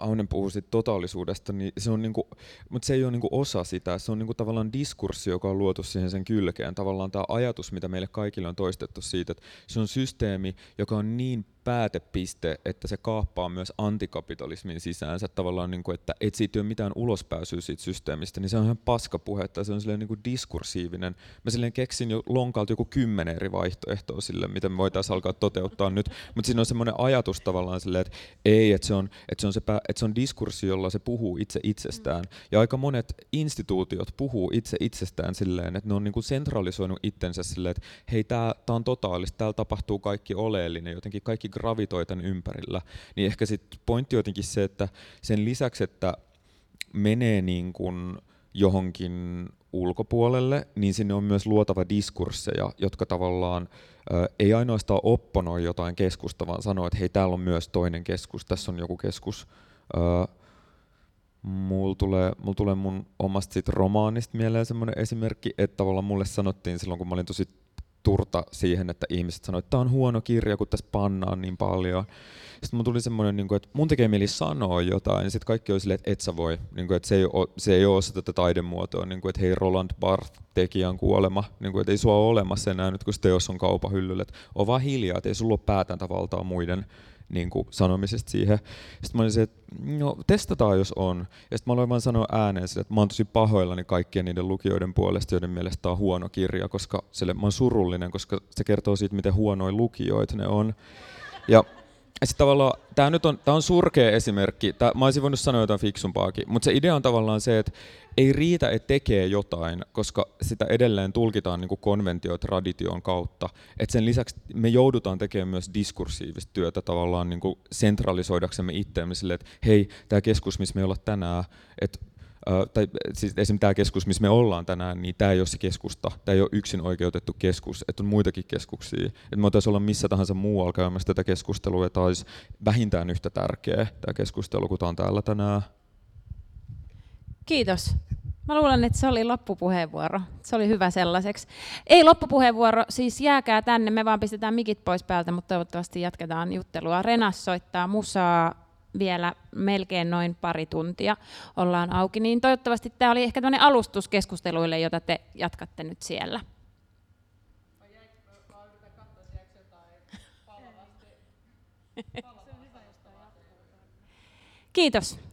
Aunen puhuu siitä totaalisuudesta, niin se on niin kuin, mutta se ei ole niin kuin osa sitä, se on niin kuin tavallaan diskurssi, joka on luotu siihen sen kylkeen. Tavallaan tämä ajatus, mitä meille kaikille on toistettu siitä, että se on systeemi, joka on niin päätepiste, että se kaappaa myös antikapitalismin sisäänsä tavallaan, niin kuin, että et siitä ei ole mitään ulospääsyä siitä systeemistä, niin se on ihan paskapuhetta, se on silleen niin kuin diskursiivinen. Mä silleen keksin jo lonkalta joku kymmenen eri vaihtoehtoa sille, miten me voitaisiin alkaa toteuttaa nyt, mutta siinä on semmoinen ajatus tavallaan silleen, että ei, että se on, että se on, se pää, että se on diskurssi, jolla se puhuu itse itsestään. Ja aika monet instituutiot puhuu itse itsestään silleen, että ne on niin kuin sentralisoinut itsensä silleen, että hei, tämä on totaalista, täällä tapahtuu kaikki oleellinen, jotenkin kaikki gravitoi tämän ympärillä, niin ehkä sitten pointti jotenkin se, että sen lisäksi, että menee niin kuin johonkin ulkopuolelle, niin sinne on myös luotava diskursseja, jotka tavallaan ö, ei ainoastaan opponoi jotain keskusta, vaan sanoo, että hei, täällä on myös toinen keskus, tässä on joku keskus. Ö, Mulla tulee, mulla tulee mun omasta sit romaanista mieleen semmoinen esimerkki, että tavallaan mulle sanottiin silloin, kun mä olin tosi turta siihen, että ihmiset sanoivat, että tämä on huono kirja, kun tässä pannaan niin paljon. Sitten mun tuli semmoinen, niin että mun tekee mieli sanoa jotain, ja sitten kaikki oli silleen, että et sä voi, niin kuin, että se ei, ole, se ei ole osa tätä taidemuotoa, niin kuin, että hei Roland Barth, tekijän kuolema, niin että ei sua ole olemassa enää nyt, kun se teos on kaupan hyllyllä, että on vaan hiljaa, että ei sulla ole päätäntävaltaa muiden niin kuin, sanomisesta siihen. Sitten mä olin se, että no, testataan jos on. Ja sitten mä aloin vaan sanoa ääneen sille, että mä oon tosi pahoillani kaikkien niiden lukijoiden puolesta, joiden mielestä tämä on huono kirja, koska sille, mä oon surullinen, koska se kertoo siitä, miten huonoja lukijoita ne on. Ja sitten tavallaan, tämä nyt on, tää on surkea esimerkki, tää, mä olisin voinut sanoa jotain fiksumpaakin, mutta se idea on tavallaan se, että ei riitä, että tekee jotain, koska sitä edelleen tulkitaan niin konventio- tradition kautta. Et sen lisäksi me joudutaan tekemään myös diskursiivista työtä tavallaan niin sentralisoidaksemme itseämme sille, että hei, tämä keskus, missä me ollaan tänään, että tai siis esimerkiksi tämä keskus, missä me ollaan tänään, niin tämä ei ole se keskusta, tämä ei ole yksin oikeutettu keskus, että on muitakin keskuksia. Että me voitaisiin olla missä tahansa muualla käymässä tätä keskustelua, tämä olisi vähintään yhtä tärkeä tämä keskustelu, kun tämä on täällä tänään. Kiitos. Mä luulen, että se oli loppupuheenvuoro. Se oli hyvä sellaiseksi. Ei loppupuheenvuoro, siis jääkää tänne, me vaan pistetään mikit pois päältä, mutta toivottavasti jatketaan juttelua. Renas soittaa musaa vielä melkein noin pari tuntia ollaan auki, niin toivottavasti tämä oli ehkä tämmöinen alustus keskusteluille, jota te jatkatte nyt siellä. Kiitos.